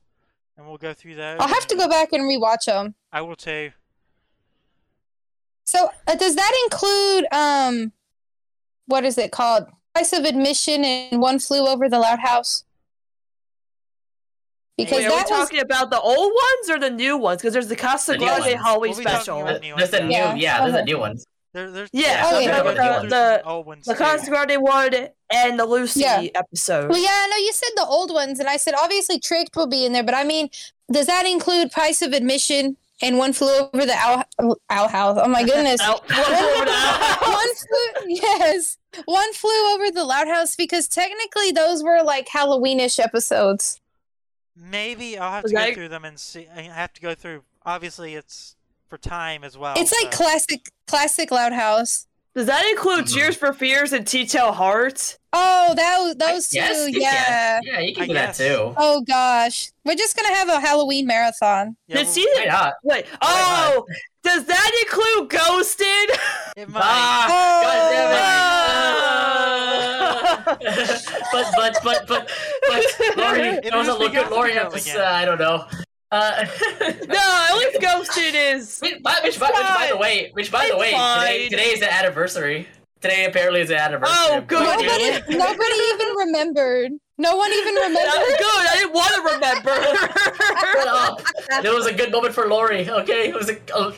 and we'll go through those. I'll have to go back and rewatch them. I will too. So uh, does that include um, what is it called? Price of admission and one flew over the loud house. Because Wait, are we that was talking about the old ones or the new ones? Because there's the Casa The Grande ones. Halloween We'll special. about- Th- There's the new, Yeah. yeah, there's the new ones. There, there's Yeah, Oh, yeah. there's the- the- ones The too. Casa Grande one and the Lucy Yeah. episode. Well, yeah, I know you said the old ones, and I said obviously Tricked will be in there, but I mean, does that include price of admission and one flew over the owl, owl house? Oh my goodness. Out- one over the house. (laughs) one flew, yes, one flew over the loud house because technically those were like Halloweenish episodes. Maybe I'll have Was to go that- through them and see. I have to go through. Obviously, it's for time as well. It's like so- classic, classic loud house. Does that include Mhm. Tears for Fears and Tea Tell Heart? Oh, that was those Yes, two, yeah. can. Yeah, you can I do guess. that too. Oh gosh, we're just gonna have a Halloween marathon. Yeah, Did well, season Why not? wait? Oh, does that include Ghosted? It might. (laughs) Ah, Oh. God damn it. But but but but but Lori, It it was a must look at Lori Gossip Girl episode. again. I don't know. Uh, (laughs) no, at least Ghosted is. (laughs) Which, by, which, by, which, by the way, which by the way, today, today is the anniversary. Today apparently is the anniversary. Oh, good. Nobody, nobody even remembered. No one even That's remembered. (laughs) good. I didn't want to remember. Shut remember. up. It was a good moment for Lori. Okay, it was a. Uh,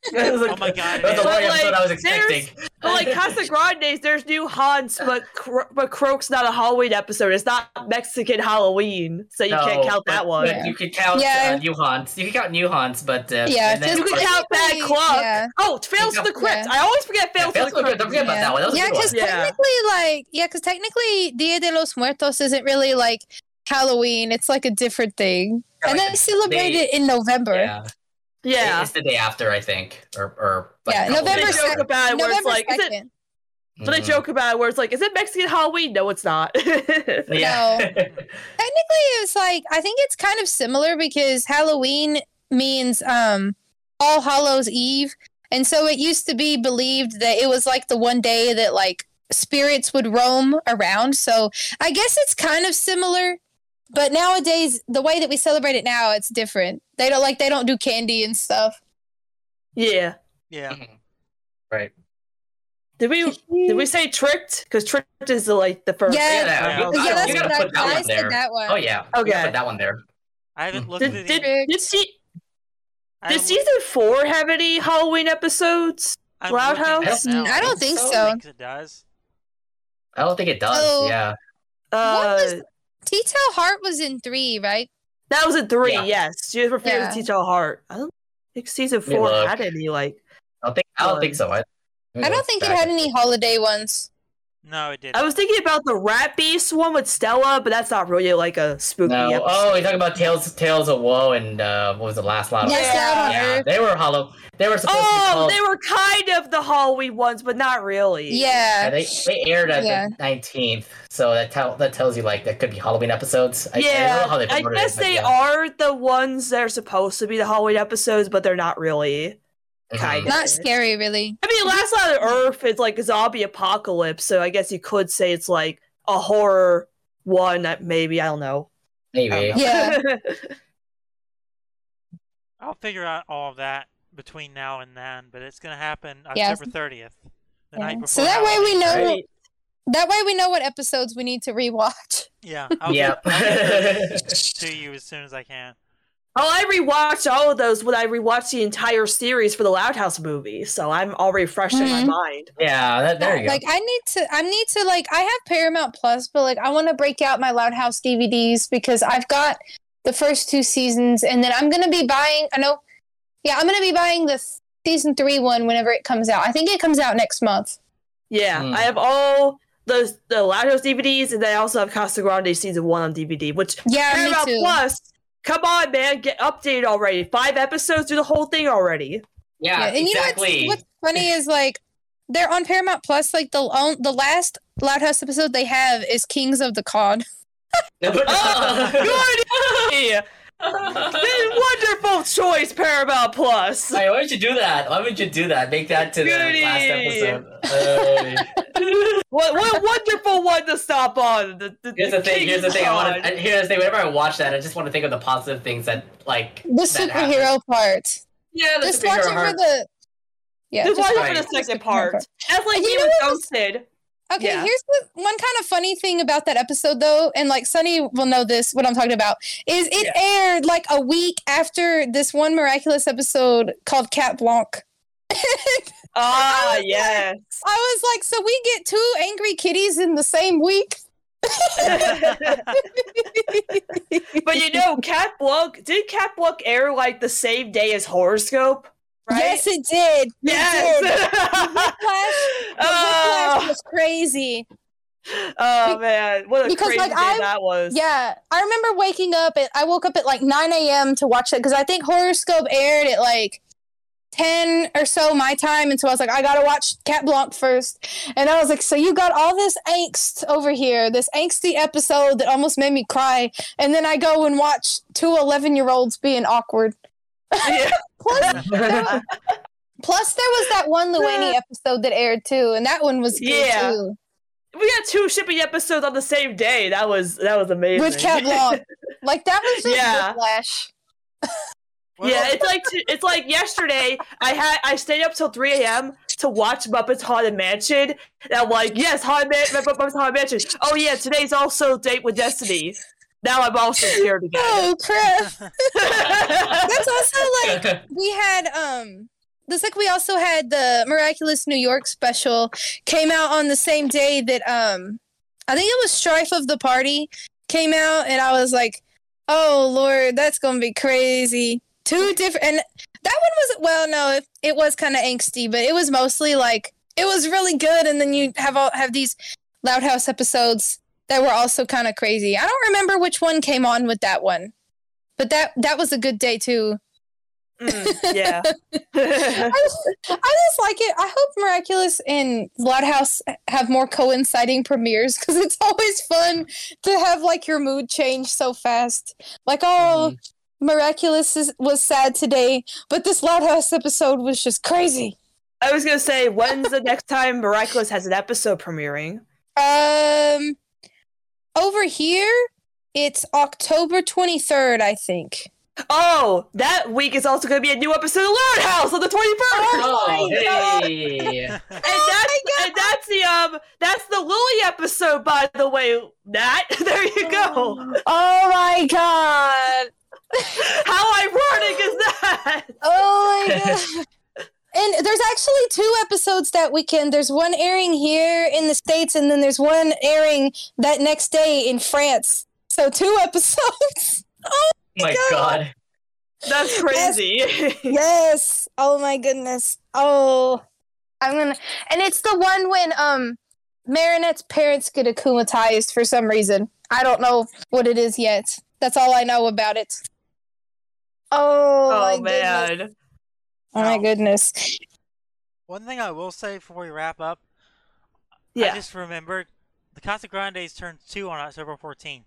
(laughs) it was a Oh my God, That's was the man. Lori But, episode I was expecting. But like Casagrandes, there's new haunts, but Cro- but Croak's not a Halloween episode. It's not Mexican Halloween, so you can't No, count that one. but you could count Yeah. uh, new haunts. You could count new haunts, but uh, Yeah, then- You can count Bad Cluck. yeah. Oh, it fails to the crypt. Yeah. I always forget Yeah, fails Fails to to the the Crypt. crypt. Don't forget about Yeah. that one. That was Yeah, because Yeah. technically, like, yeah, because technically, Dia de los Muertos isn't really like Halloween. It's like a different thing, Yeah, and like they celebrate they- it in November. Yeah. Yeah. It's the day after, I think, or or like Yeah, a November They joke about it where it's November like, is it, second. so they Mhm. joke about it where it's like, is it Mexican Halloween? No, it's not. (laughs) Yeah. Technically, it's like I think it's kind of similar because Halloween means um All Hallows Eve, and so it used to be believed that it was like the one day that like spirits would roam around. So I guess it's kind of similar, but nowadays the way that we celebrate it now, it's different. They don't like they don't do candy and stuff. yeah. Yeah. right. Did we did we say tricked? Because tricked is the, like the first. Yeah. Yeah, Yeah. Yeah, that's you gotta what I, put that I one said there. that one. Oh yeah. You Okay. put that one there. I haven't looked Did, at did, it. did, see, did haven't season four have any Halloween episodes? I'm Loud looking House? now. I don't think I so. think it does. I don't think it does. Oh. Yeah. Uh, was- Tea Towel Heart was in three, right? that was in three. Yeah. Yes, she was referring Yeah. to Teach All Heart. I don't think season four had any like. I don't think. I don't think so. I, I don't think it had any holiday ones. No, it didn't. I was thinking about the Rat Beast one with Stella, but that's not really like a spooky. No. episode. Oh, you're talking about Tales Tales of Woe and uh, what was the last lot? Yes, Yeah. Yeah, they were hollow. They were supposed to be Oh, called. they were kind of the Halloween ones, but not really. yeah, Yeah. they, they aired on Yeah. the 19th, so that tell, that tells you like that could be Halloween episodes. I, I don't Yeah, know how they I, guess it, they yeah. are the ones that are supposed to be the Halloween episodes, but they're not really. Mhm. of. Not scary, really. I mean, Last Night on Earth is like a zombie apocalypse, so I guess you could say it's like a horror one. That maybe I don't know. Maybe. Yeah. (laughs) I'll figure out all of that between now and then, but it's gonna happen Yeah. October thirtieth, the Yeah. night before. So that way we know. Right. That way we know what episodes we need to rewatch. Yeah. (laughs) I'll Yep. get, I'll get (laughs) to you as soon as I can. Oh, I rewatched all of those when I rewatched the entire series for the Loud House movie, so I'm already fresh in my Mhm. mind. yeah, that, there you go. Like I need to I need to like I have Paramount Plus, but like I want to break out my Loud House DVDs because I've got the first two seasons and then I'm going to be buying I know Yeah, I'm going to be buying the season 3 one whenever it comes out. I think it comes out next month. Yeah, Hmm. I have all the the Loud House DVDs, and then I also have Casagrande season one on DVD. Which Yeah, Paramount. Plus, come on, man, get updated already. Five episodes, do the whole thing already. yeah, yeah, and exactly. you know what's, what's funny is like they're on Paramount Plus like the on, the last Loud House episode they have is Kings of the Con. (laughs) Oh, (laughs) good. (laughs) Wonderful choice, Paramount Plus. Hey, why would you do that? Why would you do that? Make that to the last episode. Hey. (laughs) What what a wonderful one to stop on. The, the, Here's the thing. Here's the thing. I want to. Here's the thing. Whenever I watch that, I just want to think of the positive things that like The that happen. superhero part. Yeah, the Just watch it superhero for the Yeah, Just just watch it for the second part. That's like And me you know with what was- Ghosted. Okay, Yeah. here's the one kind of funny thing about that episode, though, and like Sunny will know this. What I'm talking about is it aired like a week after this one miraculous episode called Cat Blanc. (laughs) Ah, yes. I was like, so we get two angry kitties in the same week. (laughs) but you know, Cat Blanc did Cat Blanc air like the same day as Horoscope? Right? Yes, it did. It Yes. did. The (laughs) oh, whiplash was crazy. oh, man, what a because, crazy like, day I- that was. Yeah, I remember waking up at I woke up at like 9 a.m. to watch that because I think Horoscope aired at like 10 or so my time, and so I was like, I gotta watch Cat Blanc first, and I was like, so you got all this angst over here, this angsty episode that almost made me cry, and then I go and watch two 11 year olds being awkward. Yeah. (laughs) Plus, (laughs) there, plus there was that one Luani episode that aired too, and that one was good Yeah. too we got two shipping episodes on the same day. That was that was amazing. with Cat Blanc. (laughs) Like that was just Yeah. whiplash. Well, yeah, it's like it's like yesterday. I had I stayed up till three a.m. to watch Muppets Haunted Mansion. And I'm like, yes, Haunted Man- Muppets Haunted Mansion. Oh yeah, today's also Date with Destiny. Now I'm also scared again. Oh crap! (laughs) That's also like (laughs) we had um this like we also had the miraculous new york special came out on the same day that um i think it was strife of the party came out and i was like oh lord that's gonna be crazy two different and that one was well no it, it was kind of angsty but it was mostly like it was really good and then you have all have these loud house episodes that were also kind of crazy i don't remember which one came on with that one but that that was a good day too Mm, (laughs) yeah. I just, I just like it. I hope Miraculous and Loud House have more coinciding premieres because it's always fun to have like your mood change so fast. Like, oh, Miraculous is, was sad today, but this Loud House episode was just crazy. I was gonna say, when's the next time Miraculous has an episode premiering? Um, over here, it's October 23rd, I think. Oh, that week is also gonna be a new episode of Loud House on the 21st. Oh, my God. hey. And that's and that's the um that's the Lily episode, by the way. Nat, (laughs) there you go. Oh my god. How ironic is that? Oh my god. And there's actually two episodes that weekend. There's one airing here in the states, and then there's one airing that next day in France. So two (laughs) episodes. oh my god. That's crazy. (laughs) yes. Oh my goodness. Oh, I'm gonna. And it's the one when um Marinette's parents get akumatized for some reason. I don't know what it is yet. That's all I know about it. Oh, my oh goodness. Man. Oh my goodness. One thing I will say before we wrap up, Yeah. I just remembered the Casagrandes turns two on October 14th.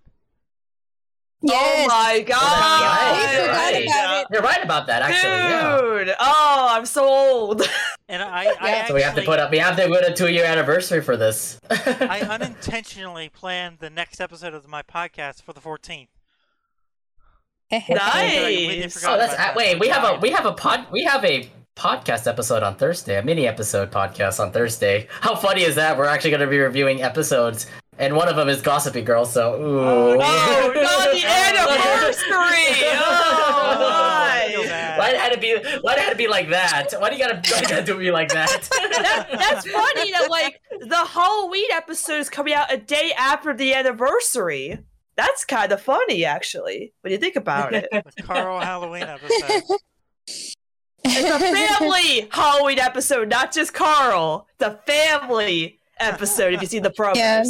Yes. Oh my god. right. We forgot Right. about it. You're right about that, actually. Yeah. Dude. Oh, I'm so old. (laughs) And I, I Yeah. So we have to put up. We have to put a two-year anniversary for this. (laughs) I unintentionally planned the next episode of my podcast for the 14th. (laughs) Nice. oh, that's uh, wait. We have a we have a pod. We have a podcast episode on Thursday. A mini episode podcast on Thursday. How funny is that? We're actually going to be reviewing episodes, and one of them is Gossipy Girl. So ooh. Oh, not (laughs) the anniversary. Oh, (laughs) I feel my. Why it had to be? Why it had to be like that? Why do you gotta? Why you gotta do me like that? That, that's funny that like the Halloween episode is coming out a day after the anniversary. That's kind of funny, actually, when you think about it. The (laughs) Carl Halloween episode. (laughs) It's a family Halloween episode, not just Carl. It's a family episode. If you see the promos. Yeah.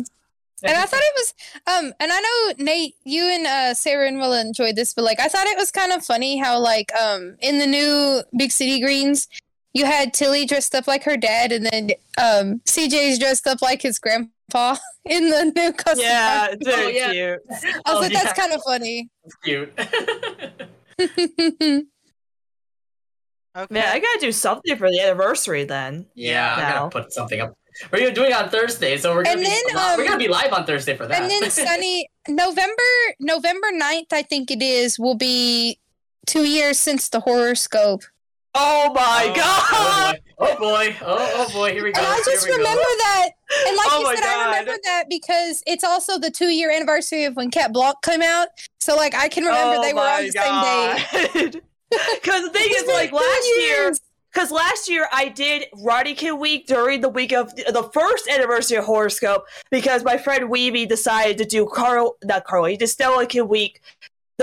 And I thought it was, um, and I know Nate, you and uh, Sarah and Willa enjoyed this, but like I thought it was kind of funny how like um in the new Big City Greens, you had Tilly dressed up like her dad, and then um CJ's dressed up like his grandpa (laughs) in the new costume. Yeah, I dude, Oh, yeah. cute. was Oh, like, yeah. that's kind of funny. Cute. (laughs) Okay. Man, I gotta do something for the anniversary then. yeah, I Now. gotta put something up. We're doing it on Thursday, so we're gonna And be then, li- we're um, gonna be live on Thursday for that. and then (laughs) Sunny, November November 9th, I think it is, will be two years since the horoscope. Oh my Oh, god! Oh boy! Oh boy! Oh, boy! Here we go! And I just we go. remember that. And like Oh you said, I remember that because it's also the two year anniversary of when Cat Block came out. So like I can remember oh they were on the same day. (laughs) Because the thing is, like last year, because last year I did Roddy Kid Week during the week of the first anniversary of Horoscope because my friend Weeby decided to do Carl, not Carl, he did Stella Kid Week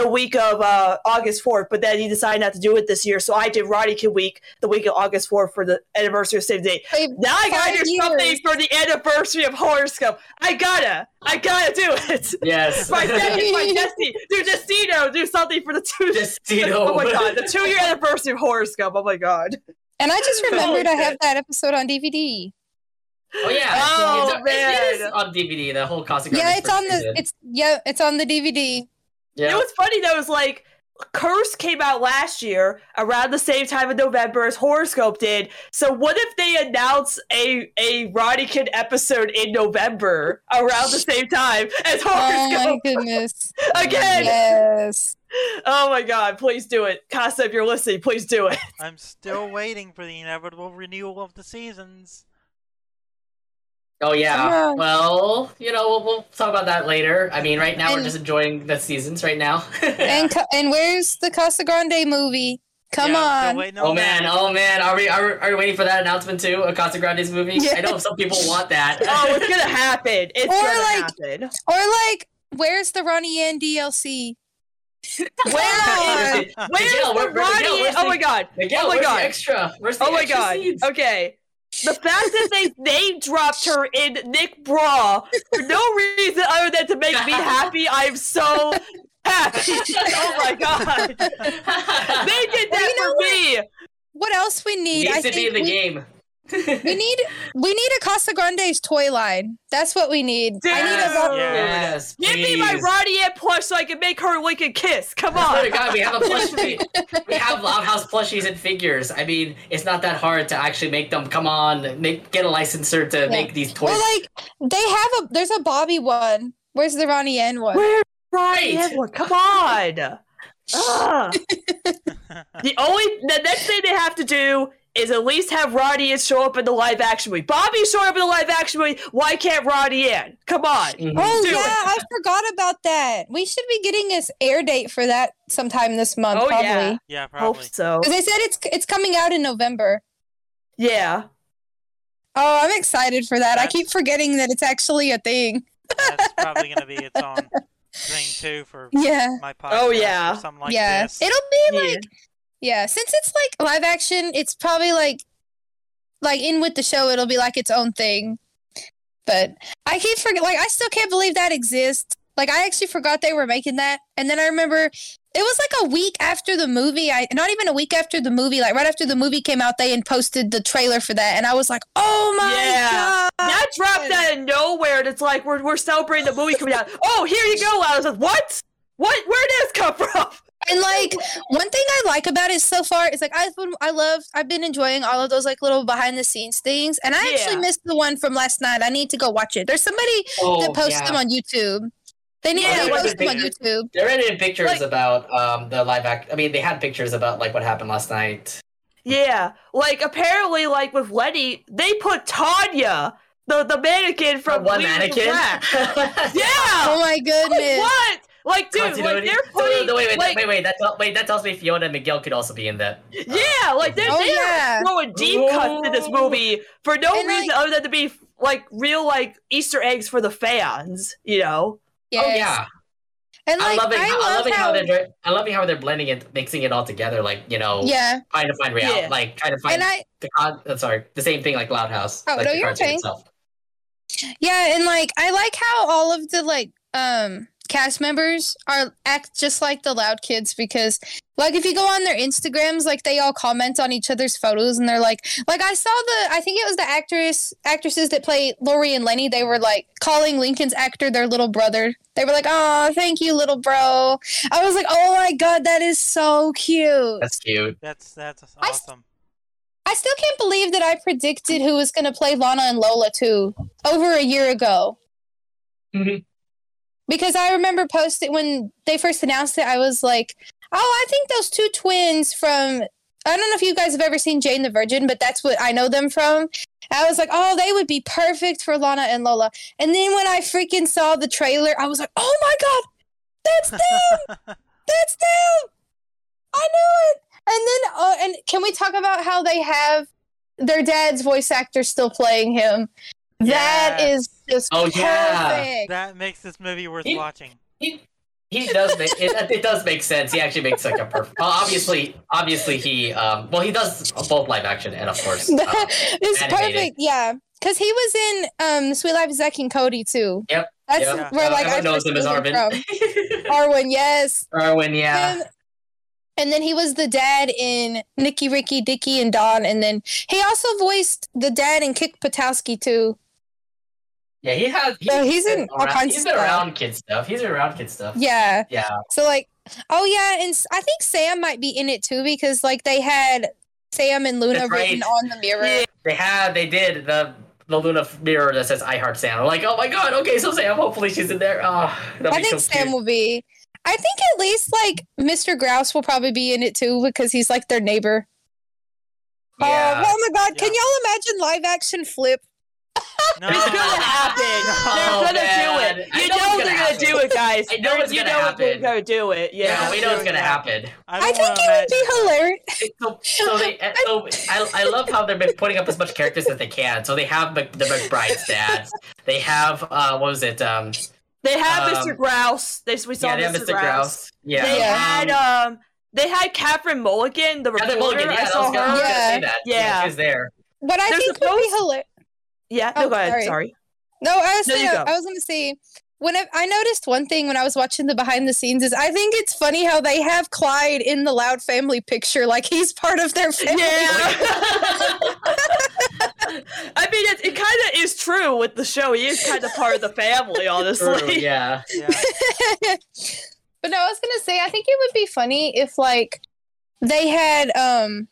the week of uh, August 4th, but then he decided not to do it this year. So I did Roddy Kid Week the week of August 4th for the anniversary of Save the Date. They- Now I gotta Five do something for the anniversary of Horoscope. I gotta, I gotta do it. Yes. (laughs) my Destiny, (laughs) my Destiny, do Destino, do something for the two. (laughs) Destino. Oh my god, the two year anniversary of Horoscope. Oh my god. And I just remembered I have that episode on DVD. Oh yeah. Oh, it's, It is man. on DVD. The whole Casa Yeah, it's on the season. it's yeah, it's on the DVD. Yeah. It was funny though, it was like Curse came out last year around the same time in November as Horoscope did. So what if they announce a a Roddy Kid episode in November around the same time as Horoscope? Oh my (laughs) goodness. again? Yes. Oh my god, please do it. Casa, if you're listening, please do it. I'm still waiting for the inevitable renewal of the seasons. Oh yeah. Yeah. Well, you know, we'll, we'll talk about that later. I mean, right now we're just enjoying the seasons right now. And (laughs) and where's the Casagrande movie? Come Yeah, I'm still on. waiting oh on man, oh man, are we are, are we waiting for that announcement too? A Casagrandes movie? Yeah. I know some people want that. (laughs) Oh, it's gonna happen. It's Or, gonna like, happen. Or like, where's the Ronnie Anne DLC? (laughs) Where on. is Where's Miguel, the where- where- Miguel, where's oh the- my god. Miguel, oh my god. the extra? Where's the Oh my extra god. scenes? Okay. The fact that they name dropped her in Nick Brawl for no reason other than to make me (laughs) happy, I am so happy. (laughs) oh my god. (laughs) They did that you know for me. What else we need? Needs I to be think in the we, game. We need we need a Casagrandes toy line. That's what we need. I need a Dude. Yes, Give me my please. Roddy plush so I can make her lick and kiss. Come I swear to. God, we have a plush. (laughs) we, we have Loud House plushies and figures. I mean, it's not that hard to actually make them. Come on, make get a licensor to make these toys. Well, like they have a there's a Bobby one. Where's the Ronnie Anne one? Where's Roddy Right. Ant one? Come on. (laughs) (laughs) The only the next thing they have to do is at least have Roddy and show up in the live action movie. Bobby's showing up in the live action movie. Why can't Roddy in? Come on. Mhm. Oh Do yeah, it. I forgot about that. We should be getting this air date for that sometime this month, Oh, probably. yeah. Yeah, Hope probably. so. Because they said it's it's coming out in November. Yeah. Oh, I'm excited for that. I keep forgetting that it's actually a thing. That's probably going to be its (laughs) own thing too for Yeah. my podcast. Oh, yeah. or something like yeah. this. It'll be like yeah, since it's like live action, it's probably like like in with the show it'll be like its own thing. But I keep forget like I still can't believe that exists. Like I actually forgot they were making that. And then I remember it was like a week after the movie. I not even a week after the movie, like right after the movie came out, they had posted the trailer for that and I was like, "Oh my Yeah. god." That dropped out of nowhere, and it's like we're we're celebrating the movie coming out. Oh, here you go! I was like, what? What? Where did this come (laughs) from? And like one thing I like about it so far is like I've been I love I've been enjoying all of those like little behind the scenes things. And I actually missed the one from last night. I need to go watch it. There's somebody Oh, that posts yeah. them on YouTube. They need Yeah, to post them on. YouTube. They're editing pictures Like- about um the live act. I mean, they had pictures about like what happened last night. Yeah, like apparently, like with Letty, they put Tanya, the the mannequin from one Legion mannequin. (laughs) yeah. Oh Yeah. my Like, goodness. what? Like, dude, like Continuity. they're So, putting, no, wait, wait, like, wait, wait. That tell, wait, that tells me Fiona and Miguel could also be in that. yeah, like they're, Oh, they're yeah. throwing deep cuts in this movie for no And, reason like- other than to be like real like Easter eggs for the fans, you know? Yes. Oh yeah, And like, I love it. I I love love it how how they're. I love it how they're blending it, mixing it all together. Like you know, Yeah. trying to find reality, Yeah. like trying to find And I the con. uh, sorry, the same thing like Loud House. Oh, like no, the you're okay. itself. Yeah, and like I like how all of the like um cast members are act just like the loud kids because like if you go on their Instagrams, like they all comment on each other's photos and they're like like I saw the I think it was the actress actresses that play Lori and Leni, they were like calling Lincoln's actor their little brother. They were like, Oh, thank you, little bro. I was like, Oh my god, that is so cute. That's cute. That's that's awesome. I still can't believe that I predicted who was gonna play Lana and Lola too over a year ago. Mhm. Because I remember posting when they first announced it. I was like, "Oh, I think those two twins from." I don't know if you guys have ever seen Jane the Virgin, but that's what I know them from. I was like, "Oh, they would be perfect for Lana and Lola." And then when I freaking saw the trailer, I was like, "Oh my god, that's them! (laughs) that's them! I knew it!" And then, uh, and can we talk about how they have their dad's voice actor still playing him? That Yes. is just Oh, yeah. that makes this movie worth He- watching. He he does make it. It does make sense. He actually makes like a perfect. Well, obviously, obviously he. Um, well, he does both live action and of course. That (laughs) um, is animated. perfect. Yeah, because he was in um, Sweet Life of Zack and Cody too. Yep, That's yep. where Uh, like I everyone knows first him as knew him Arwin. from. (laughs) Arwin, yes. Arwin, yeah. Him. And then he was the dad in Nicky, Ricky, Dicky, and Dawn. And then he also voiced the dad in Kick Buttowski too. Yeah, he has. He, he's in all around- kinds He's of stuff. around kid stuff. He's around kid stuff. Yeah. Yeah. So like, oh yeah, and I think Sam might be in it too because like they had Sam and Luna That's written on the mirror. Yeah. They had. They did the the Luna mirror that says "I heart Sam." I'm like, oh my god. Okay, so Sam. Hopefully she's in there. Oh, I think so Sam cute. will be. I think at least like Mr. Grouse will probably be in it too because he's like their neighbor. Uh, yeah. Oh, oh my god, can y'all imagine live action flip? (laughs) No, It's gonna happen. Oh, they're gonna man. do it. I You know know, they're gonna gonna do it, guys. (laughs) I know it's you gonna know they're happen. gonna do it. Yeah, Yeah, we know it's gonna happen. I, I, think wanna it would be hilarious. So, so they, (laughs) uh, so I, I love how they've been putting up as much characters as they can. So they have Mc, the McBride's dads. They have uh, what was it? Um, They have Um, Mr. Grouse. They we saw yeah, they have Mr. Mr. Grouse. Grouse. Yeah, They Yeah. had um. They had Katherine Mulligan, the Heather reporter. Mulligan. Yeah, I saw was gonna, I was her. gonna Yeah. say that. Yeah. she's there. But I They're think would be supposed- hilarious. Yeah, no, Oh, go ahead. sorry. Sorry. No, I was No, you gonna, go. I was gonna say when I, I noticed one thing when I was watching the behind the scenes is I think it's funny how they have Clyde in the Loud family picture like he's part of their family. Yeah. (laughs) I mean, it, it kind of is true with the show. He is kind of part of the family, (laughs) honestly. True, yeah. Yeah. (laughs) but no, I was gonna say I think it would be funny if like they had um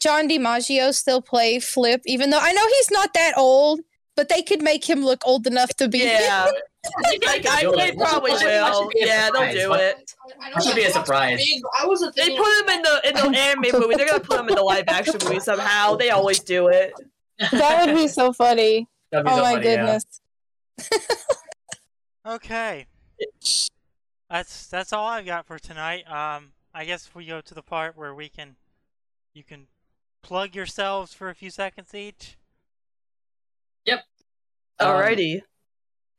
John DiMaggio still play Flip, even though I know he's not that old, but they could make him look old enough to be. Yeah, (laughs) I I, they can I, do they it. probably What should- what will. should be Yeah, they'll do What- it. That should be a surprise. I wasn't They put him in the in the (laughs) anime movie. They're gonna put him in the live action movie somehow. They always do it. that would be so funny. Be Oh so my funny, yeah. goodness. Okay. That's that's all I've got for tonight. Um, I guess we go to the part where we can, you can, plug yourselves for a few seconds each. Yep. Alrighty.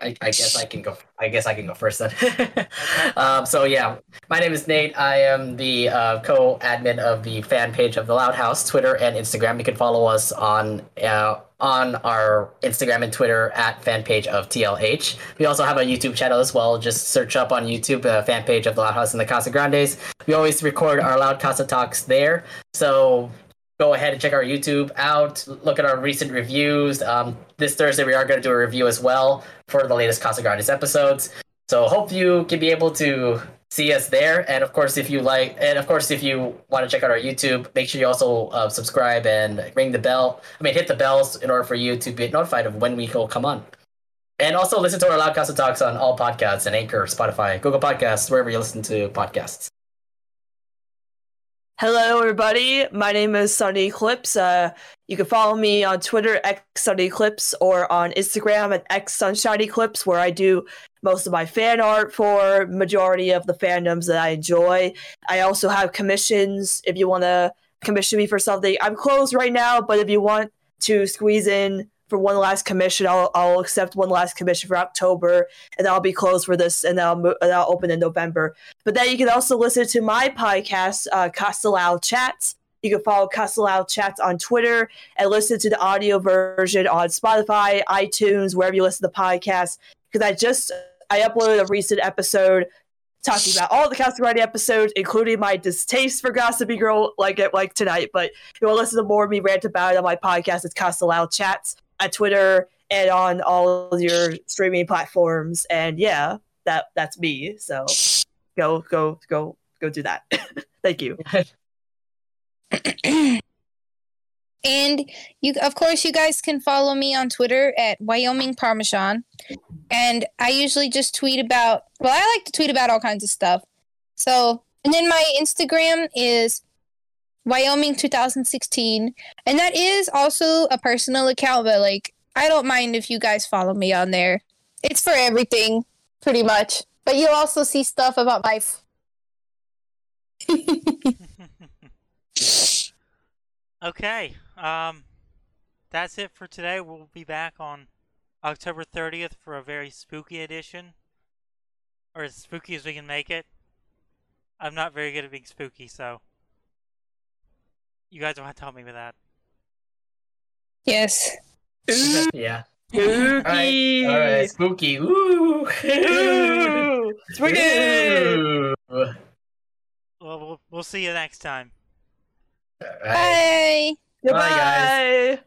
I, I guess I can go. I guess I can go first then. (laughs) um, so yeah, my name is Nate. I am the uh, co-admin of the fan page of the Loud House, Twitter and Instagram. You can follow us on uh, on our Instagram and Twitter at fan page of TLH. We also have a YouTube channel as well. Just search up on YouTube uh, fan page of the Loud House and the Casagrandes. We always record our Loud Casa talks there. So go ahead and check our YouTube out. Look at our recent reviews. Um, this Thursday, we are going to do a review as well for the latest Casagrandes episodes. So hope you can be able to see us there. And of course, if you like, and of course, if you want to check out our YouTube, make sure you also uh, subscribe and ring the bell. I mean, hit the bells in order for you to be notified of when we will come on. And also listen to our Loud Casa Talks on all podcasts and Anchor, Spotify, Google Podcasts, wherever you listen to podcasts. Hello, everybody. My name is Sunny Eclipse. Uh, you can follow me on Twitter, X Sunny Eclipse, or on Instagram at X Sunshine Eclipse, where I do most of my fan art for majority of the fandoms that I enjoy. I also have commissions if you want to commission me for something. I'm closed right now, but if you want to squeeze in for one last commission, I'll, I'll accept one last commission for October, and I'll be closed for this, and I'll, and I'll open in November. But then you can also listen to my podcast, uh, Chats. You can follow Castellao Chats on Twitter and listen to the audio version on Spotify, iTunes, wherever you listen to podcasts. Because I just I uploaded a recent episode talking about all the Castellani episodes, including my distaste for Gossipy Girl, like it like tonight. But if you want to listen to more of me rant about it on my podcast, it's Castellao Chats at Twitter and on all of your streaming platforms. And yeah, that that's me. So go go go go do that. (laughs) Thank you. (clears throat) And you, of course, you guys can follow me on Twitter at Wyoming Parmesan. And I usually just tweet about, well, I like to tweet about all kinds of stuff. So, and then my Instagram is Wyoming 2016. And that is also a personal account, but like, I don't mind if you guys follow me on there. It's for everything, pretty much. But you'll also see stuff about life. (laughs) okay. Um, that's it for today. We'll be back on October 30th for a very spooky edition. Or as spooky as we can make it. I'm not very good at being spooky, so. You guys will have to help me with that. Yes. yeah. Spooky. All right. Spooky. Ooh. Ooh. Spooky. Ooh. Well, we'll, we'll see you next time. right. Bye. Goodbye. Bye, guys.